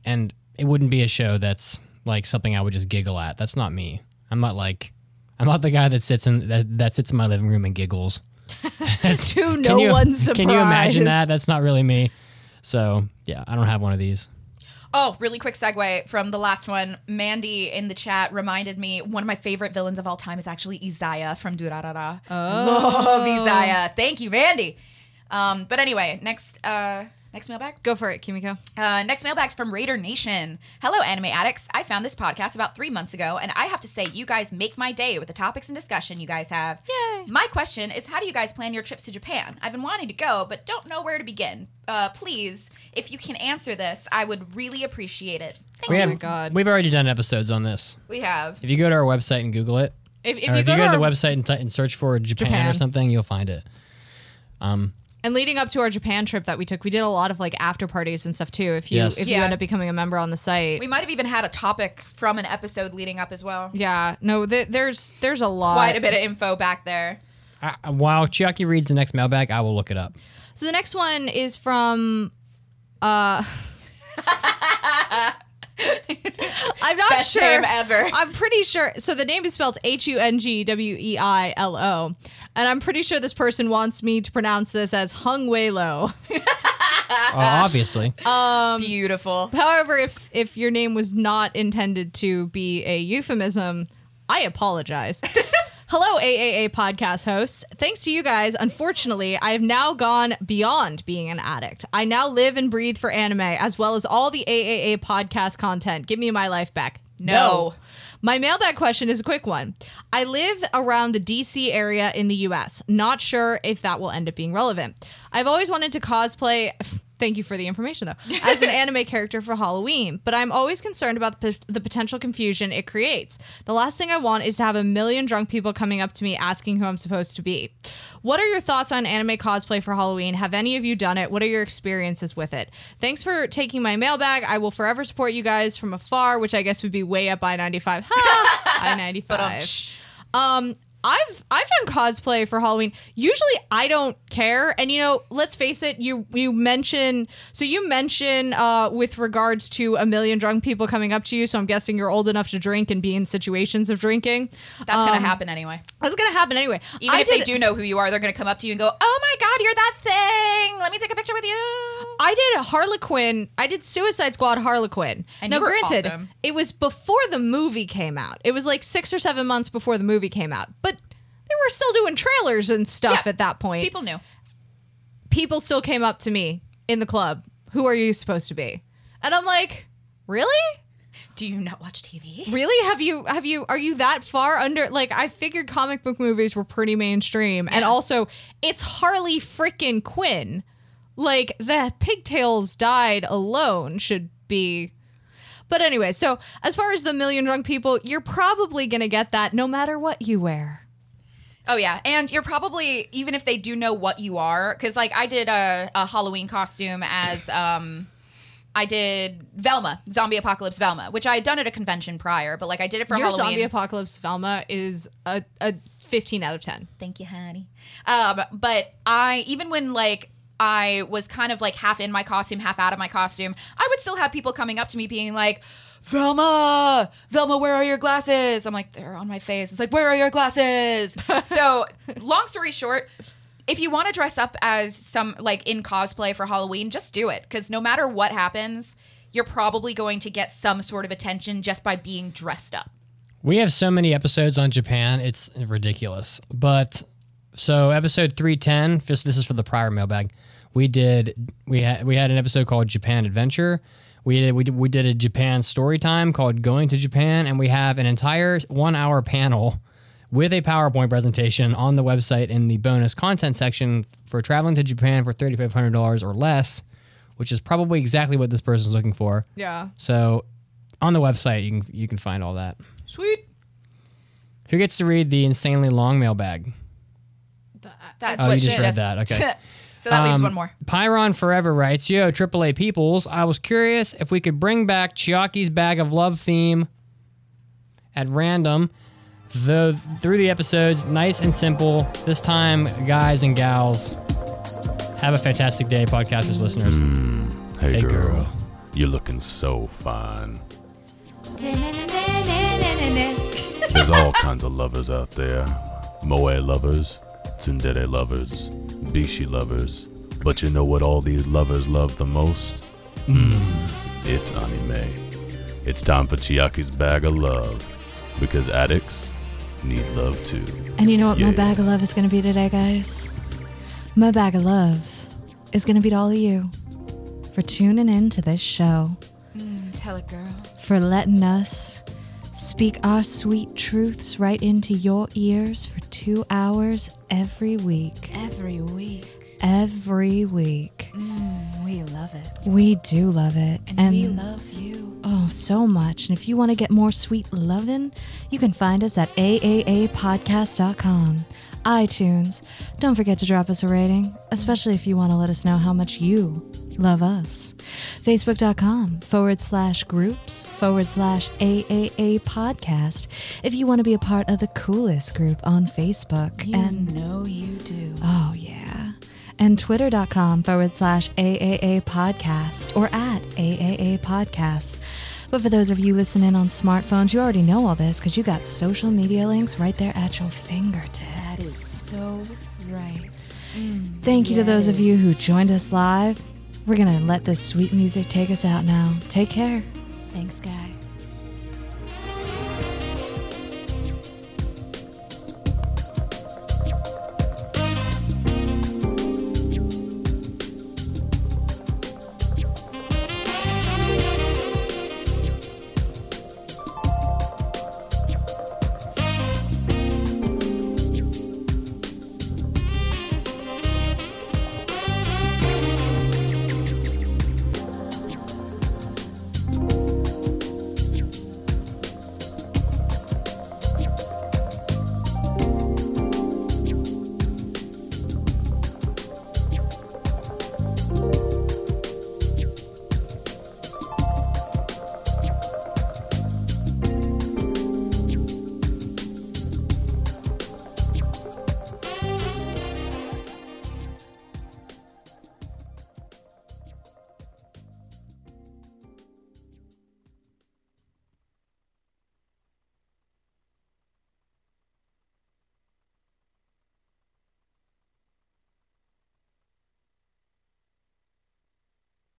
And it wouldn't be a show that's like something I would just giggle at. That's not me. I'm not like, I'm not the guy that sits in that, that sits in my living room and giggles.
To no
can you,
one's surprise.
Can you imagine that? That's not really me. So yeah, I don't have one of these.
Oh, really quick segue from the last one. Mandy in the chat reminded me one of my favorite villains of all time is actually Izaya from Durarara. Oh. Love Izaya. Thank you, Mandy. Um, but anyway, next uh, next mailbag.
Go for it, Kimiko.
Uh, next mailbag's from Raider Nation. Hello, anime addicts. I found this podcast about three months ago, and I have to say, you guys make my day with the topics and discussion you guys have.
Yay.
My question is, how do you guys plan your trips to Japan? I've been wanting to go, but don't know where to begin. Uh, please, if you can answer this, I would really appreciate it. Thank
We
you.
have,
God.
We've already done episodes on this.
We have.
If you go to our website and Google it,
If, if you
if
go,
you go
to
to the
our-
website and, t- and search for Japan,
Japan.
or something, you'll find it.
And leading up to our Japan trip that we took, we did a lot of like after parties and stuff too. If you
Yes.
if you
Yeah.
end up becoming a member on the site,
We might have even had a topic from an episode leading up as well.
yeah, no, th- there's there's a lot.
Quite a bit of info back there.
I, while Chiaki reads the next mailbag, I will look it up.
So the next one is from. uh I'm not
Best
sure.
name ever.
I'm pretty sure. So the name is spelled H U N G W E I L O, and I'm pretty sure this person wants me to pronounce this as Hung Wei Lo.
Oh, obviously.
Um,
Beautiful.
However, if if your name was not intended to be a euphemism, I apologize. Hello, AAA podcast hosts. Thanks to you guys, unfortunately, I have now gone beyond being an addict. I now live and breathe for anime as well as all the AAA podcast content. Give me my life back.
No.
My mailbag question is a quick one. I live around the DC area in the US. Not sure if that will end up being relevant. I've always wanted to cosplay. Thank you for the information, though. As an anime character for Halloween, but I'm always concerned about the, p- the potential confusion it creates. The last thing I want is to have a million drunk people coming up to me asking who I'm supposed to be. What are your thoughts on anime cosplay for Halloween? Have any of you done it? What are your experiences with it? Thanks for taking my mailbag. I will forever support you guys from afar, which I guess would be way up I 95. I 95. Um, I've I've done cosplay for Halloween. Usually I don't care. And you know, let's face it, you you mention so you mention uh with regards to a million drunk people coming up to you, so I'm guessing you're old enough to drink and be in situations of drinking.
That's
Um,
gonna happen anyway.
That's gonna happen anyway.
Even
I
if they do know who you are, they're gonna come up to you and go, "Oh my God, you're that thing! Let me take a picture with you."
I did Harlequin. I did Suicide Squad Harlequin.
And
now, granted,
awesome.
it was before the movie came out. It was like six or seven months before the movie came out, but they were still doing trailers and stuff
Yeah,
at that point.
People knew.
people still came up to me in the club. Who are you supposed to be? And I'm like, really?
Do you not watch TV?
Really? Have you have you are you that far under like I figured comic book movies were pretty mainstream. And also it's Harley frickin' Quinn. Like the pigtails died alone should be But anyway, so as far as the million drunk people, you're probably going to get that no matter what you wear.
Oh yeah, and you're probably even if they do know what you are, because like I did a, a Halloween costume as um, I did Velma, Zombie Apocalypse Velma, which I had done at a convention prior, but like I did it for
Your
Halloween.
zombie apocalypse Velma is a, a 15 out of 10.
Thank you, honey. Um, but I even when like I was kind of like half in my costume, half out of my costume, I would still have people coming up to me being like, Velma, Velma, where are your glasses? I'm like, they're on my face. It's like, where are your glasses? so, long story short, if you want to dress up as some like in cosplay for Halloween, just do it. Because no matter what happens, you're probably going to get some sort of attention just by being dressed up.
We have so many episodes on Japan, it's ridiculous. But So episode 310, this, this is for the prior mailbag. We did we had we had an episode called Japan Adventure. We did we did, we did a Japan story time called Going to Japan and we have an entire 1-hour panel with a PowerPoint presentation on the website in the bonus content section for traveling to Japan for $3500 or less, which is probably exactly what this person's looking for.
Yeah.
So on the website you can you can find all that.
Sweet.
Who gets to read the insanely long mailbag?
That's uh,
Oh,
what
you just read that. Okay.
so that leaves
Um,
one more.
Pyron Forever writes, Yo, AAA peoples, I was curious if we could bring back Chiaki's Bag of Love theme at random. The, through the episodes, nice and simple. This time, guys and gals, have a fantastic day, podcasters, listeners.
Hey,
Hey,
girl,
girl.
you're looking so fine. There's all kinds of lovers out there. Moe lovers, tsundere lovers, bishi lovers. But you know what all these lovers love the most? Mmm, it's anime. It's time for Chiaki's bag of love. Because addicts need love too.
And you know what my bag of love is going to be today, guys? My bag of love is going to be to all of you for tuning in to this show, mm,
Tell it, girl.
for letting us speak our sweet truths right into your ears for two hours every week.
Every week.
Every week.
Mm, we love it.
We do love it.
And, we love you.
Oh, so much. And if you want to get more sweet lovin', you can find us at aaapodcast.com, iTunes. Don't forget to drop us a rating, especially if you want to let us know how much you love us. Facebook.com forward slash groups forward slash AAA podcast if you want to be a part of the coolest group on Facebook.
You
and
know you do.
Oh, yeah. And twitter.com forward slash AAA podcast or at AAA podcast. But for those of you listening on smartphones, you already know all this because you got social media links right there at your fingertips.
That is so right.
Mm, Thank you to those of you who joined us live. We're going to let this sweet music take us out now. Take care.
Thanks, guys.